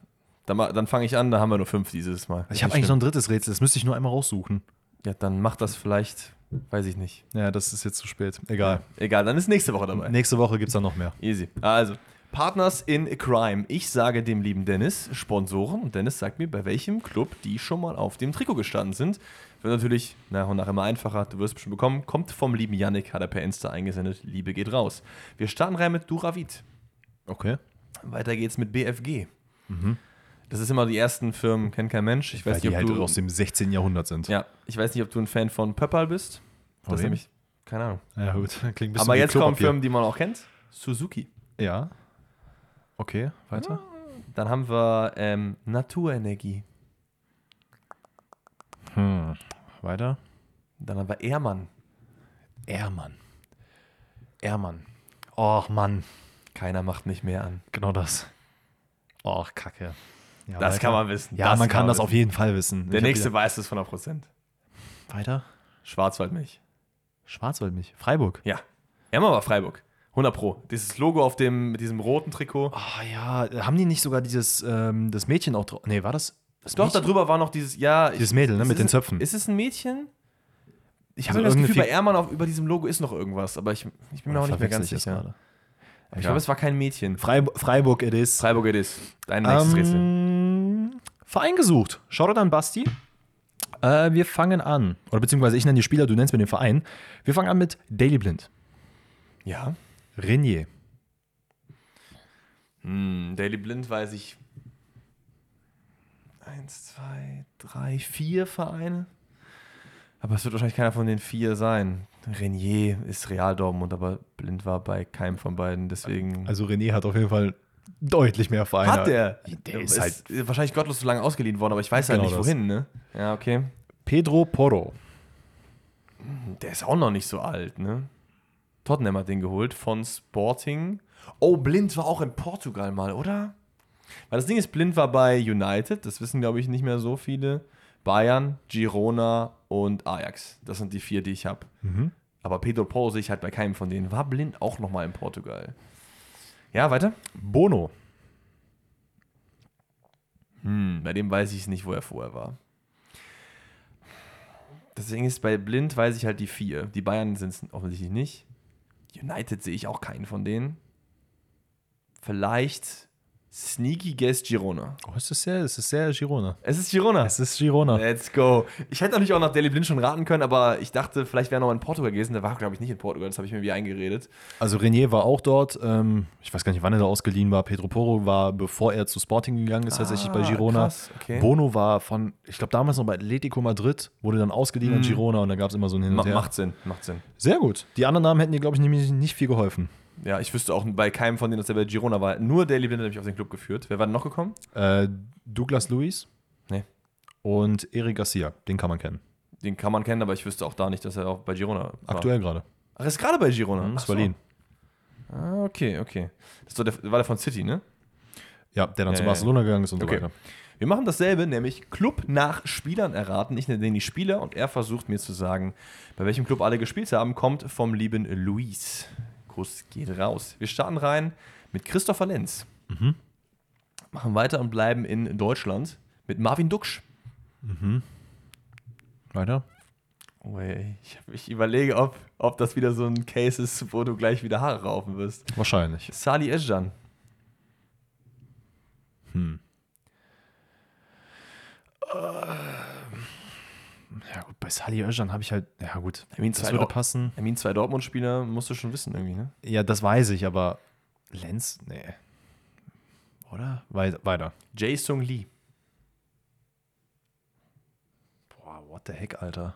Dann, dann fange ich an, da haben wir nur fünf dieses Mal. Ich habe eigentlich noch ein drittes Rätsel. Das müsste ich nur einmal raussuchen. Ja, dann macht das vielleicht, weiß ich nicht. Ja, das ist jetzt zu spät. Egal. Egal, dann ist nächste Woche dabei. Nächste Woche gibt es dann noch mehr. Easy. Also, Partners in Crime. Ich sage dem lieben Dennis Sponsoren und Dennis sagt mir, bei welchem Club die schon mal auf dem Trikot gestanden sind. Wird natürlich nach und nach immer einfacher. Du wirst es bestimmt bekommen. Kommt vom lieben Yannick, hat er per Insta eingesendet. Liebe geht raus. Wir starten rein mit Duravit. Okay. Weiter geht's mit BFG. Das ist immer die ersten Firmen, kennt kein Mensch. Ich weiß Weil die nicht, ob halt du, aus dem 16. Jahrhundert sind. ja, ich weiß nicht, ob du ein Fan von Pöppal bist. Von Das nämlich, keine Ahnung. Ja, gut. Klingt ein bisschen Aber jetzt kommen. Firmen, die man auch kennt. Suzuki. Ja. Okay, weiter. Dann haben wir ähm, Naturenergie. Hm. Weiter. Dann haben wir Ehrmann. Ehrmann. Ehrmann. Och, Mann. Keiner macht mich mehr an. Genau das. Och, Kacke. Ja, Das weiter. kann man wissen. Ja, Das man kann man das wissen. auf jeden Fall wissen. Der Ich nächste weiß es von 100%. Weiter. Schwarzwaldmilch. Schwarzwaldmilch. Freiburg. Ja. Ehrmann war Freiburg. 100 Pro. Dieses Logo auf dem, mit diesem roten Trikot. Ah ja, haben die nicht sogar dieses ähm, das Mädchen auch drauf? Nee, war das? Doch, darüber war noch dieses, ja. Dieses Mädel, ne, mit den Zöpfen. Ist es ein Mädchen? Ich Also habe das irgendeine Gefühl, bei Ehrmann auf, über diesem Logo ist noch irgendwas, aber ich, ich bin mir auch nicht mehr ganz sicher. Aber ich glaube, es war kein Mädchen. Freiburg, Freiburg it is. Freiburg it is. Dein nächstes Rätsel. Ähm, Verein gesucht. Shoutout an Basti. Äh, wir fangen an. Oder beziehungsweise ich nenne die Spieler, du nennst mir den Verein. Wir fangen an mit Daily Blind. Ja. Renier. Hm, Daily Blind weiß ich. Eins, zwei, drei, vier Vereine. Aber es wird wahrscheinlich keiner von den vier sein. Renier ist Real Dortmund, aber Blind war bei keinem von beiden, deswegen. Also René hat auf jeden Fall deutlich mehr Vereine. hat der? Der ist halt wahrscheinlich gottlos so lange ausgeliehen worden, aber ich weiß halt Genau nicht das. wohin, ne? Ja, okay. Pedro Porro. Der ist auch noch nicht so alt, ne? Tottenham hat den geholt von Sporting. Oh, Blind war auch in Portugal mal, oder? Weil das Ding ist, Blind war bei United, das wissen, glaube ich, nicht mehr so viele. Bayern, Girona und Ajax. Das sind die vier, die ich habe. Aber Pedro Porro sehe ich halt bei keinem von denen. War Blind auch noch mal in Portugal. Ja, weiter? Bono. Hm, bei dem weiß ich nicht, wo er vorher war. Deswegen ist bei Blind weiß ich halt die vier. Die Bayern sind es offensichtlich nicht. United sehe ich auch keinen von denen. Vielleicht Sneaky Guess Girona. Oh, es ist sehr, es ist sehr Girona. Es ist Girona. Es ist Girona. Let's go. Ich hätte natürlich auch nach Daily Blind schon raten können, aber ich dachte, vielleicht wäre er noch in Portugal gewesen. Der war, glaube ich, nicht in Portugal. Das habe ich mir wie eingeredet. Also Renier war auch dort. Ähm, ich weiß gar nicht, wann er da ausgeliehen war. Pedro Porro war, bevor er zu Sporting gegangen ist, tatsächlich bei Ah, Girona. krass, okay. Bono war von, ich glaube damals noch bei Atletico Madrid, wurde dann ausgeliehen an Girona und da gab es immer so ein Hin und Her. macht Sinn, macht Sinn. Sehr gut. Die anderen Namen hätten dir, glaube ich, nämlich nicht viel geholfen. Ja, ich wüsste auch bei keinem von denen, dass er bei Girona war. Nur Daily Blind hat mich auf den Club geführt. Wer war denn noch gekommen? Äh, Douglas Luiz Nee. und Eric Garcia, den kann man kennen. Den kann man kennen, aber ich wüsste auch da nicht, dass er auch bei Girona war. Aktuell gerade. Ach, er ist gerade bei Girona. Mhm, ist so. Berlin. Ah, okay, okay. Das doch der, war der von City, ne? Ja, der dann Ja, zu Barcelona gegangen ist und Okay. so weiter. Wir machen dasselbe, nämlich Club nach Spielern erraten. Ich nenne den die Spieler und er versucht mir zu sagen, bei welchem Club alle gespielt haben, kommt vom lieben Luis. Kuss geht raus. Wir starten rein mit Christopher Lenz. Machen weiter und bleiben in Deutschland mit Marvin Duksch. Weiter? Oh, ey, ich, ich überlege, ob, ob das wieder so ein Case ist, wo du gleich wieder Haare raufen wirst. Wahrscheinlich. Sali Özcan. Ja gut, bei Sali Özcan habe ich halt, ja gut, Termin das zwei würde Dor- passen. Termin zwei Dortmund-Spieler musst du schon wissen irgendwie, ne? Ja, das weiß ich, aber Lenz, nee. Oder? Wei- weiter. Jae Sung Lee. Boah, what the heck, Alter.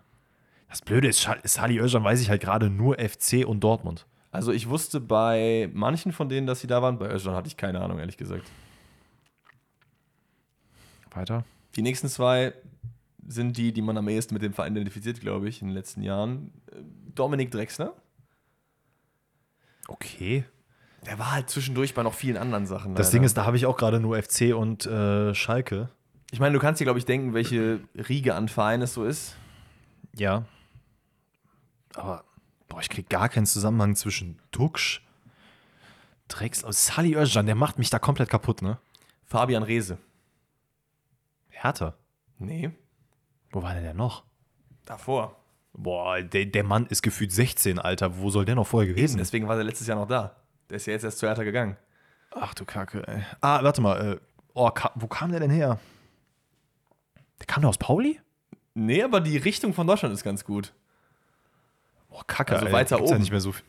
Das Blöde ist, Sali Özcan weiß ich halt gerade nur FC und Dortmund. Also ich wusste bei manchen von denen, dass sie da waren. Bei Özcan hatte ich keine Ahnung, ehrlich gesagt. Weiter. Die nächsten zwei sind die, die man am ehesten mit dem Verein identifiziert, glaube ich, in den letzten Jahren. Äh, Dominik Drexler. Okay. Der war halt zwischendurch bei noch vielen anderen Sachen. Das leider. Ding ist, da habe ich auch gerade nur FC und äh, Schalke. Ich meine, du kannst dir, glaube ich, denken, welche Riege an Vereinen es so ist. Ja. Aber, boah, ich krieg gar keinen Zusammenhang zwischen Duxch, Drex und Sali Özcan. Der macht mich da komplett kaputt, ne? Fabian Reese. Hertha. Nee, Wo war der denn noch? davor. Boah, der, der Mann ist gefühlt 16, Alter. Wo soll der noch vorher gewesen sein? Deswegen war der letztes Jahr noch da. Der ist ja jetzt erst zu Hertha gegangen. Ach du Kacke, ey. Ah, warte mal. Äh, oh, ka wo kam der denn her? Der kam der aus Pauli? Nee, aber die Richtung von Deutschland ist ganz gut. Boah, Kacke, Also ey. weiter gibt's Ja oben. nicht mehr so viel.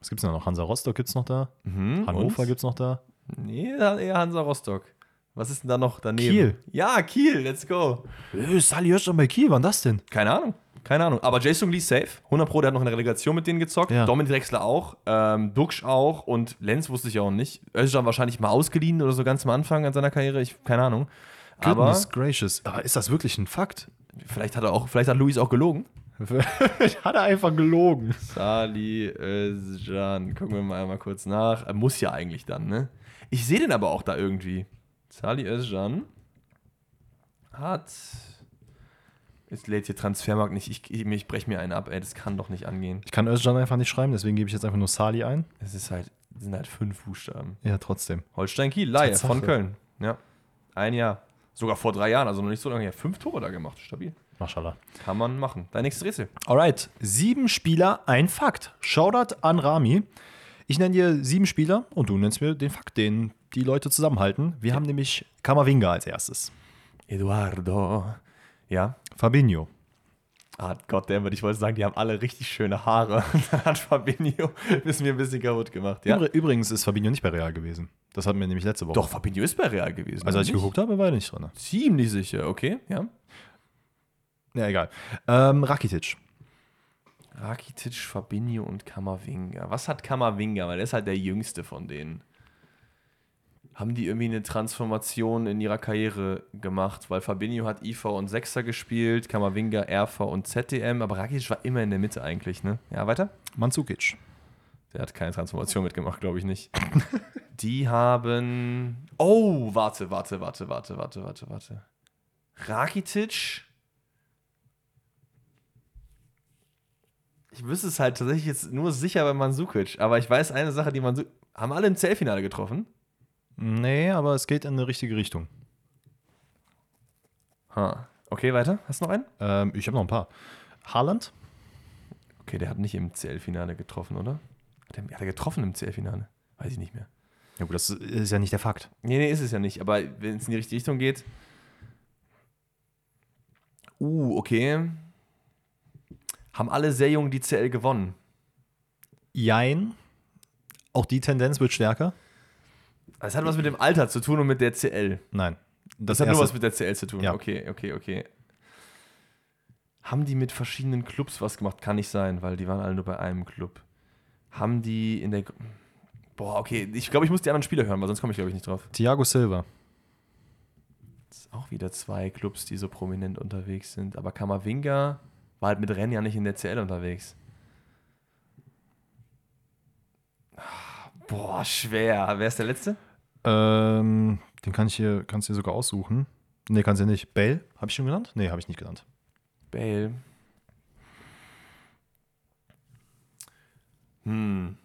Was gibt's denn noch? Hansa Rostock gibt's noch da? Mhm, Hannover und? gibt's noch da? Nee, eher Hansa Rostock. Was ist denn da noch daneben? Kiel. Ja, Kiel, let's go. Äh, Sali Özcan bei Kiel, wann das denn? Keine Ahnung. Keine Ahnung. Aber Jason Lee safe. 100 Pro, der hat noch in der Relegation mit denen gezockt. Ja. Dominik Drexler auch. Ähm, Duxch auch. Und Lenz wusste ich auch nicht. Özcan wahrscheinlich mal ausgeliehen oder so ganz am Anfang an seiner Karriere. Ich, keine Ahnung. Aber Goodness gracious. Aber ist das wirklich ein Fakt? vielleicht hat er auch, vielleicht hat Luis auch gelogen. Hat er einfach gelogen. Sali Özcan. Gucken wir mal einmal kurz nach. Er muss ja eigentlich dann, ne? Ich sehe den aber auch da irgendwie. Sali Özcan hat. Jetzt lädt hier Transfermarkt nicht. Ich, ich, ich breche mir einen ab, ey. Das kann doch nicht angehen. Ich kann Özcan einfach nicht schreiben, deswegen gebe ich jetzt einfach nur Sali ein. Es ist halt, sind halt fünf Buchstaben. Ja, trotzdem. Holstein Kiel, Laie Tatsache. von Köln. Ja. Ein Jahr. Sogar vor drei Jahren, also noch nicht so lange her. Fünf Tore da gemacht, stabil. Maschallah. Kann man machen. Dein nächstes Rätsel. Alright, sieben Spieler, ein Fakt. Shoutout an Rami. Ich nenne dir sieben Spieler und du nennst mir den Fakt, den die Leute zusammenhalten. Wir haben nämlich Kamavinga als erstes. Eduardo. Ja. Fabinho. Ah, Goddammit, ich wollte sagen, die haben alle richtig schöne Haare. Dann hat Fabinho ist mir ein bisschen kaputt gemacht. Ja. Übr- Übrigens ist Fabinho nicht bei Real gewesen. Das hatten wir nämlich letzte Woche. Doch, Fabinho ist bei Real gewesen. Also als ich geguckt habe, war er nicht drin. Ziemlich sicher, okay, ja. Ja, egal. Ähm, Rakitic. Rakitic, Fabinho und Kamavinga. Was hat Kamavinga? Weil der ist halt der jüngste von denen. Haben die irgendwie eine Transformation in ihrer Karriere gemacht? Weil Fabinho hat IV und Sechser gespielt, Kamavinga RV und ZDM, aber Rakitic war immer in der Mitte eigentlich, ne? Ja, weiter? Mandzukic. Der hat keine Transformation mitgemacht, glaube ich nicht. die haben. Oh, warte, warte, warte, warte, warte, warte, warte. Rakitic. Ich wüsste es halt tatsächlich jetzt nur sicher bei Mandzukic, aber ich weiß eine Sache, die Mandzukic. Haben alle im Zellfinale getroffen? Nee, aber es geht in eine richtige Richtung. Ha. Okay, weiter. Hast du noch einen? Ähm, ich habe noch ein paar. Haaland. Okay, der hat nicht im CL-Finale getroffen, oder? Hat er, hat er getroffen im CL-Finale? Weiß ich nicht mehr. Ja gut, das ist ja nicht der Fakt. Nee, nee, ist es ja nicht. Aber wenn es in die richtige Richtung geht. Uh, okay. Haben alle sehr jung die CL gewonnen. Jein. Auch die Tendenz wird stärker. Das hat was mit dem Alter zu tun und mit der CL. Nein. Das, hat nur was mit der CL zu tun. Ja. Okay, okay, okay. Haben die mit verschiedenen Clubs was gemacht? Kann nicht sein, weil die waren alle nur bei einem Club. Haben die in der. Boah, okay. Ich glaube, ich muss die anderen Spieler hören, weil sonst komme ich, glaube ich, nicht drauf. Thiago Silva. Das ist auch wieder zwei Clubs, die so prominent unterwegs sind. Aber Kamavinga war halt mit Rennen ja nicht in der CL unterwegs. Ah, Boah, schwer. Wer ist der Letzte? Ähm, den kann ich hier, kannst du dir sogar aussuchen. Nee, kannst du nicht. Bale, habe ich schon genannt? Nee, habe ich nicht genannt. Bale. Hm.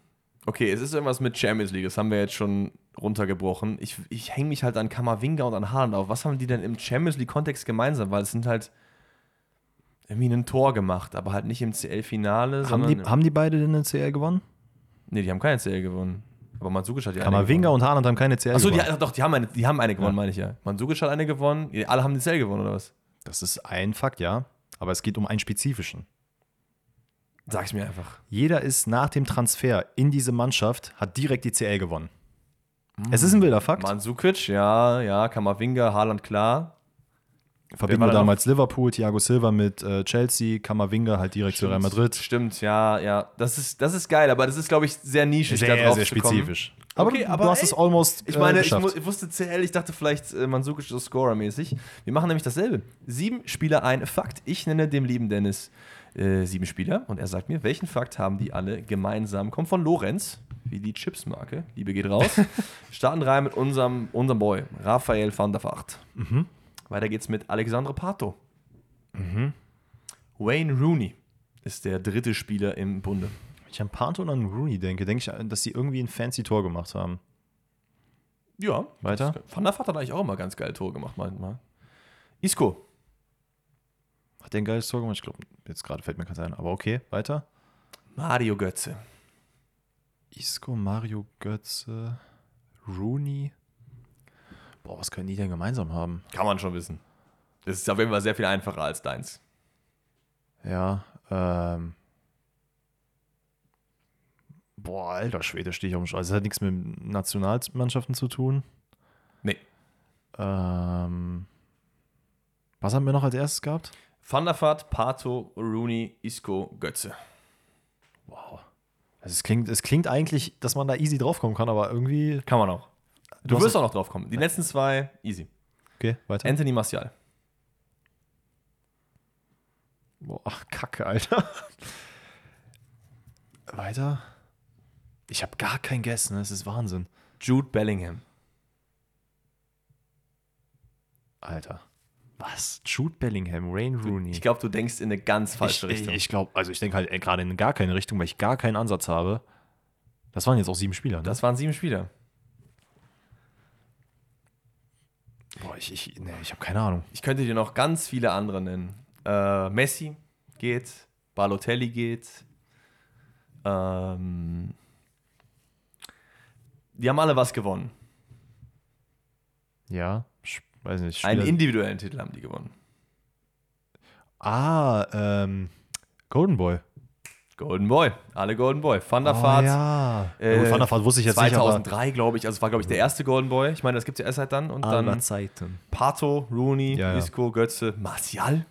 Okay, es ist irgendwas mit Champions League. Das haben wir jetzt schon runtergebrochen. Ich, ich hänge mich halt an Kamavinga und an Haaland auf. Was haben die denn im Champions League-Kontext gemeinsam? Weil es sind halt irgendwie ein Tor gemacht, aber halt nicht im CL-Finale. Haben die, haben die beide denn eine CL gewonnen? Nee, die haben keine CL gewonnen. Aber Mandzukic hat die Kamavinga und Haaland haben keine CL Achso, gewonnen. doch, die haben eine, die haben eine gewonnen, Ja. meine ich ja. Mandzukic hat eine gewonnen. Alle haben die CL gewonnen, oder was? Das ist ein Fakt, ja. Aber es geht um einen spezifischen. Sag's mir einfach. Jeder ist nach dem Transfer in diese Mannschaft, hat direkt die CL gewonnen. Es ist ein wilder Fakt. Mandzukic, ja, ja. Kamavinga, Haaland, klar. Fabinho da damals Liverpool, Thiago Silva mit äh, Chelsea, Kamavinga halt direkt zu Real Madrid. Stimmt, ja, ja. Das ist, das ist geil, aber das ist, glaube ich, sehr nischig, da Sehr, drauf sehr spezifisch. Aber, Okay, du- aber du hast ey, es almost Ich meine, äh, ich, ich wusste CL, ich dachte vielleicht äh, Mandzukic so Scorer-mäßig. Wir machen nämlich dasselbe. Sieben Spieler, ein Fakt. Ich nenne dem lieben Dennis äh, sieben Spieler und er sagt mir, welchen Fakt haben die alle gemeinsam? Kommt von Lorenz, wie die Chips-Marke. Liebe geht raus. Starten rein mit unserem, unserem Boy, Raphael van der Vaart. Mhm. Weiter geht's mit Alexandre Pato. Wayne Rooney ist der dritte Spieler im Bunde. Wenn ich an Panto und an Rooney denke, denke ich, dass sie irgendwie ein fancy Tor gemacht haben. Ja. Weiter? Van der Vaart hat eigentlich auch immer ganz geile Tore gemacht, manchmal. Isco. Hat der ein geiles Tor gemacht? Ich glaube, jetzt gerade fällt mir keins ein. Aber okay, weiter. Mario Götze. Isco, Mario Götze, Rooney. Boah, was können die denn gemeinsam haben? Kann man schon wissen. Das ist auf jeden Fall sehr viel einfacher als deins. Ja, ähm. Boah, alter Schwede, stehe ich auf dem Sch- Also, das hat nichts mit Nationalmannschaften zu tun. Nee. Ähm. Was haben wir noch als erstes gehabt? Van der Vaart, Pato, Rooney, Isco, Götze. Wow. Also es klingt, es klingt eigentlich, dass man da easy draufkommen kann, aber irgendwie. Kann man auch. Du, hast wirst es- auch noch drauf kommen. Die letzten zwei, easy. Okay, weiter. Anthony Martial. Boah, Kacke, Alter. weiter. Ich habe gar kein Guess, ne? Das ist Wahnsinn. Jude Bellingham. Alter. Was? Jude Bellingham, Rain Rooney. Ich glaube, du denkst in eine ganz falsche ich, Richtung. Ich, ich glaube, also ich denke halt äh, gerade in gar keine Richtung, weil ich gar keinen Ansatz habe. Das waren jetzt auch sieben Spieler, ne? das waren sieben Spieler. Boah, ich, ich, nee, ich habe keine Ahnung. Ich könnte dir noch ganz viele andere nennen. Äh, Messi geht, Balotelli geht. Ähm, die haben alle was gewonnen. Ja, ich weiß nicht. Einen Spieler- individuellen Titel haben die gewonnen. ah, ähm, Golden Boy. Golden Boy, alle Golden Boy. Der Oh, ja. äh, ja gut, Van der Vaart wusste ich jetzt nicht, aber 2003, glaube ich. Also es war, glaube ich, der erste Golden Boy. Ich meine, das gibt es ja erst seit dann. Und dann Zeiten. Pato, Rooney, ja. Isco, Götze, Martial.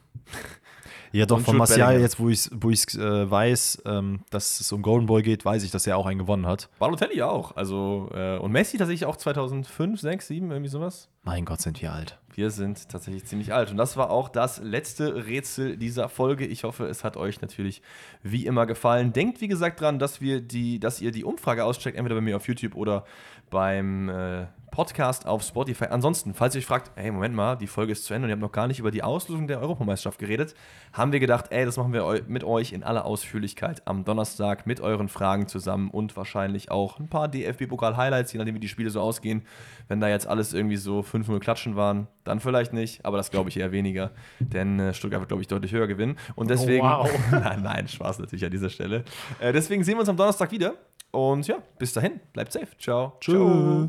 Ja, doch, von Martial, jetzt wo ich es wo ich's, äh, weiß, ähm, dass es um Golden Boy geht, weiß ich, dass er auch einen gewonnen hat. Balotelli auch. Also, äh, und Messi tatsächlich auch 2005, 6, 7, irgendwie sowas. Mein Gott, sind wir alt. Wir sind tatsächlich ziemlich alt. Und das war auch das letzte Rätsel dieser Folge. Ich hoffe, es hat euch natürlich wie immer gefallen. Denkt, wie gesagt, dran, dass, wir die, dass ihr die Umfrage auscheckt, entweder bei mir auf YouTube oder beim äh, Podcast auf Spotify. Ansonsten, falls ihr euch fragt, hey, Moment mal, die Folge ist zu Ende und ihr habt noch gar nicht über die Auslosung der Europameisterschaft geredet, haben wir gedacht, ey, das machen wir mit euch in aller Ausführlichkeit am Donnerstag mit euren Fragen zusammen und wahrscheinlich auch ein paar DFB-Pokal-Highlights, je nachdem, wie die Spiele so ausgehen. Wenn da jetzt alles irgendwie so 5-0 Klatschen waren, dann vielleicht nicht, aber das glaube ich eher weniger, denn äh, Stuttgart wird, glaube ich, deutlich höher gewinnen. Und deswegen, wow. nein, nein, Spaß natürlich an dieser Stelle. Äh, deswegen sehen wir uns am Donnerstag wieder. Und ja, bis dahin, bleibt safe. Ciao. Tschö.